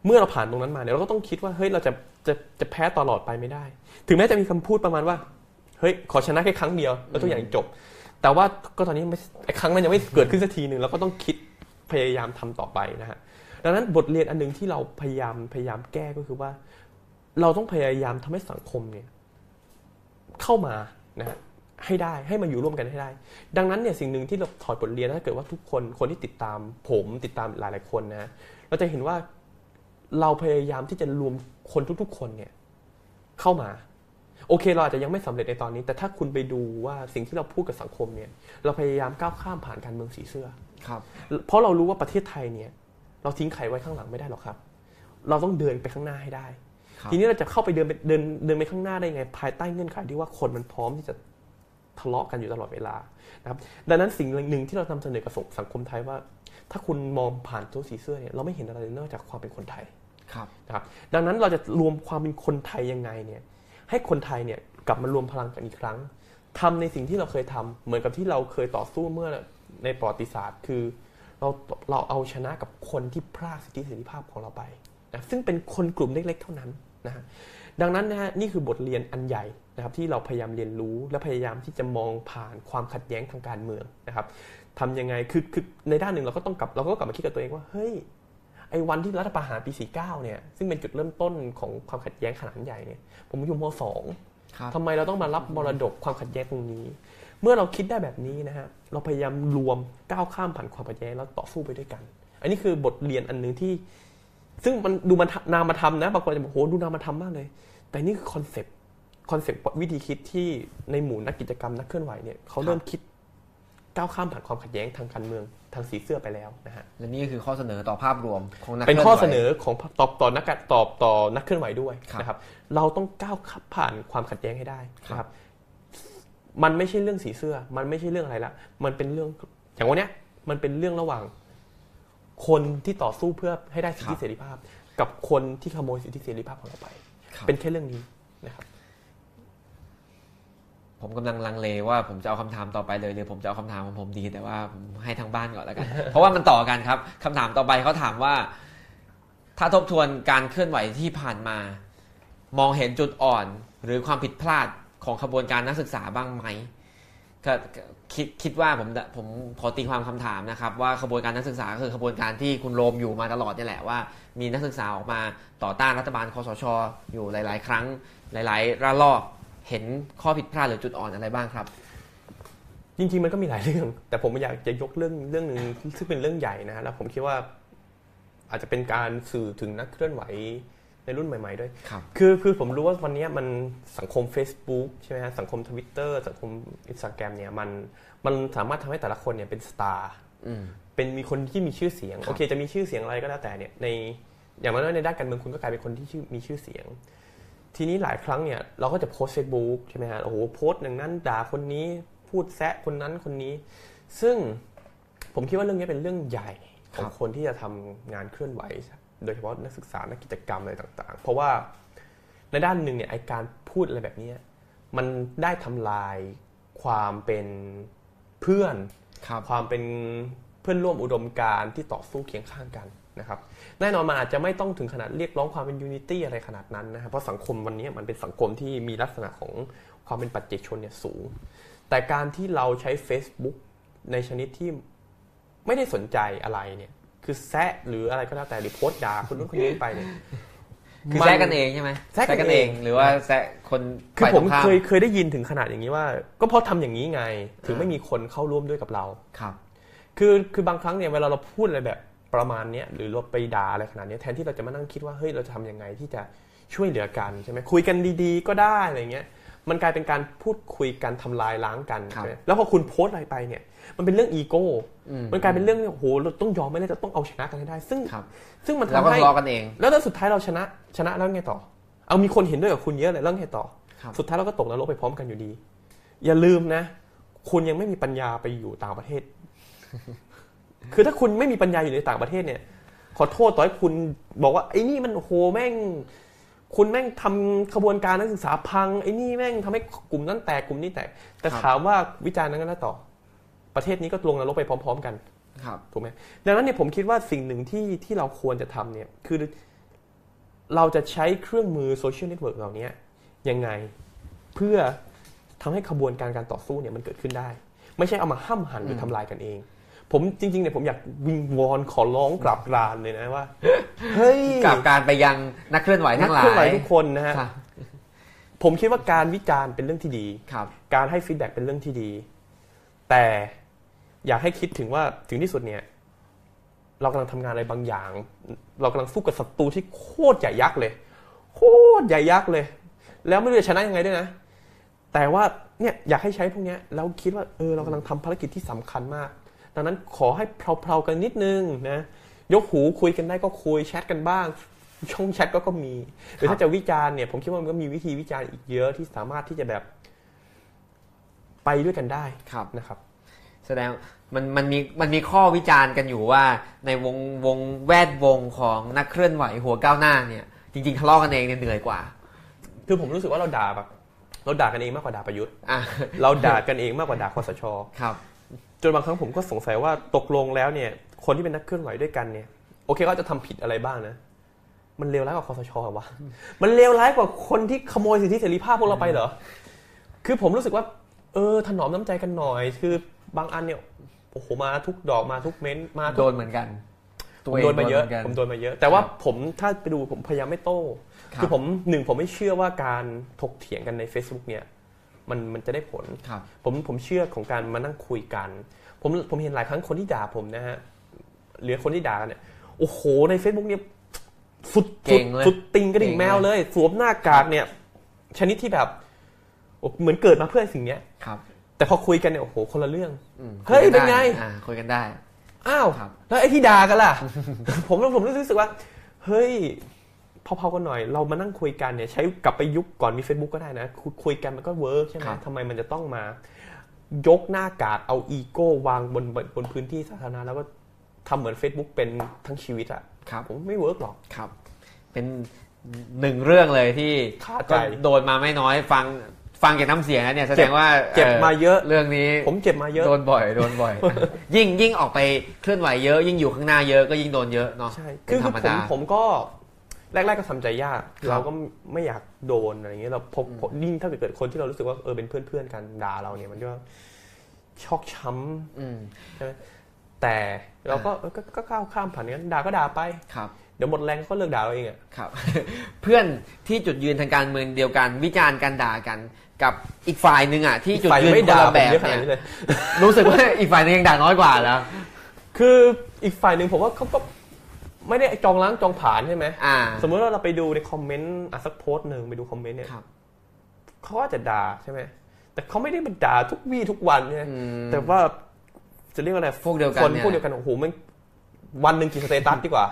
เมื่อเราผ่านตรงนั้นมาเนี่ยเราก็ต้องคิดว่าเฮ้ยเราจะจะจะแพ้ตลอดไปไม่ได้ ถึงแม้จะมีคำพูดประมาณว่าเฮ้ยขอชนะแค่ครั้งเดียวแล้วทุกอย่างจบ แต่ว่าก็ตอนนี้ไอ้ครั้งนั้นยังไม่เกิดขึ้นสักทีหนึ่งเราก็ต้องคิดพยายามทำต่อไปนะฮะดังนั้นบทเรียนอันหนึงที่เราพยายามพยายามแก้ก็คือว่า เราต้องพยายามทำให้สังคมเนี่ยเข้ามานะฮะให้ได้ให้มาอยู่ร่วมกันให้ได้ ดังนั้นเนี่ยสิ่งหนึ่งที่เราถอดบทเรียนถ้าเกิดว่าทุกคนคนที่ติดตามผมติดตามหลายๆคนนะเราจะเห็นว่า เราพยายามที่จะรวมคนทุกๆ คนเนี่ยเข้ามา โอเคเราอาจจะยังไม่สำเร็จในตอนนี้ แต่ถ้าคุณไปดูว่าสิ่งที่เราพูดกับสังคมเนี่ยเราพยายามก้าวข้ามผ่านการเมืองสีเสื้อครับ เพราะเรารู้ว่าประเทศไทยเนี่ยเราทิ้งใครไว้ข้างหลังไม่ได้หรอกครับ เราต้องเดินไปข้างหน้าให้ได้ครับทีนี้เราจะเข้าไปเดินไปเดินเดินไปข้างหน้าได้ไง ภายใต้เงื่อนไขที่ว่าคนมันพร้อมที่จะทะเลาะกันอยู่ตลอดเวลานะครับดังนั้นสิ่งหนึ่งที่เรานำเสนอกับสังคมไทยว่า ถ้าคุณมองผ่านตัวสีเสื้อเนี่ยเราไม่เห็นอะไรเลยนอกจากความเป็นคนไทย ครับครับ ดังนั้นเราจะรวมความเป็นคนไทยยังไงเนี่ย ให้คนไทยเนี่ยกลับมารวมพลังกันอีกครั้งทำในสิ่งที่เราเคยทำเหมือนกับที่เราเคยต่อสู้เมื่อในประวัติศาสตร์ คือเราเราเอาชนะกับคนที่พรากสิทธิเสรีภาพของเราไปนะซึ่งเป็นคนกลุ่มเล็ก ๆ เท่านั้นนะฮะดังนั้นนะฮะนี่คือบทเรียนอันใหญ่นะครับที่เราพยายามเรียนรู้และพยายามที่จะมองผ่านความขัดแย้งทางการเมืองนะครับทำยังไงคือคือในด้านหนึ่งเราก็ต้องกลับเราก็กลับมาคิดกับตัวเองว่าเฮ้ย ไอ้วันที่รัฐประหารปี 49 เนี่ย ซึ่งเป็นจุดเริ่มต้นของความขัดแย้งขนาดใหญ่เนี่ย ผมอยู่มครับ .2 ทำไมเราต้องมารับมรดกความขัดแย้งตรงนี้ เมื่อเราคิดได้แบบนี้นะฮะ เราพยายามร่วมก้าวข้ามผ่านความขัดแย้งแล้วต่อสู้ไปด้วยกัน อันนี้คือบทเรียนอันหนึ่งที่ ซึ่งมันดูมันนามธรรมนะ บางคนจะบอกโหดูนามธรรมมากเลย แต่นี่คือ concept concept วิธีคิดที่ในหมู่นักกิจกรรมนักเคลื่อนไหวเนี่ยเขาเริ่มคิด ก้าวข้ามผ่านความขัดแย้งทางการเมืองทางสีเสื้อไปแล้วนะฮะและนี่คือข้อเสนอต่อภาพรวมของนักเป็นข้อคเสลื่นอของตอบต่อนักการตอบต่อนักเคลื่อนไหวด้วยครับนะครับเราต้องก้าวผ่านความขัดแย้งให้ได้นะคครัรับบมันไม่ใช่เรื่องสีเสื้อ มันไม่ใช่เรื่องอะไรละ มันเป็นเรื่องอย่างวันเนี้ยมันเป็นเรื่องระหว่าง คนที่ต่อสู้เพื่อให้ได้สิทธิเสรีภาพ กับคนที่ขโมยสิทธิเสรีภาพของเราไปครับเป็นแค่เรื่องนี้นะครับ ผมกำลังลังเลว่าผมจะเอาคำถามต่อไปเลยหรือผมจะเอาคำถามของผมดี แต่ว่าผมให้ทางบ้านก่อนแล้วกัน เพราะว่ามันต่อกันครับคำถามต่อไปเขาถามว่า ถ้าทบทวนการเคลื่อนไหวที่ผ่านมา มองเห็นจุดอ่อนหรือความผิดพลาดของขบวนการนักศึกษาบ้างไหมก็คิดคิดว่าผมผมขอตีความคำถามนะครับ ว่าขบวนการนักศึกษาก็คือขบวนการที่คุณโรมอยู่มาตลอดนี่แหละว่า มีนักศึกษาออกมาต่อต้านรัฐบาลคอสช อยู่หลาย ๆ ครั้งหลาย ๆ ระลอก เห็นข้อผิดพลาดหรือจุดอ่อนอะไรบ้างครับ จริงๆมันก็มีหลายเรื่อง แต่ผมอยากจะยกเรื่องเรื่องหนึ่งซึ่งเป็นเรื่องใหญ่นะแล้วผมคิดว่าอาจจะเป็นการสื่อถึงนักเคลื่อนไหวในรุ่นใหม่ ๆด้วยครับคือคือผมรู้ว่าวันนี้มันสังคม Facebook ใช่ไหมฮะสังคม Twitter สังคม Instagram เนี่ยมันมันสามารถทำให้แต่ละคนเนี่ยเป็น star อืมเป็นมีคนที่มีชื่อเสียงครับโอเค จะมีชื่อเสียงอะไรก็แล้วแต่เนี่ยในอย่างน้อยๆในด้านการเมืองคุณก็กลายเป็นคนที่ชื่อมีชื่อเสียง ทีนี้หลายครั้งเนี่ยเราก็จะโพสเฟซบุ๊กใช่ไหมฮะโอ้โหโพสต์อย่างนั้นด่าคนนี้พูดแซะคนนั้นคนนี้ ซึ่งผมคิดว่าเรื่องนี้เป็นเรื่องใหญ่ของครับคนที่จะทำงานเคลื่อนไหว โดยเฉพาะนักศึกษานักกิจกรรมอะไรต่าง ๆ เพราะว่าในด้านหนึ่งเนี่ยไอการพูดอะไรแบบเนี้ยมันได้ทำลายความเป็นเพื่อนครับความเป็นเพื่อนร่วมอุดมการณ์ที่ต่อสู้เคียงข้างกัน นะครับแน่นอนมันอาจจะไม่ต้องถึงขนาดเรียกร้องความเป็นยูนิตี้อะไรขนาดนั้นนะครับเพราะสังคมวันนี้มันเป็นสังคมที่มีลักษณะของความเป็นปัจเจกชนเนี่ยสูง แต่การที่เราใช้ Facebook ในชนิดที่ไม่ได้สนใจอะไรเนี่ยคือแซะหรืออะไรก็แล้วแต่หรือโพสต์ด่าคนนู้นคนนี้ไปเนี่ยคือมันแซะกันเองใช่ไหมแซะกันเองหรือว่าแซะคนคือฝ่ายผตรมงข้ามเคยเคยได้ยินถึงขนาดอย่างนี้ว่า ก็เพราะทำอย่างนี้ไง ถึงไม่มีคนเข้าร่วมด้วยกับเราครับ คือคือบางครั้งเนี่ยเวลาเราพูดอะไรแบบ ประมาณเนี้ยหรือเราไปด่าอะไรขนาดเนี้ยแทนที่เราจะมานั่งคิดว่าเฮ้ยเราจะทำยังไงที่จะช่วยเหลือกันใช่ไหมคุยกันดีๆ ก็ได้อะไรเงี้ยมันกลายเป็นการพูดคุยกันทำลายล้างกันครับใช่ไหมแล้วพอคุณโพสต์อะไรไปเนี่ย มันเป็นเรื่องอีโก้อืมมันกลายเป็นเรื่องเนี่ยโอ้โหเราต้องยอมไม่ได้จะต้องเอาชนะกันให้ได้ ซึ่งครับซึ่งมันแล้วทำก็ให้ทะเลาะกันเองแล้วแล้วสุดท้ายเราชนะชนะแล้วไงต่อ เอามีคนเห็นด้วยกับคุณเยอะเลยแล้วไงต่อครับสุดท้ายเราก็ตกนรกไปพร้อมกันอยู่ดี อย่าลืมนะ คุณยังไม่มีปัญญาไปอยู่ต่างประเทศ คือถ้าคุณไม่มีปัญญาอยู่ในต่างประเทศเนี่ย ขอโทษต่อให้คุณบอกว่าไอ้นี่มันโหแม่ง คุณแม่งทำขบวนการนักศึกษาพังไอ้นี่แม่งทำให้กลุ่มนั้นแตกกลุ่มนี้แตก แต่ถามว่าวิจารณ์นั้นก็แล้วต่อ ประเทศนี้ก็ลงนรกไปพร้อม ๆ กันครับถูกไหมดังนั้นเนี่ยผมคิดว่าสิ่งหนึ่งที่ที่เราควรจะทำเนี่ยคือเราจะใช้เครื่องมือ social network เหล่านี้ยังไงเพื่อทำให้ขบวนการการต่อสู้เนี่ยมันเกิดขึ้นได้ ไม่ใช่เอามาห้ำหั่นหรือทำลายกันเอง ผมจริงๆเนี่ยผมอยากวิงวอนขอร้องกราบกรานเลยนะว่าเฮ้ยกับการไปยังนักเคลื่อนไหวนัทั้กงหลาเคลื่อนไหวยยทุกคนนะฮะครับผมคิดว่าการวิจารณ์เป็นเรื่องที่ดีครับ การให้ฟีดแบ็กเป็นเรื่องที่ดี แต่อยากให้คิดถึงว่าถึงที่สุดเนี่ย เรากำลังทำงานอะไรบางอย่าง เรากำลังสู้กับศัตรูที่โคตรใหญ่ยักษ์เลย โคตรใหญ่ยักษ์เลย แล้วไม่รู้จะชนะยังไงด้วยนะ แต่ว่าเนี่ยอยากให้ใช้พวกเนี้ยแล้วคิดว่าเออเรากำลังทำภารกิจที่สำคัญมาก ดังนั้นขอให้เพลาๆกันนิดนึงนะยกหูคุยกันได้ก็คุยแชทกันบ้าง ช่องแชทก็ก็มีหรือถ้าจะวิจารณ์เนี่ยผมคิดว่ามันก็มีวิธีวิจารณ์อีกเยอะที่สามารถที่จะแบบ ไปด้วยกันได้ครับนะครับ แสดงมันมันมีมันมีข้อวิจารณ์กันอยู่ว่า ในวงวงแวดวงของนักเคลื่อนไหวหัวก้าวหน้าเนี่ย จริงๆทะเลาะกันเองเนี่ยเหนื่อยกว่า คือผมรู้สึกว่าเราด่าแบบเราด่ากันเองมากกว่าด่าประยุทธ์อะเราด่ากันเองมากกว่าด่าคอสชครับ จนบางครั้งผมก็สงสัยว่าตกลงแล้วเนี่ย คนที่เป็นนักเคลื่อนไหวด้วยกันเนี่ย โอเคเขาจะทำผิดอะไรบ้างนะ มันเลวร้ายกว่าคอสชเหรอวะมันเลวร้ายกว่าคนที่ขโมยสิทธิเสรีภาพพวกเราไปเหรอ คือผมรู้สึกว่า เออถนอมน้ำใจกันหน่อย คือบางอันเนี่ยโอ้โหมาทุกดอกมาทุกเม้นต์มาทุโดกนเหมือนกันผมโดนมาเยอะหกัผมโดนมาเยอะ แต่ว่าครับผมถ้าไปดูผมพยายามไม่โต้ครับคือผมหนึ่งผมไม่เชื่อว่าการถกเถียงกันใน Facebook เนี่ย มันมันจะได้ผลครับผมผมเชื่อของการมานั่งคุยกัน ผมผมเห็นหลายครั้งคนที่ด่าผมนะฮะหรือคนที่ด่ากันเนี่ยโอ้โหใน Facebook เนี่ยสุดเก่งเลยสุดติงกระดิ่งเก่งเลยแมวเลย สวมหน้ากากเนี่ย ชนิดที่แบบโอ้เหมือนเกิดมาเพื่อสิ่งเนี้ยครับ แต่พอคุยกันเนี่ยโอ้โหคนละเรื่องอืมเฮ้ยคุยกันเป็นไงอ่าคุยกันได้ อ้าวครับแล้วไอ้ที่ด่ากันล่ะ ผมผมรู้สึกว่า เฮ้ย เบาๆกันหน่อย เรามานั่งคุยกันเนี่ยใช้กลับไปยุคก่อนมี Facebook ก็ได้นะ คุยคุยกันมันก็ work ใช่ไหมครับทำไมมันจะต้องมา ยกหน้ากากเอาอีโก้วางบนบนบนพื้นที่สาธารณะแล้วก็ทำเหมือน Facebook เป็นทั้งชีวิตอะครับผมไม่ work หรอกครับ เป็นหนึ่งเรื่องเลยที่ขาดใจก็โดนมาไม่น้อยฟังฟังจากน้ำเสียงแล้วเนี่ยแสดงว่าเจ็บมาเยอะเรื่องนี้ ผมเจ็บมาเยอะโดนบ่อยโดนบ่อย ยิ่งยิ่งออกไปเคลื่อนไหวเยอะ ยิ่งอยู่ข้างหน้าเยอะก็ยิ่งโดนเยอะเนาะใช่เป็คือนธรคือรมผมดาผมก็ แรกๆก็ทำใจยากครับเราก็ไม่อยากโดนอะไรอย่างเงี้ยเราพบพบยิ่งถ้าเกิดคนที่เรารู้สึกว่าเออเป็นเพื่อนๆกันด่าเราเนี่ยมันก็ชอกช้ำอืมแต่เราก็เออก็ก็ก้าวข้ามผ่านงั้นด่าก็ด่าไปครับเดี๋ยวหมดแรงก็เลิกด่าเราเองอะครับ เพื่อนที่จุดยืนทางการเมืองเดียวกัน วิจารณ์กันด่ากัน กับอีกฝ่ายหนึ่งอะที่จุดฝ่ายยืนไม่คนด่าละผแบมบเยอะขนาเนี่ดยนี้เลยรู้สึกว่าอีกฝ่ายหนึงยังด่าน้อยกว่าแล้ว คืออีกฝ่ายหนึ่งผมว่าเขาก็ ไม่ได้จองล้างจองผ่านใช่ไหมอ่า สมมติว่าเราไปดูในคอมเมนต์อะสักโพสต์หนึ่งไปดูคอมเมนต์เนี่ยครับ เขาก็จะด่าใช่ไหมแต่เขาไม่ได้มาด่าทุกวี่ทุกวันใช่ไหมอืม แต่ว่าจะเรียกว่าอะไรพวกเดียวกันคนเนี่ย พวกเดียวกันโอ้โหมันวันหนึ่งกี่สเตตัสดีกว่า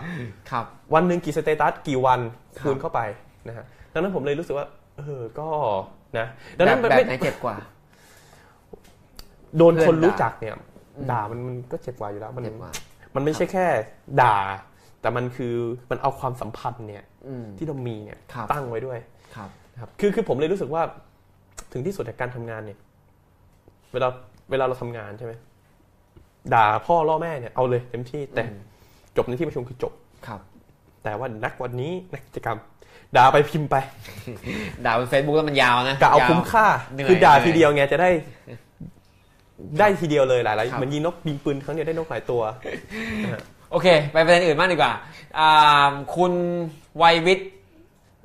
ครับ วันหนึ่งกี่สเตตัสกี่วันครับ คูณเข้าไปนะฮะดังนั้นผมเลยรู้สึกว่าเออก็นะแบดังนั้บนแบบไม่ไหนเจ็บกว่า โดนคนเพื่อนด่ารู้จักเนี่ยอืมด่ามันมันก็เจ็บกว่าอยู่แล้วมัน เจ็บกว่า มันไม่ใช่แค่ด่า แต่มันคือมันเอาความสัมพันธ์เนี่ยอืมที่เรามีเนี่ยครับตั้งไว้ด้วยครับนะครับคือคือผมเลยรู้สึกว่าถึงที่สุดในการทำงานเนี่ย เวลาเวลาเราทำงานใช่ไหมด่าพ่อล่อแม่เนี่ยเอาเลยเต็มที่แต่อืมจบในที่ประชุมคือจบครับ แต่ว่านักวันนี้นักกิจกรรมด่าไปพิมพ์ไป ด่าบนเฟซบุ๊กแล้วมันยาวนะกะเอายวคุ้มค่าเหนื่อยคือด่าเหนื่อยทีเดียวไงจะได้ ได้ทีเดียวเลยหลายครับๆเหมือนยิงนกยิงปืนครั้งเดียวได้นกหลายตัว โอเค ไปประเด็นอื่นบ้างดีกว่าอ่า คุณวัยวิทย์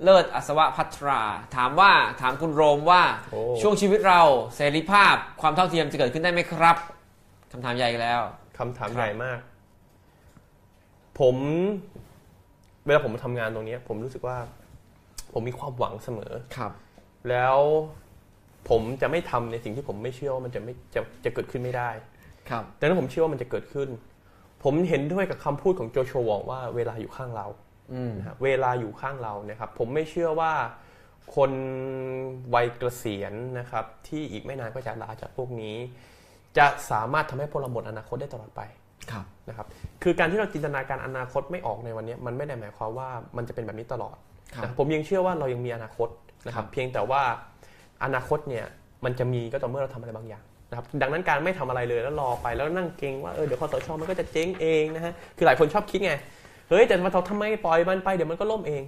เลิศอัศวะพัทรา ถามว่าถามคุณโรมว่าโอ้ ช่วงชีวิตเราเสรีภาพความเท่าเทียมจะเกิดขึ้นได้ไหมครับคำถามใหญ่อีกแล้ว คำถามครับใหญ่มาก ผม เวลาผมมาทำงานตรงเนี้ย ผมรู้สึกว่า ผมมีความหวังเสมอ ครับ แล้วผมจะไม่ทำในสิ่งที่ผมไม่เชื่อว่ามันจะไม่จะจะเกิดขึ้นไม่ได้ ครับ ดังนั้นผมเชื่อว่ามันจะเกิดขึ้น ผมเห็นด้วยกับคำพูดของโจชัววองว่าเวลาอยู่ข้างเราอืมนะครับเวลาอยู่ข้างเรานะครับ ผมไม่เชื่อว่าคนวัยเกษียณนะครับ ที่อีกไม่นานก็จะลาจากพวกนี้ จะสามารถทำให้พวกเราหมดอนาคตได้ตลอดไปครับนะครับ คือการที่เราจินตนาการอนาคตไม่ออกในวันนี้ มันไม่ได้หมายความว่ามันจะเป็นแบบนี้ตลอดครับนะผมยังเชื่อว่าเรายังมีอนาคตนะครัครับบเพียงแต่ว่าอนาคตเนี่ยมันจะมีก็ต่อเมื่อเราทำอะไรบางอย่าง นะครับดังนั้นการไม่ทำอะไรเลยแล้วรอไปแล้วนั่งเกรงว่าเออเดี๋ยวคอสชมันก็จะเจ๊งเองนะฮะคือหลายคนชอบคิดไงเฮ้ยแต่เราทำไมปล่อยมันไปเดี๋ยวมันก็ล่มเอง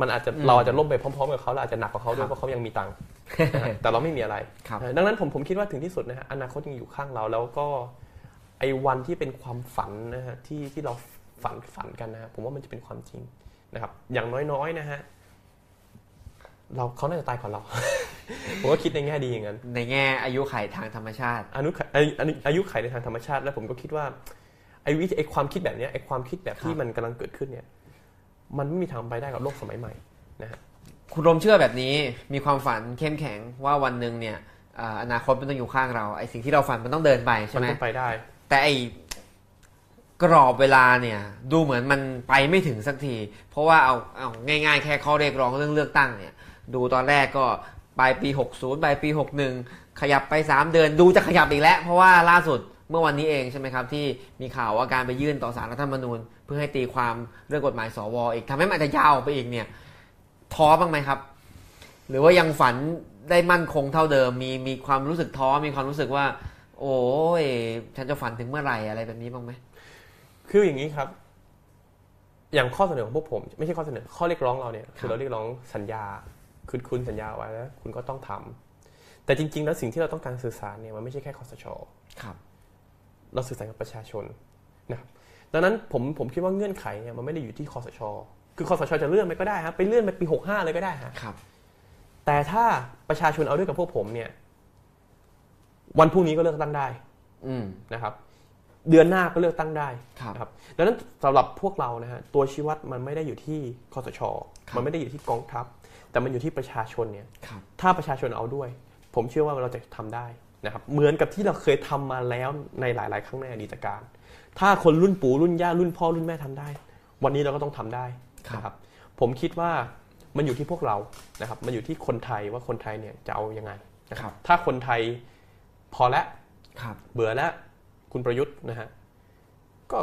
มันอาจจะอืมเราอาจจะล่มไปพร้อม ๆ กับเขาเราอาจจะหนักกว่าเขาด้วครัยบเพราะเขายังมีตังค์นะฮะแต่เราไม่มีอะไรครับนะดังนั้นผมผมคิดว่าถึงที่สุดนะฮะอนาคตยังอยู่ข้างเราแล้วก็ไอ้วันที่เป็นความฝันนะฮะที่ที่เราฝันฝันกันนะฮะผมว่ามันจะเป็นความจริงนะครับ อย่างน้อยๆนะฮะ เราเขาน่าจะตายก่อนเรา ผมก็คิดในแง่ดีอย่างนั้น ในแง่อายุไขทางธรรมชาติอายุไขอายุอายุอายุไขในทางธรรมชาติ แล้วผมก็คิดว่าไอ้วิธีไอ้ความคิดแบบเนี้ยไอ้ความคิดแบบที่ครับมันกำลังเกิดขึ้นเนี่ย มันไม่มีทางไปได้กับโลกสมัยใหม่นะฮะคุณรมเชื่อแบบนี้มีความฝันเข้มแข็งว่าวันหนึ่งเนี่ยอ่าอนาคตมันต้องอยู่ข้างเราไอสิ่งที่เราฝันมันต้องเดินไปใช่มันไหมต้องไปได้ แต่ไอกรอบเวลาเนี่ย ดูเหมือนมันไปไม่ถึงสักที เพราะว่าเอาเอาง่าย ๆ แค่ข้อเรียกร้องเรื่องเลือกตั้งเนี่ย ดูตอนแรกก็ปลายปี 60ปลายปี 61 ขยับไป 3 เดือนดูจะขยับอีกแล้ว เพราะว่าล่าสุดเมื่อวันนี้เองใช่ไหมครับ ที่มีข่าวว่าการไปยื่นต่อสารรัฐธรรมนูญ เพื่อให้ตีความเรื่องกฎหมายสวอีกทำให้มันอาจจะยาวไปอีกเนี่ยท้อบ้างไหมครับ หรือว่ายังฝันได้มั่นคงเท่าเดิม มีมีความรู้สึกท้อมีความรู้สึกว่า โอ้ยฉันจะฝันถึงเมื่อไหร่อะไรแบบนี้บ้างไหมคืออย่างนี้ครับ อย่างข้อเสนอของพวกผม ไม่ใช่ข้อเสนอข้อเรียกร้องเราเนี่ยคือเราเรียกร้องสัญญา คือคุณสัญญาไว้แล้วคุณก็ต้องทำแต่จริง ๆ แล้วสิ่งที่เราต้องการสื่อสารเนี่ยมันไม่ใช่แค่คอสชครับ เราสื่อสารกับประชาชนนะครับดังนั้นผมผมคิดว่าเงื่อนไขเนี่ยมันไม่ได้อยู่ที่คอสช คือคอสชจะเลื่อนไปก็ได้ครับไปเลื่อนไปปี65เลยก็ได้ฮะครับ แต่ถ้าประชาชนเอาด้วยกับพวกผมเนี่ย วันพรุ่งนี้ก็เลือกตั้งได้ อืมนะครับ เดือนหน้าก็เลือกตั้งได้ครับนะครับดังนั้นสำหรับพวกเรานะฮะตัวชี้วัดมันไม่ได้อยู่ที่คอสชครับมันไม่ได้อยู่ที่กองทัพ แต่มันอยู่ที่ประชาชนเนี่ยครับถ้าประชาชนเอาด้วย ผมเชื่อว่าเราจะทำได้นะครับเหมือนกับที่เราเคยทำมาแล้วในหลาย ๆ ครั้งในอดีตการ ถ้าคนรุ่นปู่รุ่นย่ารุ่นพ่อรุ่นแม่ทำได้ วันนี้เราก็ต้องทำได้นะครับ ผมคิดว่ามันอยู่ที่พวกเรานะครับ มันอยู่ที่คนไทยว่าคนไทยเนี่ยจะเอายังไงนะคครัรับบถ้าคนไทยพอแล้วครับเบื่อแล้วคุณประยุทธ์นะฮะก็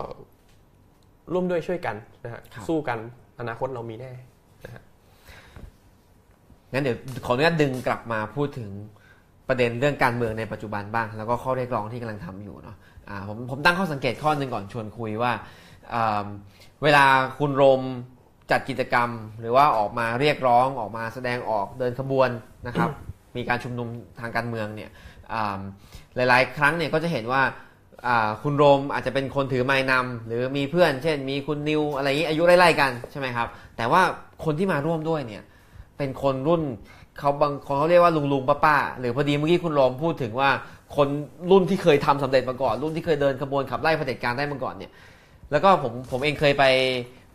ร่วมด้วยช่วยกันนะฮะครับสู้กันอนาคตเรามีแน่ งั้นเดี๋ยวขออนุญาตดึงกลับมาพูดถึงประเด็นเรื่องการเมืองในปัจจุบันบ้าง แล้วก็ข้อเรียกร้องที่กำลังทำอยู่เนาะอ่าผมผมตั้งข้อสังเกตข้อหนึ่งก่อนชวนคุยว่าอ่าเวลาคุณโรมจัดกิจกรรม หรือว่าออกมาเรียกร้องออกมาแสดงออกเดินขบวนนะครับ มีการชุมนุมทางการเมืองเนี่ยอ่าหลาย ๆ ครั้งเนี่ยก็จะเห็นว่าอ่าคุณโรมอาจจะเป็นคนถือไม้นำหรือมีเพื่อน เช่น มีคุณนิวอะไรอย่างนี้อายุไล่ๆกันใช่ไหมครับ แต่ว่าคนที่มาร่วมด้วยเนี่ย เป็นคนรุ่นเขาบางคนเขาเรียกว่าลุงลุงป้าป้าหรือพอดีเมื่อกี้คุณรอมพูดถึงว่าคนรุ่นที่เคยทำสำเร็จมาก่อน รุ่นที่เคยเดินขบวนขับไล่เผด็จการได้มาก่อนเนี่ย แล้วก็ผมผมเองเคยไป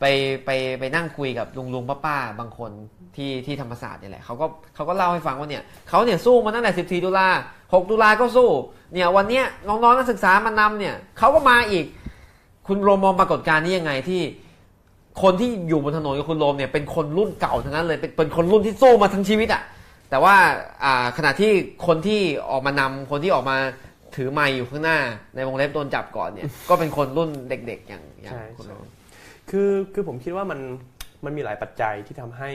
ไปไปไปนั่งคุยกับลุงลุงป้าป้าบางคนที่ที่ธรรมศาสตร์เนี่ยแหละเขาก็เขาก็เล่าให้ฟังว่าเนี่ยเขาเนี่ยสู้มาตั้งแต่ 14 ตุลา 6 ตุลาก็สู้ เนี่ยวันเนี้ยน้องๆนักศึกษามานำเนี่ยเขาก็มาอีก คุณโรมมองปรากฏการณ์นี้ยังไงที่ คนที่อยู่บนถนนกับคุณโรมเนี่ยเป็นคนรุ่นเก่าทั้งนั้นเลยเป็นเป็นคนรุ่นที่สู้มาทั้งชีวิตอะ่ะแต่ว่าอ่าขณะที่คนที่ออกมานำคนที่ออกมาถือไม้อยู่ข้างหน้า ในวงเล็บโดนจับก่อนเนี่ย ก็เป็นคนรุ่นเด็กๆอย่างอย่างใช่คุณโรมคือคือผมคิดว่ามันมันมีหลายปัจจัยที่ทำให้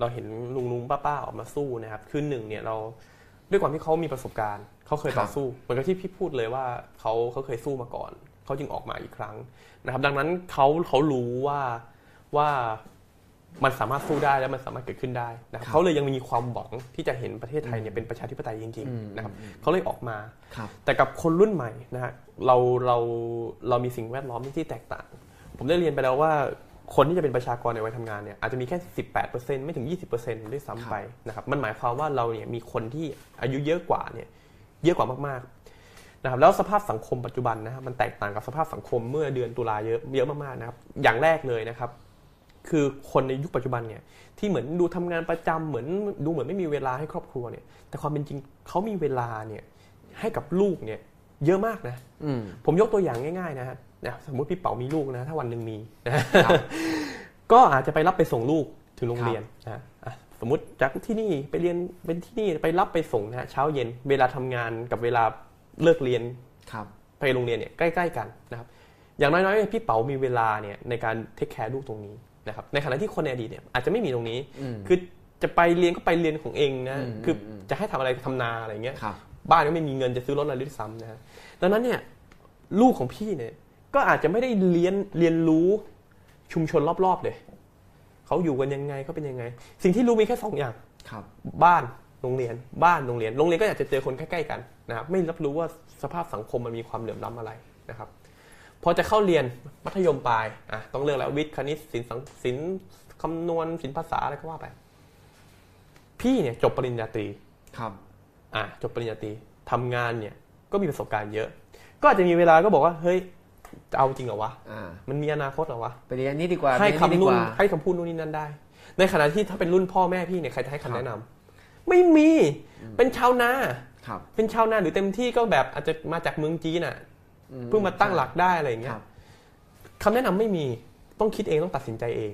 เราเห็นลุงลุงป้าป้าออกมาสู้นะครับคือหนึ่งเนี่ยเราด้วยความที่เขามีประสบการณ์เขาเคยต่อสู้ เหมือนกับที่พี่พูดเลยว่าเขาเขาเคยสู้มาก่อน เขาจึงออกมาอีกครั้งนะครับ ดังนั้นเขาเขารู้ว่าว่ามันสามารถสู้ได้และมันสามารถเกิดขึ้นได้นะครับเขาเลยยังมีความหวังที่จะเห็นประเทศไทยเนี่ยเป็นประชาธิปไตยจริงๆนะครับเขาเลยออกมาครับแต่กับคนรุ่นใหม่นะฮะเราเราเรามีสิ่งแวดล้อมที่แตกต่าง ผมได้เรียนไปแล้วว่าคนที่จะเป็นประชากรในวัยทำงานเนี่ยอาจจะมีแค่ 18%ไม่ถึง 20%ด้วยซ้ำไปนะครับมันหมายความว่าเราเนี่ยมีคนที่อายุเยอะกว่าเนี่ยเยอะกว่ามากๆ นะครับแล้วสภาพสังคมปัจจุบันนะครับมันแตกต่างกับสภาพสังคมเมื่อเดือนตุลาเยอะเยอะมากๆนะครับอย่างแรกเลยนะครับคือคนในยุคปัจจุบันเนี่ยที่เหมือนดูทำงานประจำเหมือนดูเหมือนไม่มีเวลาให้ครอบครัวเนี่ย แต่ความเป็นจริงเขามีเวลาเนี่ยให้กับลูกเนี่ยเยอะมากนะอืมผมยกตัวอย่างง่ายๆนะฮะนะสมมติพี่เป๋ามีลูกนะ ถ้าวันหนึ่งมีนะฮะครับก็อาจจะไปรับไปส่งลูกถึงโรงเรียนนะฮะอะสมมติจากที่นี่ไปเรียนเป็นที่นี่ไปรับไปส่งนะฮะเช้าเย็นเวลาทำงานกับเวลา เลิกเรียนครับไปโรงเรียนเนี่ยใกล้ๆกันนะครับอย่างน้อยๆพี่เป๋ามีเวลาเนี่ยในการเทคแคร์ลูกตรงนี้นะครับในขณะที่คนในอดีตเนี่ยอาจจะไม่มีตรงนี้อืมคือจะไปเรียนก็ไปเรียนของเองนะอืมคืออืมจะให้ทำอะไรทำนาอะไรเงี้ยครับบ้านก็ไม่มีเงินจะซื้อรถอะไรด้วยซ้ำนะฮะดังนั้นเนี่ยลูกของพี่เนี่ยก็อาจจะไม่ได้เรียนเรียนรู้ชุมชนรอบๆเลยเขาอยู่กันยังไงเขาเป็นยังไง สิ่งที่รู้มีแค่สองอย่างครับ บ้านโรงเรียน บ้านโรงเรียน โรงเรียนก็อยากจะเจอคนใกล้ๆกัน นะครับไม่รับรู้ว่าสภาพสังคมมันมีความเหลื่อมล้ำอะไรนะครับพอจะเข้าเรียนมัธยมปลายอะต้องเลือกแล้ววิทย์คณิตศิลป์สังศิลป์คำนวณศิลป์ภาษาอะไรก็ว่าไป พี่เนี่ยจบปริญญาตรีครับอะจบปริญญาตรีทำงานเนี่ยก็มีประสบการณ์เยอะ ก็อาจจะมีเวลาก็บอกว่าเฮ้ยจะเอาจริงเหรอวะอ่ามันมีอนาคตเหรอวะไปเรียนนี่ดีกว่าให้เรียคำดีนู่กนว่าให้คำพูดนู่นนี่นั่นได้ ในขณะที่ถ้าเป็นรุ่นพ่อแม่พี่เนี่ยใครจะให้ครัคำบแนะนำไม่มีเป็นชาวนาครับ เป็นชาวนาหรือเต็มที่ก็แบบอาจจะมาจากเมืองจีนอะอืเพิ่งมาตั้งหลักได้อะไรอย่างคเงี้รัยบคำแนะนำไม่มีต้องคิดเองต้องตัดสินใจเอง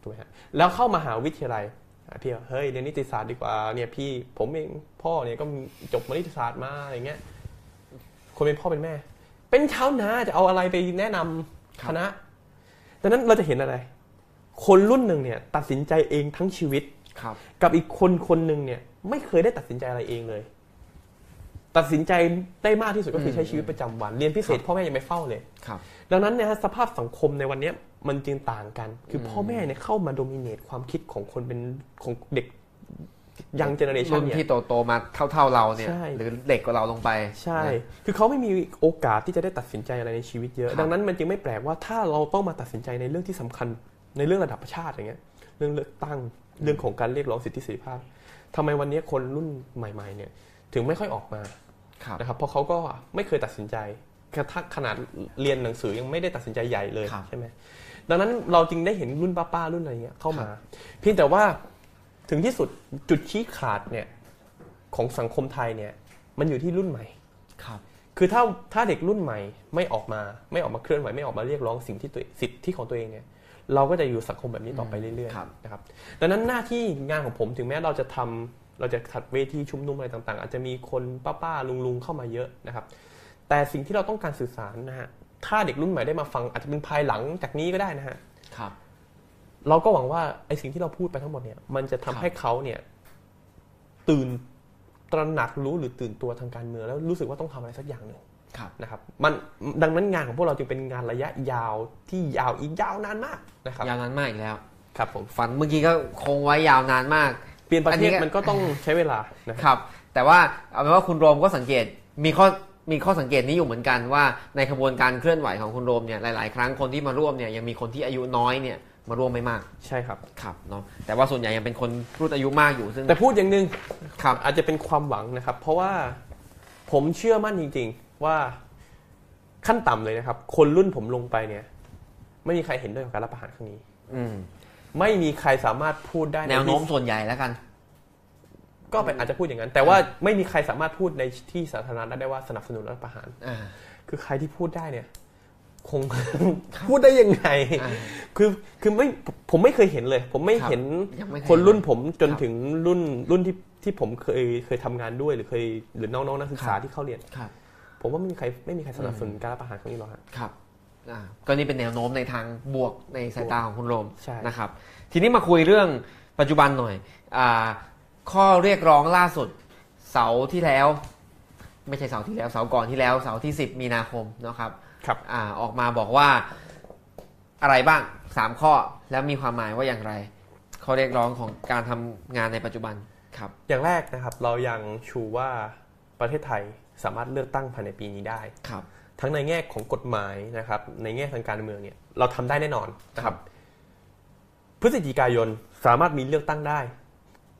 ถูกไหมฮะแล้วเข้ามหาวิทยาลัยอะพี่ว่าเฮ้ยเรียนนิติศาสตร์ดีกว่าเนี่ยพี่ผมเองพ่อเนี่ยก็จบมานิติศาสตร์มาอะไรเงี้ยคนเป็นพ่อเป็นแม่ เป็นชาวนาจะเอาอะไรไปแนะนำคณะดังนั้นเราจะเห็นอะไร คนรุ่นหนึ่งเนี่ย ตัดสินใจเองทั้งชีวิตครับกับอีกคนคนหนึ่งเนี่ย ไม่เคยได้ตัดสินใจอะไรเองเลย ตัดสินใจได้มากที่สุดก็คือใช้ชีวิตประจำวัน เรียนพิเศษพ่อแม่ยังไม่เฝ้าเลยครับดังนั้นเนี่ยฮะสภาพสังคมในวันเนี้ยมันจึงต่างกัน คือพ่อแม่เนี่ยเข้ามา dominate ความคิดของคนเป็นของเด็กยัง generation รุ่นเนี่ยที่โตโตๆมาเท่าๆเราเนี่ยใช่หรือเด็กกว่าเราลงไปใช่นะคือเขาไม่มีโอกาสที่จะได้ตัดสินใจอะไรในชีวิตเยอะครับดังนั้นมันจึงไม่แปลกว่าถ้าเราต้องมาตัดสินใจในเรื่องที่สำคัญในเรื่องระดับชาติอย่างเงี้ยเรื่องเลือกตั้งเรื่องของการเรียกร้องสิทธิเสรีภาพทำไมวันนี้คนรุ่นใหม่ ๆเนี่ย ถึงไม่ค่อยออกมาครับนะครับเพราะเขาก็ไม่เคยตัดสินใจกระทั่งขนาดเรียนหนังสือยังไม่ได้ตัดสินใจใหญ่เลยครับใช่ไหมดังนั้นเราจึงได้เห็นรุ่นป้าๆรุ่นอะไรเงี้ยเข้ามา เพียงแต่ว่าถึงที่สุดจุดชี้ขาดเนี่ยของสังคมไทยเนี่ยมันอยู่ที่รุ่นใหม่ครับคือถ้าถ้าเด็กรุ่นใหม่ไม่ออกมาไม่ออกมาเคลื่อนไหวไม่ออกมาเรียกร้องสิ่งที่ตัวสิทธิของตัวเองเนี่ยเราก็จะอยู่สังคมแบบนี้ต่อไปเรื่อยครับๆนะครับดังนั้นหน้าที่งานของผมถึงแม้เราจะทำ เราจะถัดเวทีชุมนุมอะไรต่างๆ อาจจะมีคนป้าๆลุงๆเข้ามาเยอะนะครับ แต่สิ่งที่เราต้องการสื่อสารนะฮะถ้าเด็กรุ่นใหม่ได้มาฟังอาจจะเป็นภายหลังจากนี้ก็ได้นะฮะครับเราก็หวังว่าไอ้สิ่งที่เราพูดไปทั้งหมดเนี่ย มันจะทำให้เขาเนี่ย ตื่นตระหนักรู้หรือตื่นตัวทางการเมืองแล้วรู้สึกว่าต้องทำอะไรสักอย่างหนึ่งครับนะครับมันดังนั้นงานของพวกเราจึงเป็นงานระยะยาวที่ยาวอีกยาวนานมากนะครับยาวนานมากอีกแล้ว ครับผมฝันเมื่อกี้ก็คงไว้ยาวนานมาก เปลี่ยนประอันเทนี้ศก็มันก็ต้องใช้เวลานะครับครับ แต่ว่าเอาเป็นว่าคุณโรมก็สังเกตมีข้อมีข้อสังเกตนี้อยู่เหมือนกันว่าในขบวนการเคลื่อนไหวของคุณโรมเนี่ยหลาย ๆ ครั้งคนที่มาร่วมเนี่ยยังมีคนที่อายุน้อยเนี่ยมาร่วมไม่มากใช่ครับครับเนาะแต่ว่าส่วนใหญ่ยังเป็นคนรุ่นอายุมากอยู่ซึ่งแต่พูดอย่างหนึ่งครับอาจจะเป็นความหวังนะครับ เพราะว่าผมเชื่อมั่นจริง ๆ ว่าขั้นต่ำเลยนะครับ คนรุ่นผมลงไปเนี่ย ไม่มีใครเห็นด้วยกับการรับประหารครั้งนี้ อืม ไม่มีใครสามารถพูดได้ใแนวโน้มที่ส่วนใหญ่แล้วกัน ก็เป็นอาจจะพูดอย่างนั้น แต่ว่าไม่มีใครสามารถพูดในที่สาธารณะได้ว่าสนับสนุนรัฐประหารอ่าคือใครที่พูดได้เนี่ย คงพูดได้ยังไงอ่าคือคือไม่ผมไม่เคยเห็นเลย ผมไม่ครับเห็นยังไม่เคยคนรุ่นผมจนครับถึงรุ่นรุ่นที่ที่ผมเคยเคยทำงานด้วยหรือเคยหรือน้องๆนักศึกษาครับที่เข้าเรียนครับผมว่าไม่มีใครไม่มีใครสนับสนุนการรับประหารครั้งนี้หรอกฮะครับอ่า ก็นี่เป็นแนวโน้มในทางบวกในสายตาของคุณโรมใช่นะครับ ทีนี้มาคุยเรื่องปัจจุบันหน่อยอาข้อเรียกร้องล่าสุดเสาร์ที่แล้ว ไม่ใช่เสาร์ที่แล้วเสาร์ก่อนที่แล้วเสาร์ที่ 10 มีนาคมนะครับครับอาออกมาบอกว่าอะไรบ้างสามข้อแล้วมีความหมายว่าอย่างไร ข้อเรียกร้องของการทำงานในปัจจุบันครับ อย่างแรกนะครับเรายังชูว่าประเทศไทยสามารถเลือกตั้งภายในปีนี้ได้ครับ ทั้งในแง่ของกฎหมายนะครับ ในแง่ทางการเมืองเนี่ยเราทำได้แน่นอนนะครับ พฤศจิกายนสามารถมีเลือกตั้งได้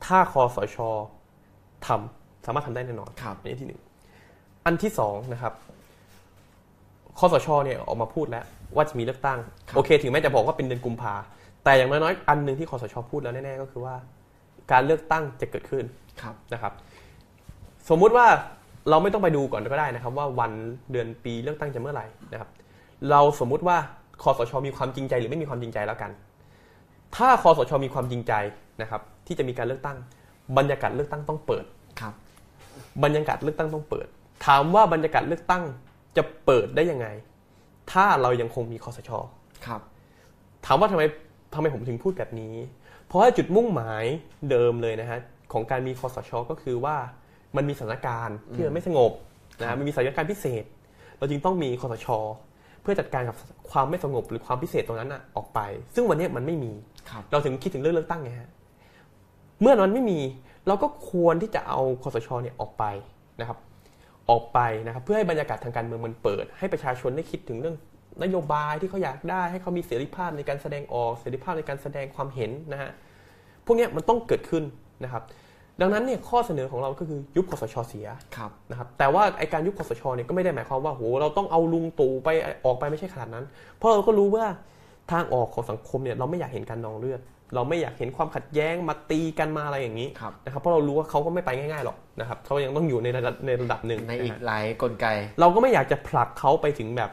ถ้าคอสชทำสามารถทำได้แน่นอนครับอันนี้ที่หนึ่งอันที่สองนะครับคอสชเนี่ยออกมาพูดแล้วว่าจะมีเลือกตั้งครับโอเค ถึงแม้จะบอกว่าเป็นเดือนกุมภาแต่อย่างน้อยๆอันหนึ่งที่คอสชพูดแล้วแน่ๆก็คือว่า การเลือกตั้งจะเกิดขึ้นครับนะครับ สมมุติว่า เราไม่ต้องไปดูก่อนก็ได้นะครับ ว่าวันเดือนปีเลือกตั้งจะเมื่อไหร่นะครับ เราสมมุติว่าคอสชมีความจริงใจหรือไม่มีความจริงใจแล้วกัน ถ้าคอสชมีความจริงใจนะครับ ที่จะมีการเลือกตั้ง บรรยากาศเลือกตั้งต้องเปิดครับ บรรยากาศเลือกตั้งต้องเปิด ถามว่าบรรยากาศเลือกตั้งจะเปิดได้ยังไง ถ้าเรายังคงมีคอสชครับ ถามว่าทำไมทำไมผมถึงพูดแบบนี้ เพราะว่าจุดมุ่งหมายเดิมเลยนะฮะของการมีคอสชก็คือว่า มันมีสถานการณ์ที่มันไม่สงบนะฮะมันมีสถานการณ์พิเศษ เราจึงต้องมีคอสช เพื่อจัดการกับความไม่สงบหรือความพิเศษตรงนั้นน่ะออกไป ซึ่งวันนี้มันไม่มีครับเราถึงคิดถึงเรื่องเลือกตั้งไงฮะเมื่อมันไม่มีเราก็ควรที่จะเอาคอสชเนี่ยออกไปนะครับ ออกไปนะครับเพื่อให้บรรยากาศทางการเมืองมันเปิด ให้ประชาชนได้คิดถึงเรื่องนโยบายที่เขาอยากได้ให้เขามีเสรีภาพในการแสดงออกเสรีภาพในการแสดงความเห็นนะฮะพวกเนี้ยมันต้องเกิดขึ้นนะครับ ดังนั้นเนี่ยข้อเสนอของเราก็คือยุบคอสชเสียครับนะครับแต่ว่าไอการยุบคอสชเนี่ยก็ไม่ได้หมายความว่าโหเราต้องเอาลุงตู่ไปออกไปไม่ใช่ขนาดนั้น เพราะเราก็รู้ว่าทางออกของสังคมเนี่ยเราไม่อยากเห็นการนองเลือด เราไม่อยากเห็นความขัดแย้งมาตีกันมาอะไรอย่างนี้ครับนะครับเพราะเรารู้ว่าเขาก็ไม่ไปง่ายๆหรอกนะครับเขายังต้องอยู่ในระดับในระดับหนึ่งในอีกะฮะหลายกลไก เราก็ไม่อยากจะผลักเขาไปถึงแบบ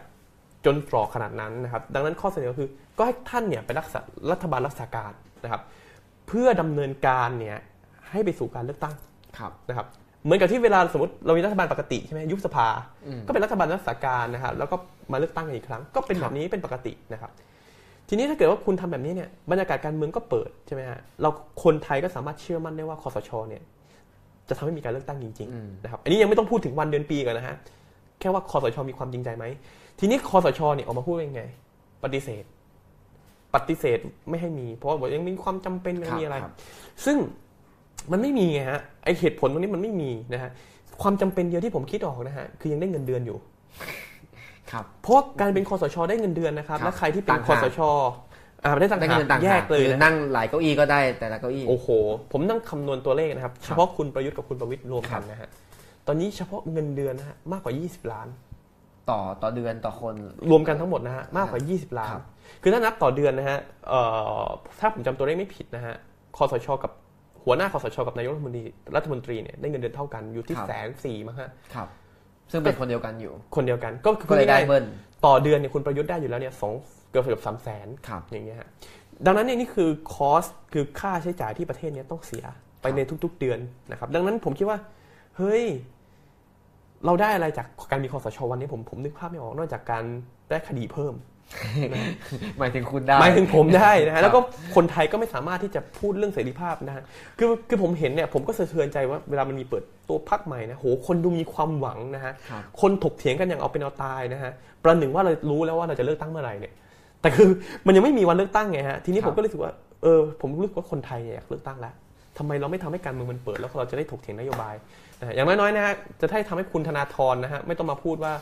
จนตรอกขนาดนั้นนะครับดังนั้นข้อเสนอคือก็ให้ท่านเนี่ยไปรักษารัฐบาลรักษาการนะครับเพื่อดำเนินการเนี่ย ให้ไปสู่การเลือกตั้งครับนะครับเหมือนกับที่เวลาสมมติเรามีรัฐบาลปกติใช่ไหมยุบสภาอืมก็เป็นรัฐบาลรักษาการนะครับแล้วก็มาเลือกตั้งกันอีกครั้ง ก็เป็นคแบรับบนี้เป็นปกตินะครับ ทีนี้ถ้าเกิดว่าคุณทำแบบนี้เนี่ยบรรยากาศการเมืองก็เปิดใช่ไหมฮะเราคนไทยก็สามารถเชื่อมั่นได้ว่าคอสชเนี่ยจะทำให้มีการเลือกตั้งจริงอืมๆนะครับอันนี้ยังไม่ต้องพูดถึงวันเดือนปีกันนะฮะแค่ว่าคอสชมีความจริงใจไหมทีนี้คอสชเนี่ยออกมาพูดว่ายังไง ปฏิเสธ ปฏิเสธไม่ให้มี เพราะว่าบอกยังมีความจำเป็นยังมีอะไรครับซึ่ง มันไม่มีไงฮะไอเหตุผลตรงนี้มันไม่มีนะฮะความจำเป็นเดียวที่ผมคิดออกนะฮะคือยังได้เงินเดือนอยู่ครับเพราะว่าการเป็นคอสชได้เงินเดือนนะครับครับและใครที่เป็นต่างคอหากสชอ่าได้ต่างได้หากเงินต่างแยหากกเลยคือนะนั่งหลายเก้าอี้ก็ได้แต่ละเก้าอี้โอ้โห ผมนั่งคำนวณตัวเลขนะครับ เฉพาะคุณประยุทธ์กับคุณประวิตยรวมกันนะฮะตอนนี้เฉพาะเงินเดือนนะฮะมากกว่า 20 ล้าน ต่อต่อเดือนต่อคนรวมกันทั้งหมดนะฮะมากกว่า 20 ล้านครับคือถ้านับต่อเดือนนะฮะเอ่อถ้าผมจำตัวเลขไม่ผิดนะฮะคอสชกับ หัวหน้าคอสชกับนายกรัฐมนตรีรัฐมนตรีเนี่ยได้เงินเดือนเท่ากันอยู่ที่แสนสี่มั้งฮะครับซึ่งเป็นคนเดียวกันอยู่ คนเดียวกันก็คือก็เลยได้พูดง่ายๆเบิ้ลต่อเดือนเนี่ยคุณประยุทธ์ได้อยู่แล้วเนี่ยสองเกือบเกือบสามแสนครับอย่างเงี้ยฮะดังนั้นเนี่ยนี่คือคอสคือค่าใช้จ่ายที่ประเทศเนี้ต้องเสียไปในทุก ๆ เดือนนะครับ ดังนั้นผมคิดว่า เฮ้ย เราได้อะไรจากการมีคอสชวันนี้ผมผมนึกภาพไม่ออกนอกจากการได้คดีเพิ่ม หมายถึงคุณได้หมายถึงผมได้นะครัฮะบแล้วก็คนไทยก็ไม่สามารถที่จะพูดเรื่องเสรีภาพนะฮะคือคือผมเห็นเนี่ยผมก็สะเทือนใจว่าเวลามันมีเปิดตัวพักใหม่นะโหคนดูมีความหวังนะฮะครับคนถกเถียงกันอย่างเอาเป็นเอาตายนะฮะประหนึ่งว่าเรารู้แล้วว่าเราจะเลือกตั้งเมื่อไหร่เนี่ย แต่คือมันยังไม่มีวันเลือกตั้งไงฮะทีนี้ครัผบมก็เลยรู้สึกว่าเออผมรู้สึกว่าคนไทยเนี่ยอยากเลือกตั้งแล้วทำไมเราไม่ทำให้การเมืองมันเปิดแล้วเราจะได้ถกเถียงนโยบายนะฮะอย่างน้อยๆนะฮะจะให้ทำให้คุณธนาธรนะฮะไม่ต้องมาพูดว่า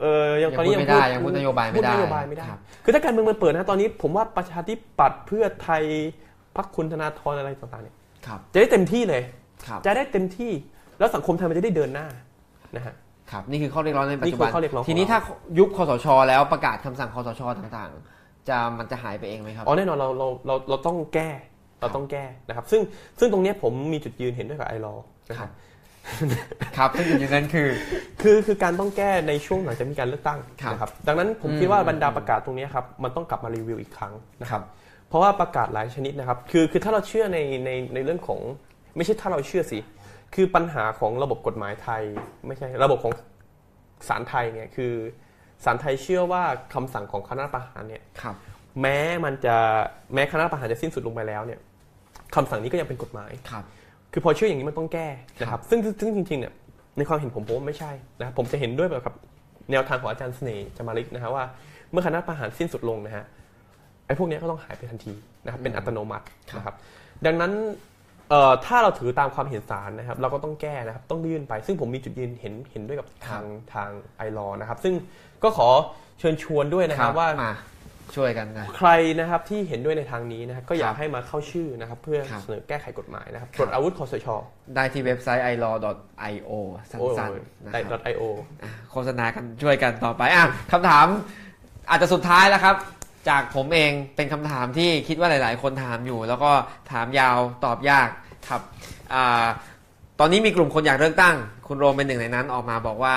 เออยังตอนนี้ยังพูดไม่ได้ยังพูดนโยบายไม่ได้พูนโยบายไม่ได้ครับคือถ้าการเมืองมันเปิดนะตอนนี้ ผมว่าประชาธิปัตย์เพื่อไทยพรรคคุณธนาธรอะไรต่างๆเนี่ยครับจะได้เต็มที่เลยครับจะได้เต็มที่ แล้วสังคมไทยมันจะได้เดินหน้านะฮะครับนี่คือข้อเรียกร้องในปัจจุบันี่คือข้อเรียกร้องทีนี้ของเราถ้ายุบคอสช แล้วประกาศคำสั่งคอสชต่างๆ จะมันจะหายไปเองไหมครับอ๋อแน่นอนเราเราเราเราต้องแก้เราต้องแก้นะครับ ซึ่งซึ่งตรงเนี้ยผมมีจุดยืนเห็นด้วยกับไอรอนะคครัรับบ ครับซึ่งจุดยืนนั้นคือ คือคือการต้องแก้ในช่วงหลังจากมีการเลือกตั้งครับนะครับดังนั้นผมอืมคิดว่าบรรดาประกาศตรงเนี้ยครับมันต้องกลับมารีวิวอีกครั้งนะคครัรับบเพราะว่าประกาศหลายชนิดนะครับคือคือถ้าเราเชื่อในในในเรื่องของไม่ใช่ถ้าเราเชื่อสิคือปัญหาของระบบกฎหมายไทย ไม่ใช่ระบบของศาลไทยเนี่ยคือศาลไทยเชื่อว่าคำสั่งของคณะประหารเนี่ยครับแม้มันจะแม้คณะประหารจะสิ้นสุดลงไปแล้วเนี่ยคำสั่งนี้ก็ยังเป็นกฎหมายครับ คือพอเชื่ออย่างนี้มันต้องแก้นะครับซึ่งซึ่งจริงๆเนี่ยในความเห็นผมผมว่าไม่ใช่นะครับผมจะเห็นด้วยแบบกับแนวทางของอาจารย์เสน่ห์จามาริกนะฮะว่าเมื่อคณะประหารสิ้นสุดลงนะฮะไอ้พวกเนี้ยก็ต้องหายไปทันทีนะครับเป็นอัตโนมัตินะครับดังนั้นเอ่อถ้าเราถือตามความเห็นศาลนะครับ เราก็ต้องแก้นะครับต้องยื่นไป ซึ่งผมมีจุดยืนเห็นเห็นด้วยกับทางทางไอรอนะครับ ซึ่งก็ขอเชิญชวนด้วยนะครับว่ามา ช่วยกันนะ ใครนะครับที่เห็นด้วยในทางนี้นะครับก็อยากครับให้มาเข้าชื่อนะครับเพื่อครับเสนอแก้ไขกฎหมายนะครับครับปลดอาวุธคอสช ได้ที่เว็บไซต์ ilaw.io สั้นๆนะได้ครับ .io อะโฆษณากันช่วยกันต่อไปอะคำถามอาจจะสุดท้ายแล้วครับ จากผมเองเป็นคำถามที่คิดว่าหลาย ๆ คนถามอยู่ แล้วก็ถามยาวตอบยากครับอา ตอนนี้มีกลุ่มคนอยากเลือกตั้ง คุณโรมเป็นหนึ่งในนั้นออกมาบอกว่า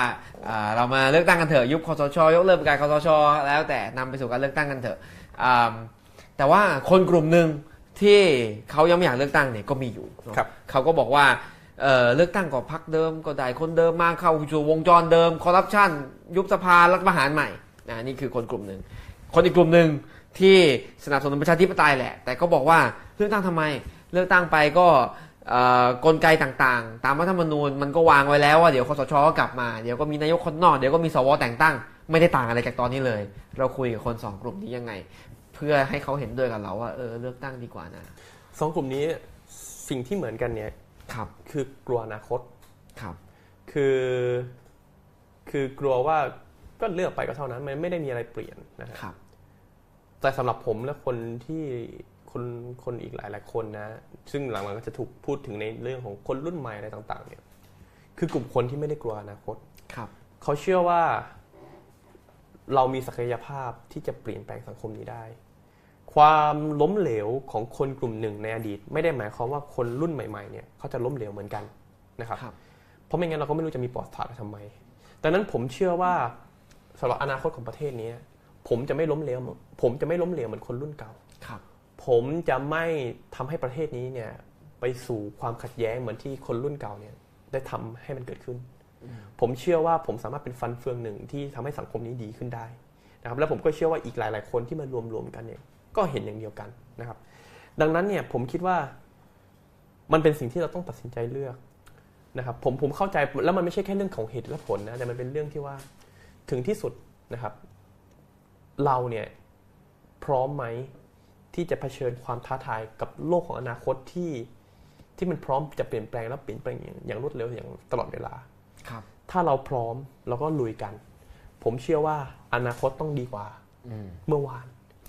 อ่าเรามาเลือกตั้งกันเถอะยุบคอสชยกเลิกการคอสช แล้วแต่นำไปสู่การเลือกตั้งกันเถอะอ่าแต่ว่าคนกลุ่มหนึ่งที่เขายังไม่อยากเลือกตั้งเนี่ยก็มีอยู่เนอะครับเขาก็บอกว่าเอ่อเลือกตั้งก็พักเดิมก็ได้คนเดิมมาเข้าสู่วงจรเดิมคอร์รัปชันยุบสภารัฐประหารใหม่นะนี่คือคนกลุ่มหนึ่งคนอีกกลุ่มหนึ่งที่สนับสนุนประชาธิปไตยแหละ แต่ก็บอกว่าเลือกตั้งทำไม เลือกตั้งไปก็เอ่อ กลไกต่างๆ ตามรัฐธรรมนูญมันก็วางไว้แล้วว่าเดี๋ยวคสชก็กลับมา เดี๋ยวก็มีนายกคนนอกเดี๋ยวก็มีสวแต่งตั้ง ไม่ได้ต่างอะไรจากตอนนี้เลย เราคุยกับคนสองกลุ่มนี้ยังไง เพื่อให้เขาเห็นด้วยกับเราว่าเออเลือกตั้งดีกว่านะสองกลุ่มนี้สิ่งที่เหมือนกันเนี่ยครับคือกลัวอนาคตครับคือคือกลัวว่าก็เลือกไปก็เท่านั้นมันไม่ได้มีอะไรเปลี่ยนนะฮะครับแต่สำหรับผมและคนที่ คนคนอีกหลายหลายๆคนนะ ซึ่งหลังๆก็จะถูกพูดถึงในเรื่องของคนรุ่นใหม่อะไรต่าง ๆ เนี่ย คือกลุ่มคนที่ไม่ได้กลัวอนาคตครับเขาเชื่อว่า เรามีศักยภาพที่จะเปลี่ยนแปลงสังคมนี้ได้ ความล้มเหลวของคนกลุ่มหนึ่งในอดีต ไม่ได้หมายความว่าคนรุ่นใหม่ ๆ เนี่ยเขาจะล้มเหลวเหมือนกันนะครับครับเพราะไม่งั้นเราก็ไม่รู้จะมีปลอดศาสตร์ทำไมดังนั้นผมเชื่อว่าสำหรับอนาคตของประเทศนี้ผมจะไม่ล้มเหลวเหมือนผมจะไม่ล้มเหลวเหมือนคนรุ่นเก่าครับ ผมจะไม่ทำให้ประเทศนี้เนี่ยไปสู่ความขัดแย้งเหมือนที่คนรุ่นเก่าเนี่ยได้ทำให้มันเกิดขึ้น ผมเชื่อว่าผมสามารถเป็นฟันเฟืองหนึ่งที่ทำให้สังคมนี้ดีขึ้นได้นะครับแล้วผมก็เชื่อว่าอีกหลาย ๆ คนที่มารวมๆกันเนี่ยก็เห็นอย่างเดียวกันนะครับ ดังนั้นเนี่ยผมคิดว่ามันเป็นสิ่งที่เราต้องตัดสินใจเลือกนะครับผมผมเข้าใจแล้วมันไม่ใช่แค่เรื่องของเหตุและผลนะแต่มันเป็นเรื่องที่ว่าถึงที่สุดนะครับ เราเนี่ยพร้อมไหม ที่จะเผชิญความท้าทายกับโลกของอนาคตที่ที่มันพร้อมจะเปลี่ยนแปลงและเปลี่ยนแปลงอย่างอย่างรวดเร็วอย่างตลอดเวลาครับ ถ้าเราพร้อมเราก็ลุยกัน ผมเชื่อว่าอนาคตต้องดีกว่าอืมเมื่อวาน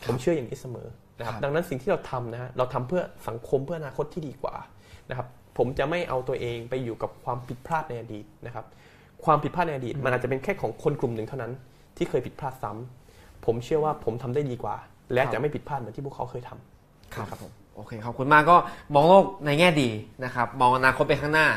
ผมเชื่ออย่างนี้เสมอนะครับครับดังนั้นสิ่งที่เราทำนะฮะเราทำเพื่อสังคมเพื่ออนาคตที่ดีกว่านะครับ ผมจะไม่เอาตัวเองไปอยู่กับความผิดพลาดในอดีตนะครับ ความผิดพลาดในอดีตมันอาจจะเป็นแค่ของคนกลุ่มหนึ่งเท่านั้น ที่เคยผิดพลาดซ้ำผมเชื่อว่าผมทำได้ดีกว่า และจะไม่ผิดพลาดเหมือนที่พวกเขาเคยทำครับผมโอเคขอบคุณมากก็มองโลกในแง่ดีนะครับมองอนาคตไปข้างหน้า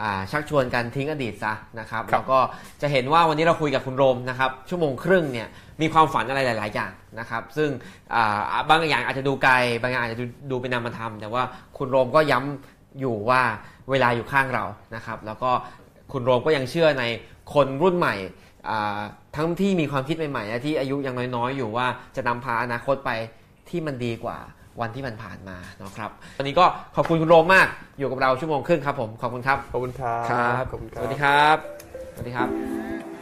อ่าชักชวนกันทิ้งอดีตซะนะครับครับแล้วก็จะเห็นว่าวันนี้เราคุยกับคุณโรมนะครับชั่วโมงครึ่งเนี่ยมีความฝันอะไรหลาย ๆ อย่างนะครับซึ่งอ่าบางอย่างอาจจะดูไกล บางอย่างอาจจะดูดูเป็นนามธรรม แต่ว่าคุณโรมก็ย้ำอยู่ว่าเวลาอยู่ข้างเรานะครับแล้วก็คุณโรมก็ยังเชื่อในคนรุ่นใหม่อ่า ทั้งที่มีความคิดใหม่ๆและที่อายุยังน้อยๆ อยู่ว่าจะนำพาอนาคตไปที่มันดีกว่าวันที่มันผ่านมานะครับวันนี้ก็ขอบคุณคุณโรมมากอยู่กับเราชั่วโมงครึ่งครับผมขอบคุณครับขอบคุณครับครับขอบคุณคสรับวัสดีครับสวัสดีครับ